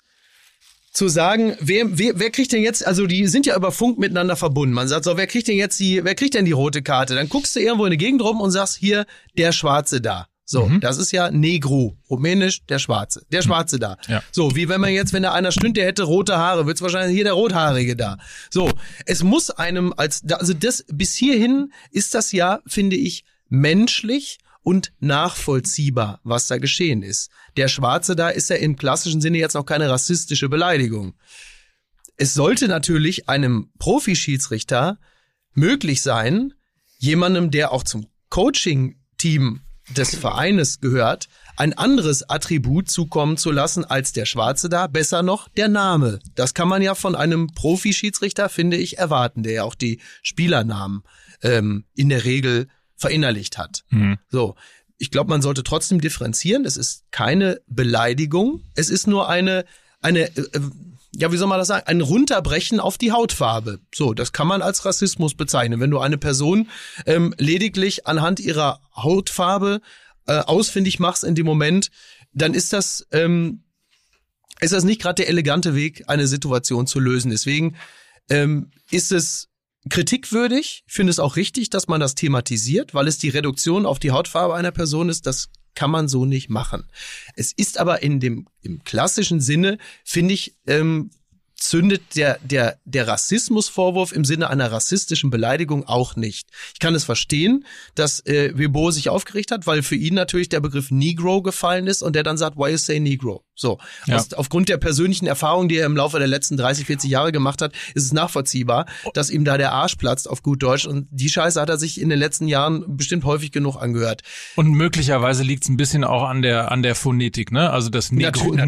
Speaker 2: zu sagen, wer, wer, wer kriegt denn jetzt, also die sind ja über Funk miteinander verbunden. Man sagt so, wer kriegt denn jetzt die, wer kriegt denn die rote Karte? Dann guckst du irgendwo in die Gegend rum und sagst, hier, der Schwarze da. So, das ist ja Negro, rumänisch, der Schwarze. Der Schwarze da.
Speaker 1: Ja.
Speaker 2: So, wie wenn man jetzt, wenn da einer stünd, der hätte rote Haare, wird's wahrscheinlich hier der Rothaarige da. So, es muss einem als, also das, bis hierhin ist das ja, finde ich, menschlich und nachvollziehbar, was da geschehen ist. Der Schwarze da ist ja im klassischen Sinne jetzt noch keine rassistische Beleidigung. Es sollte natürlich einem Profischiedsrichter möglich sein, jemandem, der auch zum Coaching-Team des Vereines gehört, ein anderes Attribut zukommen zu lassen als der Schwarze da, besser noch der Name. Das kann man ja von einem Profischiedsrichter, finde ich, erwarten, der ja auch die Spielernamen ähm, in der Regel verinnerlicht hat. So, ich glaube, man sollte trotzdem differenzieren. Es ist keine Beleidigung. Es ist nur eine, eine, äh, äh, ja, wie soll man das sagen? Ein Runterbrechen auf die Hautfarbe. So, das kann man als Rassismus bezeichnen. Wenn du eine Person ähm, lediglich anhand ihrer Hautfarbe äh, ausfindig machst in dem Moment, dann ist das, ähm, ist das nicht gerade der elegante Weg, eine Situation zu lösen. Deswegen ähm, ist es kritikwürdig. Ich finde es auch richtig, dass man das thematisiert, weil es die Reduktion auf die Hautfarbe einer Person ist. Das kann man so nicht machen. Es ist aber in dem im klassischen Sinne, finde ich, ähm, zündet der, der, der Rassismusvorwurf im Sinne einer rassistischen Beleidigung auch nicht. Ich kann es verstehen, dass äh, Webo sich aufgeregt hat, weil für ihn natürlich der Begriff Negro gefallen ist und der dann sagt, why you say Negro? So,
Speaker 1: Ja.
Speaker 2: Aus, aufgrund der persönlichen Erfahrung, die er im Laufe der letzten 30, 40 Jahre gemacht hat, ist es nachvollziehbar, dass ihm da der Arsch platzt auf gut Deutsch und die Scheiße hat er sich in den letzten Jahren bestimmt häufig genug angehört.
Speaker 1: Und möglicherweise liegt es ein bisschen auch an der an der Phonetik, ne? Also das Negro,
Speaker 2: Natür-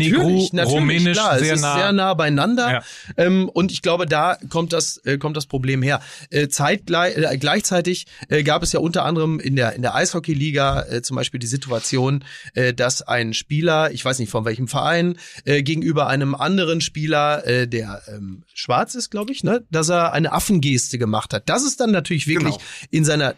Speaker 1: Negro Rumänisch
Speaker 2: klar,
Speaker 1: sehr nah.
Speaker 2: sehr nah beieinander.
Speaker 1: Ja.
Speaker 2: Ähm, und ich glaube, da kommt das, äh, kommt das Problem her. Äh, zeitgleich, äh, gleichzeitig äh, gab es ja unter anderem in der, in der Eishockeyliga äh, zum Beispiel die Situation, äh, dass ein Spieler, ich weiß nicht von welchem Verein, äh, gegenüber einem anderen Spieler, äh, der ähm, schwarz ist, glaube ich, ne, dass er eine Affengeste gemacht hat. Das ist dann natürlich wirklich
Speaker 3: Genau.
Speaker 2: in seiner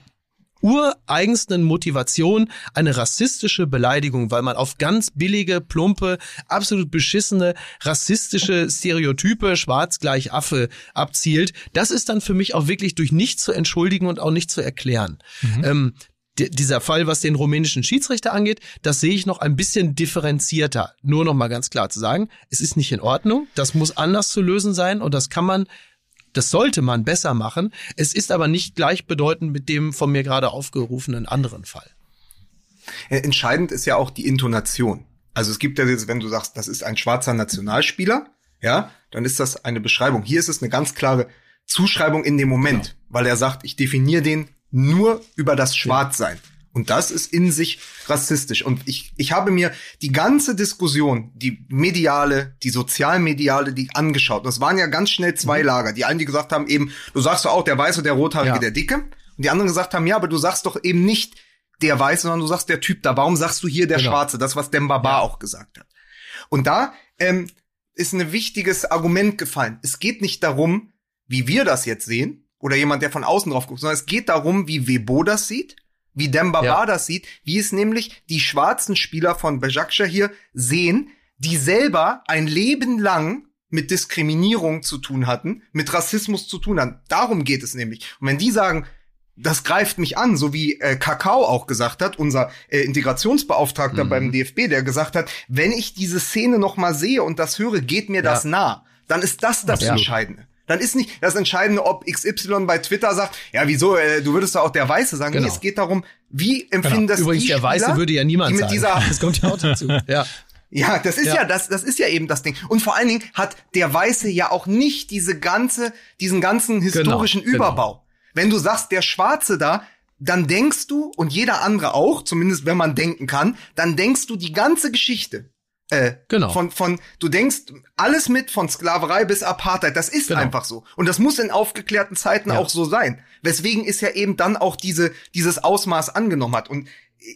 Speaker 2: ureigensten Motivation eine rassistische Beleidigung, weil man auf ganz billige, plumpe, absolut beschissene, rassistische Stereotype, schwarz gleich Affe, abzielt. Das ist dann für mich auch wirklich durch nichts zu entschuldigen und auch nicht zu erklären. Ähm, D dieser Fall, was den rumänischen Schiedsrichter angeht, das sehe ich noch ein bisschen differenzierter. Nur noch mal ganz klar zu sagen, es ist nicht in Ordnung, das muss anders zu lösen sein und das kann man das sollte man besser machen. Es ist aber nicht gleichbedeutend mit dem von mir gerade aufgerufenen anderen Fall.
Speaker 3: Äh, Entscheidend ist ja auch die Intonation. Also es gibt ja jetzt, wenn du sagst, das ist ein schwarzer Nationalspieler, ja, dann ist das eine Beschreibung. Hier ist es eine ganz klare Zuschreibung in dem Moment, genau. weil er sagt, ich definiere den nur über das Schwarzsein. Und das ist in sich rassistisch. Und ich, ich habe mir die ganze Diskussion, die mediale, die sozialmediale, die angeschaut. Das waren ja ganz schnell zwei mhm. Lager. Die einen, die gesagt haben eben, du sagst doch auch der Weiße, der Rothaarige, ja. der Dicke. Und die anderen gesagt haben, ja, aber du sagst doch eben nicht der Weiße, sondern du sagst der Typ da. Warum sagst du hier der genau. Schwarze? Das, was Dembaba ja. auch gesagt hat. Und da ähm, ist ein wichtiges Argument gefallen. Es geht nicht darum, wie wir das jetzt sehen, oder jemand, der von außen drauf guckt, sondern es geht darum, wie Webo das sieht wie Demba ja. das sieht, wie es nämlich die schwarzen Spieler von Bejakscha hier sehen, die selber ein Leben lang mit Diskriminierung zu tun hatten, mit Rassismus zu tun hatten. Darum geht es nämlich. Und wenn die sagen, das greift mich an, so wie äh, Kakao auch gesagt hat, unser äh, Integrationsbeauftragter mhm. beim DFB, der gesagt hat, wenn ich diese Szene noch mal sehe und das höre, geht mir das nah. Dann ist das das ja. Entscheidende. Dann ist nicht das Entscheidende, ob XY bei Twitter sagt, ja, wieso, äh, du würdest doch auch der Weiße sagen. Genau. Nee, es geht darum, wie empfinden genau. das
Speaker 2: Übrigens,
Speaker 3: die
Speaker 2: der Weiße würde ja niemand
Speaker 3: sagen. Dieser
Speaker 2: das kommt ja auch dazu. ja.
Speaker 3: Ja, das ist ja. ja, das, das ist ja eben das Ding. Und vor allen Dingen hat der Weiße ja auch nicht diese ganze, diesen ganzen genau, historischen genau, Überbau. Genau. Wenn du sagst, der Schwarze da, dann denkst du, und jeder andere auch, zumindest wenn man denken kann, dann denkst du die ganze Geschichte. Äh, genau. Von, von, du denkst alles mit von Sklaverei bis Apartheid. Das ist genau. einfach so. Und das muss in aufgeklärten Zeiten ja. auch so sein. Weswegen ist ja eben dann auch diese, dieses Ausmaß angenommen hat. Und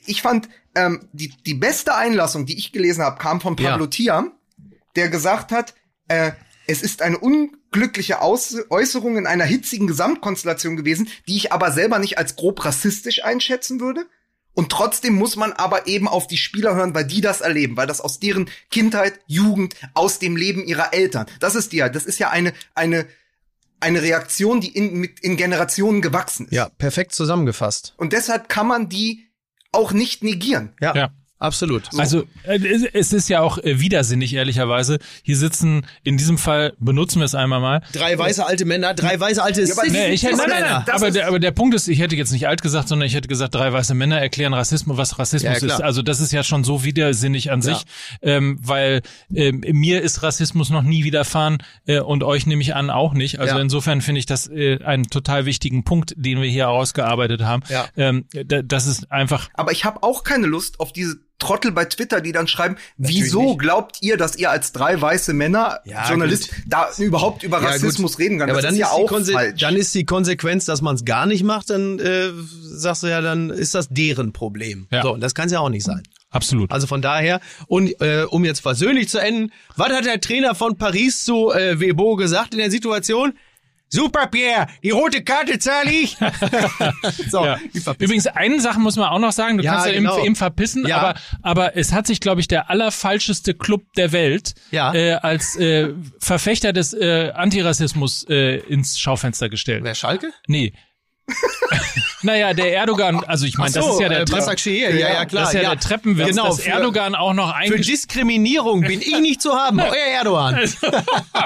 Speaker 3: ich fand, ähm, die, die beste Einlassung, die ich gelesen habe, kam von Pablo ja. Tiam, der gesagt hat, äh, es ist eine unglückliche Aus Äußerung in einer hitzigen Gesamtkonstellation gewesen, die ich aber selber nicht als grob rassistisch einschätzen würde. Und trotzdem muss man aber eben auf die Spieler hören, weil die das erleben, weil das aus deren Kindheit, Jugend, aus dem Leben ihrer Eltern. Das ist ja, das ist ja eine, eine, eine Reaktion, die in, mit, in Generationen gewachsen ist.
Speaker 2: Ja, perfekt zusammengefasst.
Speaker 3: Und deshalb kann man die auch nicht negieren.
Speaker 2: Ja. ja. Absolut.
Speaker 1: So. Also äh, es ist ja auch äh, widersinnig, ehrlicherweise. Hier sitzen, in diesem Fall benutzen wir es einmal mal.
Speaker 2: Drei weiße alte Männer, drei weiße alte ja,
Speaker 1: aber, nee, ich hätte, nein, nein, nein, aber, der, aber der Punkt ist, ich hätte jetzt nicht alt gesagt, sondern ich hätte gesagt, drei weiße Männer erklären Rassismus, was Rassismus ja, ist. Also das ist ja schon so widersinnig an sich, ähm, weil ähm, mir ist Rassismus noch nie widerfahren äh, und euch nehme ich an auch nicht. Also insofern finde ich das äh, einen total wichtigen Punkt, den wir hier ausgearbeitet haben. Ja. Ähm, das ist einfach.
Speaker 3: Aber ich habe auch keine Lust auf diese Trottel bei Twitter, die dann schreiben, Natürlich wieso nicht. glaubt ihr, dass ihr als drei weiße Männer ja, Journalist gut. da überhaupt über ja, Rassismus gut. reden kann?
Speaker 2: Ja, aber dann ist, ja auch falsch. dann ist die Konsequenz, dass man es gar nicht macht, dann äh, sagst du ja, dann ist das deren Problem. Ja. So, und das kann es ja auch nicht sein.
Speaker 1: Absolut.
Speaker 2: Also von daher, und äh, um jetzt versöhnlich zu enden, was hat der Trainer von Paris zu äh, Webo gesagt in der Situation? Super, Pierre, die rote Karte zahle ich.
Speaker 1: so, ja. Übrigens, eine Sache muss man auch noch sagen, du ja, kannst ja genau. eben, eben verpissen, ja. aber, aber es hat sich, glaube ich, der allerfalscheste Club der Welt äh, als äh, Verfechter des äh, Antirassismus äh, ins Schaufenster gestellt.
Speaker 2: Wer, Schalke?
Speaker 1: Nee, naja, der Erdogan, also ich meine, so, das ist ja der
Speaker 2: äh, ja, ja, klar.
Speaker 1: Das ist ja,
Speaker 2: ja.
Speaker 1: der Treppenwitz, genau, dass Erdogan auch noch
Speaker 2: ein Für Diskriminierung bin ich nicht zu haben, euer Erdogan.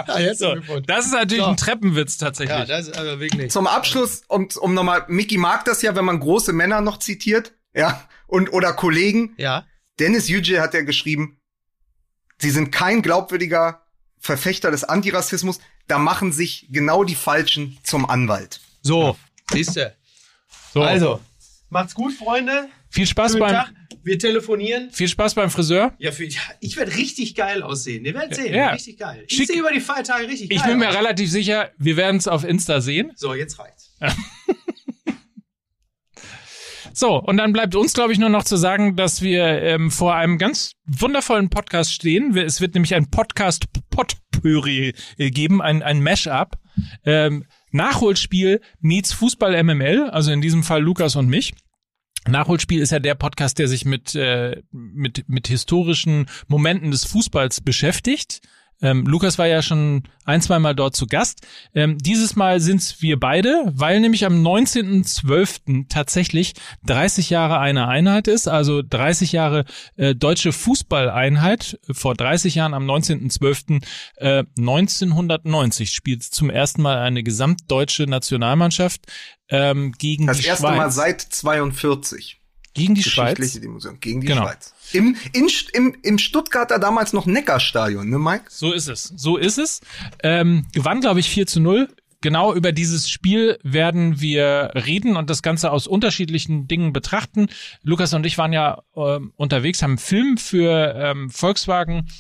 Speaker 1: Also, so, das ist natürlich so. ein Treppenwitz tatsächlich. Ja, das
Speaker 3: ist aber wirklich. Zum Abschluss, um, um nochmal, Mickey mag das ja, wenn man große Männer noch zitiert, ja, und oder Kollegen.
Speaker 2: Ja.
Speaker 3: Dennis Yücel hat ja geschrieben, sie sind kein glaubwürdiger Verfechter des Antirassismus, da machen sich genau die Falschen zum Anwalt.
Speaker 2: So, Siehste. So. Also, macht's gut, Freunde.
Speaker 1: Viel Spaß Schönen beim. Tag.
Speaker 2: Wir telefonieren.
Speaker 1: Viel Spaß beim Friseur.
Speaker 2: Ja, für, ich werde richtig geil aussehen. Ihr werdet sehen. Ja. Richtig geil. Ich sehe über die Feiertage richtig
Speaker 1: geil. Ich bin mir aus. relativ sicher, wir werden es auf Insta sehen.
Speaker 2: So, jetzt reicht's.
Speaker 1: So, und dann bleibt uns, glaube ich, nur noch zu sagen, dass wir ähm, vor einem ganz wundervollen Podcast stehen. Es wird nämlich ein Podcast Potpourri äh, geben, ein, ein Mashup. Ähm, Nachholspiel meets Fußball MML, also in diesem Fall Lukas und mich. Nachholspiel ist ja der Podcast, der sich mit, äh, mit, mit historischen Momenten des Fußballs beschäftigt. Ähm, Lukas war ja schon ein, zwei Mal dort zu Gast. Ähm, dieses Mal sind's wir beide, weil nämlich am 19.12. tatsächlich 30 Jahre eine Einheit ist, also 30 Jahre äh, deutsche Fußballeinheit. Vor 30 Jahren am 19.12. Äh, 1990 spielt zum ersten Mal eine gesamtdeutsche Nationalmannschaft ähm, gegen
Speaker 3: Das
Speaker 1: die
Speaker 3: erste
Speaker 1: Schweiz.
Speaker 3: Mal seit 42.
Speaker 1: gegen die Schweiz.
Speaker 3: Dimension. Gegen die
Speaker 1: Genau.
Speaker 3: Schweiz. Im, in, im, Im Stuttgarter damals noch Neckarstadion, ne, Mike?
Speaker 1: So ist es. So ist es. Ähm, gewann, glaube ich, 4 zu 0. Genau über dieses Spiel werden wir reden und das Ganze aus unterschiedlichen Dingen betrachten. Lukas und ich waren ja ähm, unterwegs, haben einen Film für ähm, Volkswagen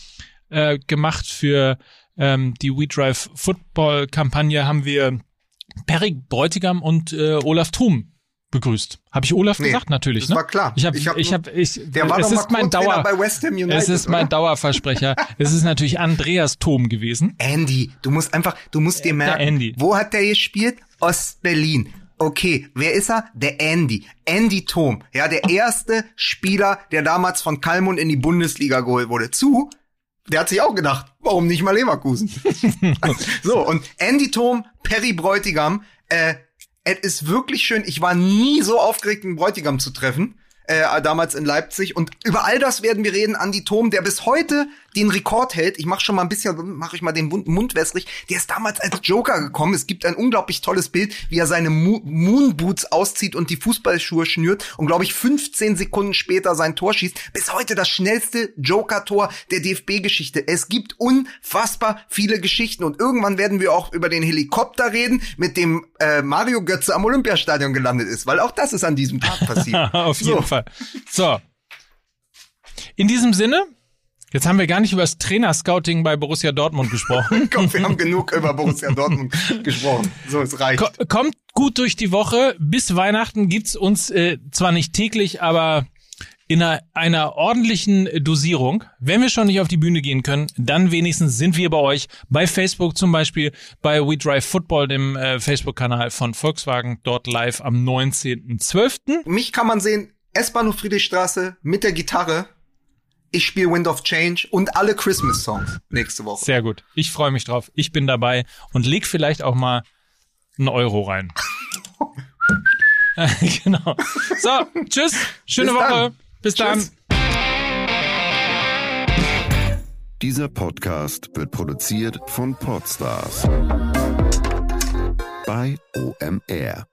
Speaker 1: äh, gemacht, für ähm, die We Drive Football Kampagne haben wir Perry Bräutigam und äh, Olaf Thum begrüßt. Habe ich Olaf
Speaker 3: Nee,
Speaker 1: gesagt? Natürlich,
Speaker 3: das
Speaker 1: ne?
Speaker 3: war klar.
Speaker 1: Ich habe,
Speaker 3: Ich
Speaker 1: ich
Speaker 3: hab
Speaker 1: habe,
Speaker 3: nur-
Speaker 1: ich,
Speaker 3: Der war
Speaker 1: es
Speaker 3: doch mal
Speaker 1: ist mein Dauer,
Speaker 3: bei West Ham United.
Speaker 1: es ist mein
Speaker 3: oder?
Speaker 1: Dauerversprecher. es ist natürlich Andreas Thom gewesen.
Speaker 3: Andy, du musst einfach, du musst dir merken,
Speaker 1: Andy.
Speaker 3: wo hat der gespielt? Ostberlin. Okay, wer ist er? Der Andy. Andy Thom. Ja, der erste Spieler, der damals von Kalmund in die Bundesliga geholt wurde. Zu, der hat sich auch gedacht, warum nicht mal Leverkusen? so, und Andy Thom, Perry Bräutigam, äh, es ist wirklich schön. Ich war nie so aufgeregt, einen Bräutigam zu treffen. Äh, damals in Leipzig. Und über all das werden wir reden. Andy Thom, der bis heute den Rekord hält. Ich mache schon mal ein bisschen, mache ich mal den Mund, Mund wässrig. Der ist damals als Joker gekommen. Es gibt ein unglaublich tolles Bild, wie er seine Mo Moonboots auszieht und die Fußballschuhe schnürt und glaube ich 15 Sekunden später sein Tor schießt. Bis heute das schnellste Joker-Tor der DFB-Geschichte. Es gibt unfassbar viele Geschichten und irgendwann werden wir auch über den Helikopter reden, mit dem äh, Mario Götze am Olympiastadion gelandet ist, weil auch das ist an diesem Tag passiert.
Speaker 1: Auf jeden
Speaker 3: So.
Speaker 1: Fall. So. In diesem Sinne, jetzt haben wir gar nicht über das Trainerscouting bei Borussia Dortmund gesprochen.
Speaker 3: Komm, wir haben genug über Borussia Dortmund gesprochen. So, es reicht.
Speaker 1: Ko kommt gut durch die Woche. Bis Weihnachten gibt's uns äh, zwar nicht täglich, aber in einer, einer ordentlichen Dosierung. Wenn wir schon nicht auf die Bühne gehen können, dann wenigstens sind wir bei euch bei Facebook zum Beispiel bei We Drive Football, dem äh, Facebook-Kanal von Volkswagen, dort live am 19.12.
Speaker 3: Mich kann man sehen, S-Bahnhof Friedrichstraße mit der Gitarre. Ich spiele Wind of Change und alle Christmas-Songs nächste Woche.
Speaker 1: Sehr gut. Ich freue mich drauf. Ich bin dabei und leg vielleicht auch mal einen Euro rein. Genau. So, tschüss. Schöne
Speaker 3: Bis
Speaker 1: Woche.
Speaker 3: dann.
Speaker 1: Bis dann.
Speaker 3: Tschüss.
Speaker 6: Dieser Podcast wird produziert von Podstars bei OMR.